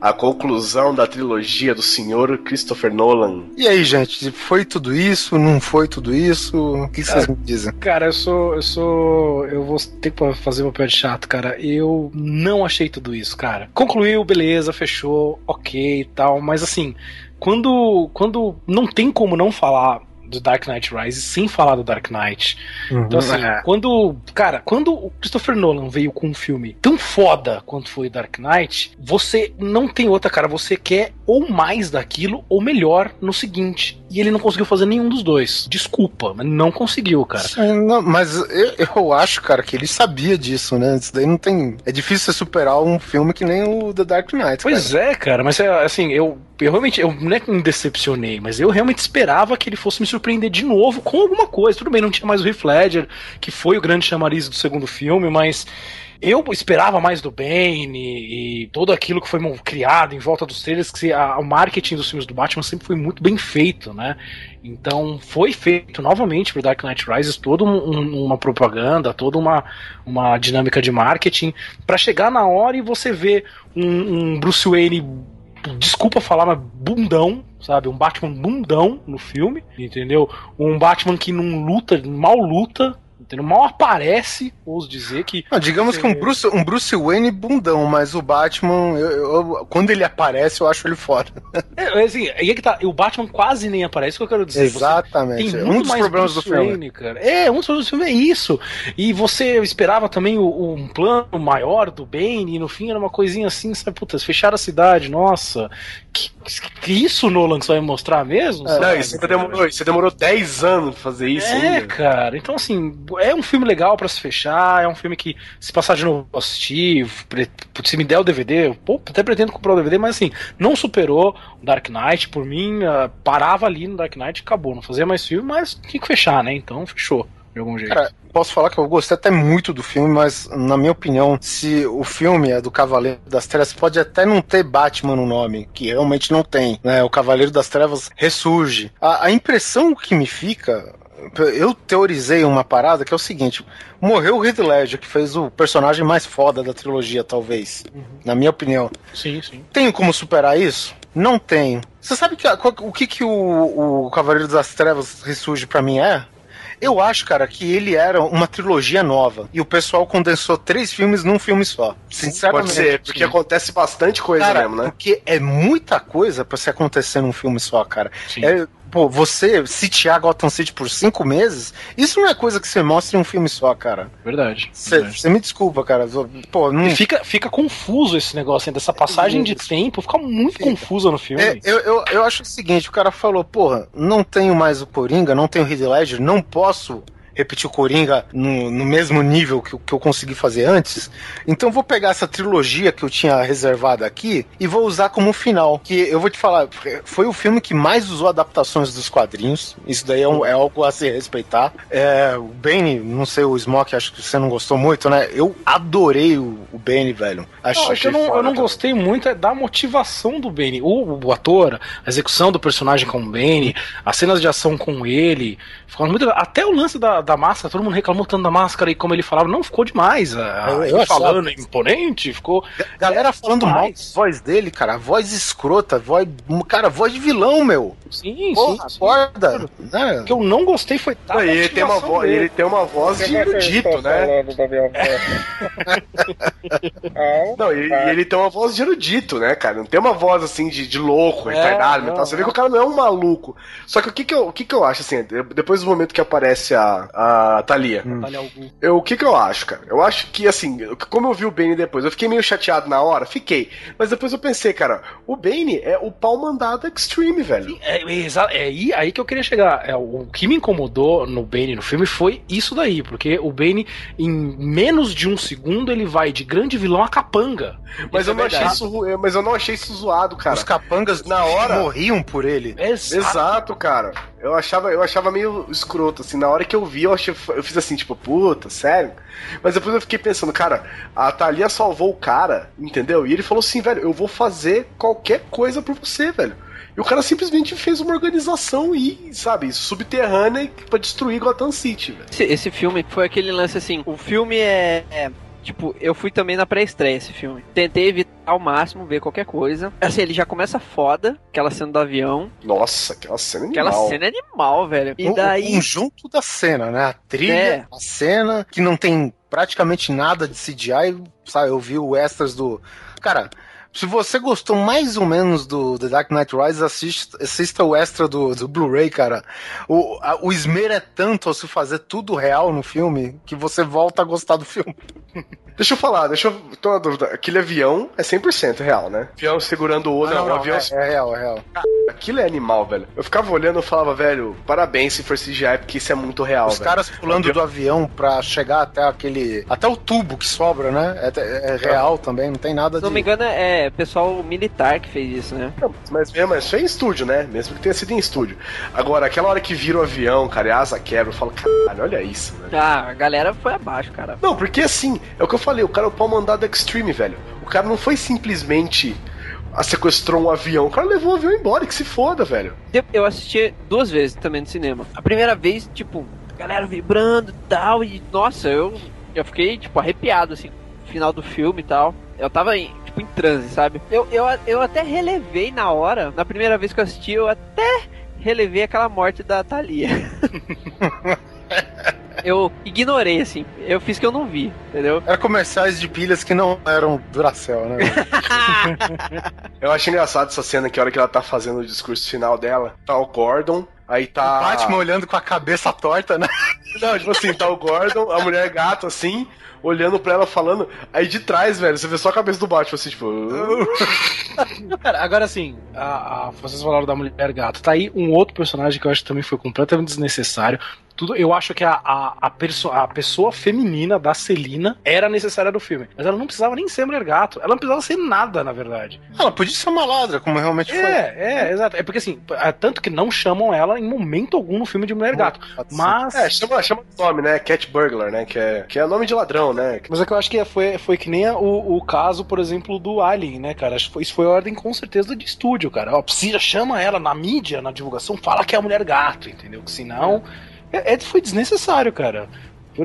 A conclusão da trilogia do senhor Christopher Nolan. E aí, gente, foi tudo isso? Não foi tudo isso? O que vocês me dizem? Cara, eu sou. Eu sou. Eu vou ter que fazer o papel de chato, cara. Eu não achei tudo isso, cara. Concluiu, beleza, fechou, ok e tal. Mas assim, quando. Quando não tem como não falar do Dark Knight Rises sem falar do Dark Knight. Uhum. Então, assim, É. quando. Cara, quando o Christopher Nolan veio com um filme tão foda quanto foi Dark Knight, você não tem outra, cara. Você quer ou mais daquilo ou melhor no seguinte. E ele não conseguiu fazer nenhum dos dois. Desculpa, mas não conseguiu, cara. Não, mas eu, eu acho, cara, que ele sabia disso, né? Isso daí não tem. É difícil você superar um filme que nem o The Dark Knight. Pois é, cara, mas é, assim, eu, eu realmente, eu não é que me decepcionei, mas eu realmente esperava que ele fosse me surpreender de novo com alguma coisa. Tudo bem, não tinha mais o Heath Ledger, que foi o grande chamariz do segundo filme, mas eu esperava mais do Bane e, todo aquilo que foi criado em volta dos trailers, que a- o marketing dos filmes do Batman sempre foi muito bem feito, né? Então foi feito novamente pro Dark Knight Rises toda um- uma propaganda, toda uma, uma dinâmica de marketing para chegar na hora e você ver um, um Bruce Wayne, desculpa falar, mas bundão, sabe? Um Batman bundão no filme, entendeu? Um Batman que não luta, mal luta, entendeu? Mal aparece, ouso dizer que. Ah, digamos que um Bruce, um Bruce Wayne bundão, mas o Batman, eu- eu- quando ele aparece, eu acho ele foda. É, assim, aí é que tá, o Batman quase nem aparece, isso que eu quero dizer. Você Exatamente. Tem É um dos problemas Bruce do filme. Wayne, cara. É, um dos problemas do filme é isso. E você esperava também o- um plano maior do Bane, e no fim era uma coisinha assim, sabe? Puta, fecharam a cidade, nossa. Que, que isso, Nolan, que você vai mostrar mesmo? Não, sabe? e você demorou, você demorou 10 anos pra fazer isso É, ainda. cara. Então, assim, é um filme legal pra se fechar, é um filme que, se passar de novo, eu assisti, pre- se me der o DVD, eu, até pretendo comprar o DVD, mas assim, não superou o Dark Knight, por mim, ah, parava ali no Dark Knight e acabou. Não fazia mais filme, mas tinha que fechar, né? Então, fechou, de algum jeito. Cara, posso falar que eu gostei até muito do filme, mas na minha opinião, se o filme é do Cavaleiro das Trevas, pode até não ter Batman no nome, que realmente não tem. Né? O Cavaleiro das Trevas ressurge. A, a impressão que me fica. Eu teorizei uma parada que é o seguinte: morreu o Heath Ledger, que fez o personagem mais foda da trilogia, talvez. Na minha opinião. Sim, sim. Tenho como superar isso? Não tenho. Você sabe que, o que, que o, o Cavaleiro das Trevas ressurge pra mim é? Eu acho, cara, que ele era uma trilogia nova. E o pessoal condensou três filmes num filme só. Sinceramente. Pode ser, porque acontece bastante coisa Cara, mesmo, né? porque é muita coisa pra se acontecer num filme só, cara. Sim. É, pô, você sitiar Gotham City por cinco meses, isso não é coisa que você mostra em um filme só, cara. Verdade. Você me desculpa, cara. Pô, não. Fica, fica confuso esse negócio, hein, dessa passagem de tempo, fica muito confusa no filme. É, eu, eu, eu acho o seguinte, o cara falou, porra, não tenho mais o Coringa, não tenho o Heath Ledger, não posso repetir o Coringa no, no mesmo nível que, eu- que eu consegui fazer antes. Então vou pegar essa trilogia que eu tinha reservado aqui e vou usar como final. Que eu vou te falar, foi o filme que mais usou adaptações dos quadrinhos. Isso daí é, um- é algo a se respeitar. É, o Bane, não sei, o Smoke, acho que você não gostou muito, né? Eu adorei o, o Bane, velho. Achei, Não, é que eu não, eu não gostei muito é da motivação do Bane. O, o ator, a execução do personagem com o Bane, as cenas de ação com ele. Muito, até o lance da, da máscara, todo mundo reclamou tanto da máscara e como ele falava, não, ficou demais. A, Eu- eu ele achava. falando imponente, ficou. Galera falando mal Demais. da voz dele, cara. a Voz escrota, voz. Cara, voz de vilão, meu. Sim, Porra, sim, sim. acorda. Né? O que eu não gostei foi e ele tem uma voz, dele. ele tem uma voz de erudito, né? [laughs] Não, e, e ele tem uma voz de erudito, né, cara? Não tem uma voz assim de, de louco, É, retardado, não. Você vê que o cara não é um maluco. Só que o que que eu, o que que eu acho, assim, de- depois do momento que aparece a, a Thalia, algum. eu, o que que eu acho, cara? Eu acho que, assim, como eu vi o Bane depois, eu fiquei meio chateado na hora, fiquei. Mas depois eu pensei, cara, o Bane é o pau mandado Extreme, velho. É, é, exa- é aí, que eu queria chegar. É, o que me incomodou no Bane no filme foi isso daí, porque o Bane, em menos de um segundo, ele vai de grande vilão a capanga. Mas Isso eu é não achei isso, ru- mas eu não achei isso zoado, cara. Os capangas Na hora- morriam por ele. Exato. Exato, cara. Eu achava, eu achava meio escroto, assim. Na hora que eu vi, eu, achei, eu fiz assim, tipo, puta, sério? Mas depois eu fiquei pensando, cara, a Thalia salvou o cara, entendeu? E ele falou assim, velho, eu vou fazer qualquer coisa por você, velho. E o cara simplesmente fez uma organização e, sabe, subterrânea pra destruir Gotham City, velho. Esse, esse filme foi aquele lance assim. O filme é. é, Tipo, eu fui também na pré-estreia esse filme. Tentei evitar ao máximo ver qualquer coisa. Assim, ele já começa foda, aquela cena do avião. Nossa, aquela cena é Aquela animal. cena é animal, velho. E O- daí. O conjunto da cena, né? A trilha, É. a cena, que não tem praticamente nada de CGI, sabe? Eu vi o extras do. Cara, Se você gostou mais ou menos do The Dark Knight Rises, assista, assista o extra do, do Blu-ray, cara. O, a- o esmero é tanto ao se fazer tudo real no filme que você volta a gostar do filme. [laughs] Deixa eu falar, deixa eu. Tô na dúvida. Aquele avião é 100% real, né? Avião segurando o outro. Ah, não, o avião. é, é real, é real. Aquilo é animal, velho. Eu ficava olhando e falava, velho, parabéns se for CGI, porque isso é muito real, Os velho. caras pulando do avião pra chegar até aquele. Até o tubo que sobra, né? É, é real também, não tem nada Se de. não me engano, é pessoal militar que fez isso, né? Não, mas mesmo, isso é em estúdio, né? Mesmo que tenha sido em estúdio. Agora, aquela hora que vira o avião, cara, e a asa quebra, eu falo, caralho, olha isso, velho. Ah, a galera foi abaixo, cara. Não, porque assim, é o que eu falei, o cara é o pau mandado da Extreme, velho. O cara não foi simplesmente a sequestrou um avião, o cara levou o avião embora, que se foda, velho. Eu- assisti duas vezes também no cinema. A primeira vez, tipo, a galera vibrando e tal, e nossa, eu, eu fiquei, tipo, arrepiado, assim, no final do filme e tal. Eu tava tipo, em transe, sabe? Eu, eu, eu até relevei na hora, na primeira vez que eu assisti, eu até relevei aquela morte da Thalia. [laughs] eu ignorei, assim. Eu fiz que eu não vi, entendeu? Era comerciais de pilhas que não eram Duracell, né? [laughs] Eu acho engraçado essa cena que a hora que ela tá fazendo o discurso final dela, tá o Gordon, aí tá. O Batman olhando com a cabeça torta, né? Não, tipo assim, tá o Gordon, a mulher gato assim, olhando pra ela falando. Aí de trás, velho, você vê só a cabeça do Batman, assim, tipo. [laughs] Cara, agora assim, a, a- vocês falaram da mulher gato. Tá aí um outro personagem que eu acho que também foi completamente desnecessário. Tudo, eu acho que a, a, a, perso- a pessoa feminina da Celina era necessária do filme. Mas ela não precisava nem ser mulher gato. Ela não precisava ser nada, na verdade. Ela podia ser uma ladra, como realmente foi. É, é, exato. É porque assim, é tanto que não chamam ela em momento algum no filme de mulher gato. Mas. É, chama, chama o nome, né? Cat Burglar, né? Que é, que é nome de ladrão, né? Mas é que eu acho que foi, foi que nem o, o caso, por exemplo, do Alien, né, cara? Acho que Isso foi ordem com certeza de estúdio, cara. Ó, precisa, chama ela na mídia, na divulgação, fala que é a mulher gato, entendeu? Que senão. É, é- foi desnecessário, cara.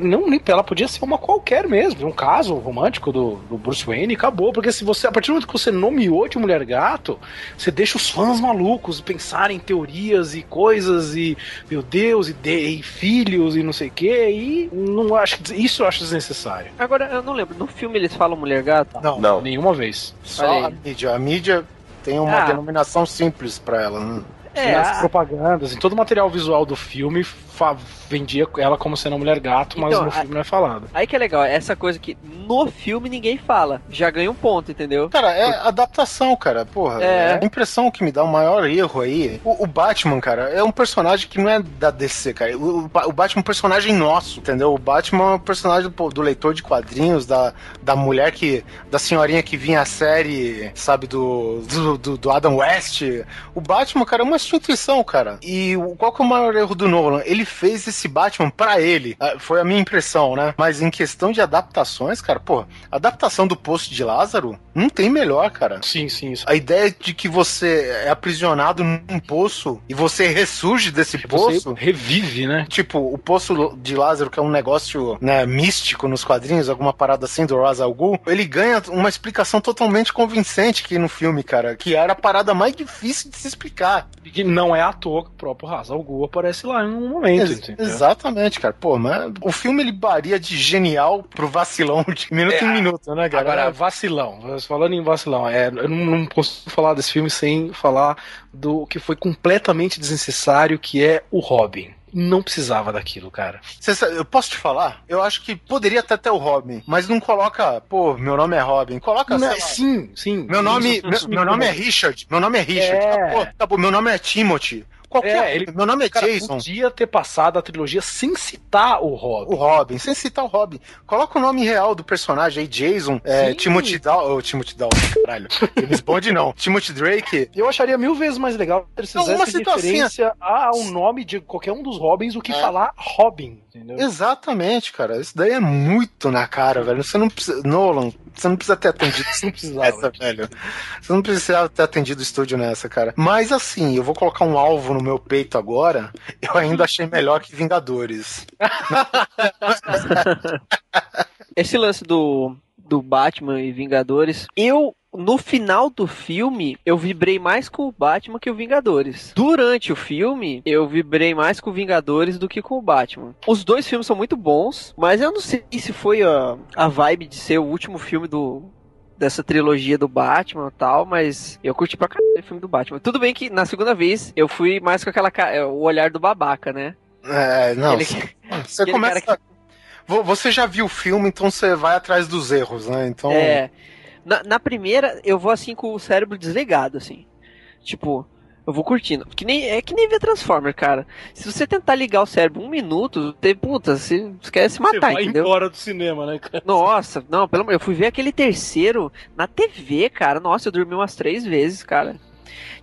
Não, nem, ela podia ser uma qualquer mesmo, um caso romântico do, do Bruce Wayne e acabou. Porque se você, a partir do momento que você nomeou de mulher gato, você deixa os fãs malucos pensarem em teorias e coisas e, meu Deus, e, de, e filhos e não sei o que, e não acho, isso eu acho desnecessário. Agora, eu não lembro, no filme eles falam mulher gato? Não, Não. Nenhuma vez. só a mídia. A mídia tem uma Ah. denominação simples pra ela. né? É, Nas propagandas, em todo o material visual do filme, fa- vendia ela como sendo a mulher gato, mas Então, no a- filme não é falado. Aí que é legal, essa coisa que no filme ninguém fala. Já ganha um ponto, entendeu? Cara, é adaptação, cara. Porra, É. a impressão que me dá o maior erro aí. O, o Batman, cara, é um personagem que não é da DC, cara. O, o Ba- o Batman é um personagem nosso, entendeu? O Batman é um personagem do, do leitor de quadrinhos, da, da mulher que. da senhorinha que vinha a série, sabe, do, do, do- do Adam West. O Batman, cara, é uma instituição, cara. E qual que é o maior erro do Nolan? Ele fez esse Batman pra ele. Ah, Foi a minha impressão, né? Mas em questão de adaptações, cara, pô, adaptação do Poço de Lázaro não tem melhor, cara. Sim, sim, isso. A ideia de que você é aprisionado num poço e você ressurge desse Você poço. revive, né? Tipo, o Poço de Lázaro, que é um negócio né, místico nos quadrinhos, alguma parada assim do Ra's al Ghul, ele ganha uma explicação totalmente convincente aqui no filme, cara, que era a parada mais difícil de se explicar. E que não é à toa que o próprio Ra's al Ghul aparece lá em um momento, Ex- entendeu? Exatamente, cara. Pô, mas o filme ele varia de genial pro vacilão de [laughs] minuto É, em minuto, né, cara? Agora, vacilão. Falando em vacilão, é, eu não, não consigo falar desse filme sem falar do que foi completamente desnecessário, que é o Robin. Não precisava daquilo, cara. Sabe- eu posso te falar? Eu acho que poderia até ter o Robin, mas não coloca, pô, meu nome é Robin. Coloca, Não, sim, sim. Meu nome, meu, meu nome é. Richard. Meu nome é Richard. É. Acabou, acabou. Meu nome é Timothy. Qualquer. É, ele- meu nome é Cara, Jason. podia ter passado a trilogia sem citar o Robin. O Robin, sem citar o Robin. Coloca o nome real do personagem aí, Jason. É. Timothy Dow. Oh, Timothy Dow, caralho. James Bond não. [laughs] Timothy Drake. Eu acharia mil vezes mais legal se eles Não, uma fizessem situação- referência ao nome de qualquer um dos Robins do que É. falar Robin, entendeu? Exatamente, cara. Isso daí é muito na cara, velho. Você não precisa. Nolan, você não precisa ter atendido Não precisava. essa, velho. Você não precisava ter atendido o estúdio nessa, cara. Mas assim, eu vou colocar um alvo no meu peito agora. Eu ainda achei melhor que Vingadores. [laughs] Esse lance do, do Batman e Vingadores, eu. No final do filme, eu vibrei mais com o Batman que o Vingadores. Durante o filme, eu vibrei mais com o Vingadores do que com o Batman. Os dois filmes são muito bons, mas eu não sei se foi a, a vibe de ser o último filme do, dessa trilogia do Batman e tal, mas eu curti pra caralho o filme do Batman. Tudo bem que na segunda vez eu fui mais com aquela o olhar do babaca, né? É, não. Aquele- Você aquele começa. Vo- Você já viu o filme, então você vai atrás dos erros, né? Então. É. Na, na primeira, eu vou assim com o cérebro desligado, assim. Tipo, eu vou curtindo. Que nem, é que nem ver Transformer, cara. Se você tentar ligar o cérebro um minuto, você, puta, você quer se Você matar, vai entendeu? embora do cinema, né, cara? Nossa, não, pelo amor, eu fui ver aquele terceiro na TV, cara. Nossa, eu dormi umas três vezes, cara.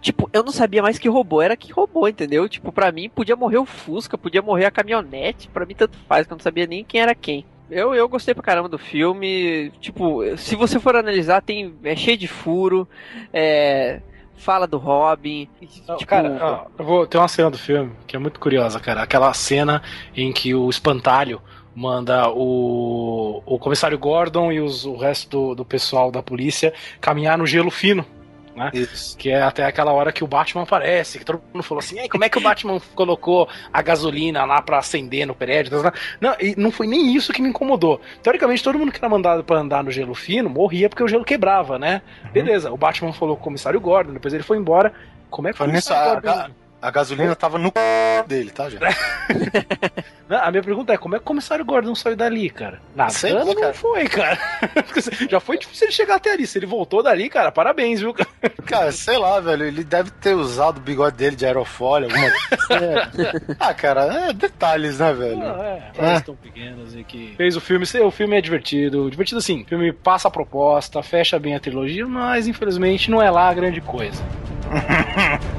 Tipo, eu não sabia mais que robô era que robô, entendeu? Tipo, pra mim podia morrer o Fusca, podia morrer a caminhonete, pra mim tanto faz, que eu não sabia nem quem era quem. Eu, eu gostei pra caramba do filme. Tipo, se você for analisar, tem é cheio de furo, é, fala do Robin. Não, tipo, cara, ó, eu vou ter uma cena do filme que é muito curiosa, cara. Aquela cena em que o espantalho manda o, o comissário Gordon e os, o resto do, do pessoal da polícia caminhar no gelo fino. Né? Isso. Que é até aquela hora que o Batman aparece, que todo mundo falou assim, "Ei, como é que o Batman [laughs] colocou a gasolina lá pra acender no prédio? Não, e não foi nem isso que me incomodou. Teoricamente, todo mundo que era mandado pra andar no gelo fino morria porque o gelo quebrava, né? Beleza, o Batman falou com o comissário Gordon, depois ele foi embora. Como é que nisso, comissário a, gasolina tava no dele, tá, gente? [laughs] Não, A minha pergunta é, como é que o comissário Gordon saiu dali, cara? Nada, Sei lá, não cara. foi, cara. [laughs] Já foi difícil ele chegar até ali. Se ele voltou dali, cara, parabéns, viu? cara? Sei lá, velho. Ele deve ter usado o bigode dele de aerofólio, alguma coisa. [laughs] ah, cara, é detalhes, né, velho? Não, é, coisas tão pequenas e que fez o filme. O filme é divertido. Divertido assim, o filme passa a proposta, fecha bem a trilogia, mas infelizmente não é lá a grande coisa.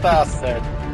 Tá certo.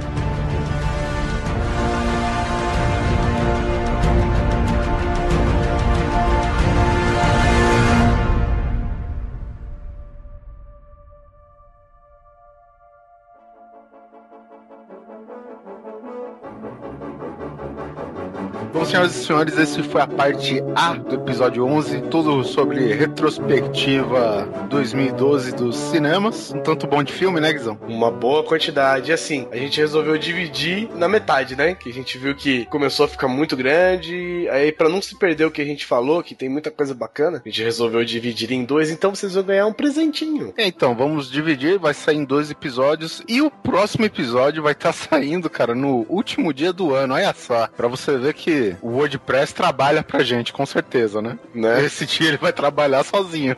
Senhoras e senhores, esse foi a parte A do episódio 11, tudo sobre retrospectiva 2012 dos cinemas. Um tanto bom de filme, né, Guizão? Uma boa quantidade. Assim, a gente resolveu dividir na metade, né? Que a gente viu que começou a ficar muito grande. Aí, pra não se perder o que a gente falou, que tem muita coisa bacana, a gente resolveu dividir em dois. Então vocês vão ganhar um presentinho. É, Então, vamos dividir, vai sair em dois episódios e o próximo episódio vai estar saindo, cara, no último dia do ano. Olha só, pra você ver que o WordPress trabalha pra gente, com certeza, né? Né? Esse dia ele vai trabalhar sozinho.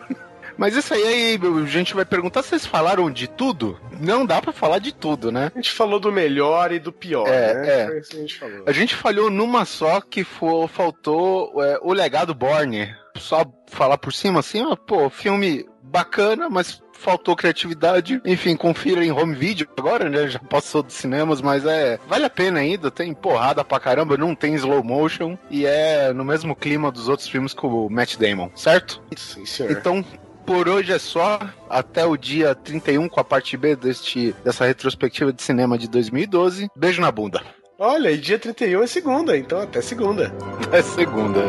Mas isso aí, aí, a gente vai perguntar se vocês falaram de tudo? Não dá pra falar de tudo, né? A gente falou do melhor e do pior, É, né? é. Foi isso que a gente falou. A gente falhou numa só que faltou é, o legado Borne. Só falar por cima assim, ó, pô, filme bacana, mas faltou criatividade. Enfim, confira em home video agora, né? Já passou dos cinemas, mas é. Vale a pena ainda, tem porrada pra caramba, não tem slow motion e é no mesmo clima dos outros filmes com o Matt Damon, certo? Sim, senhor. Então, por hoje é só. Até o dia 31 com a parte B deste, dessa retrospectiva de cinema de 2012. Beijo na bunda. Olha, e dia 31 é segunda, então até segunda. É segunda.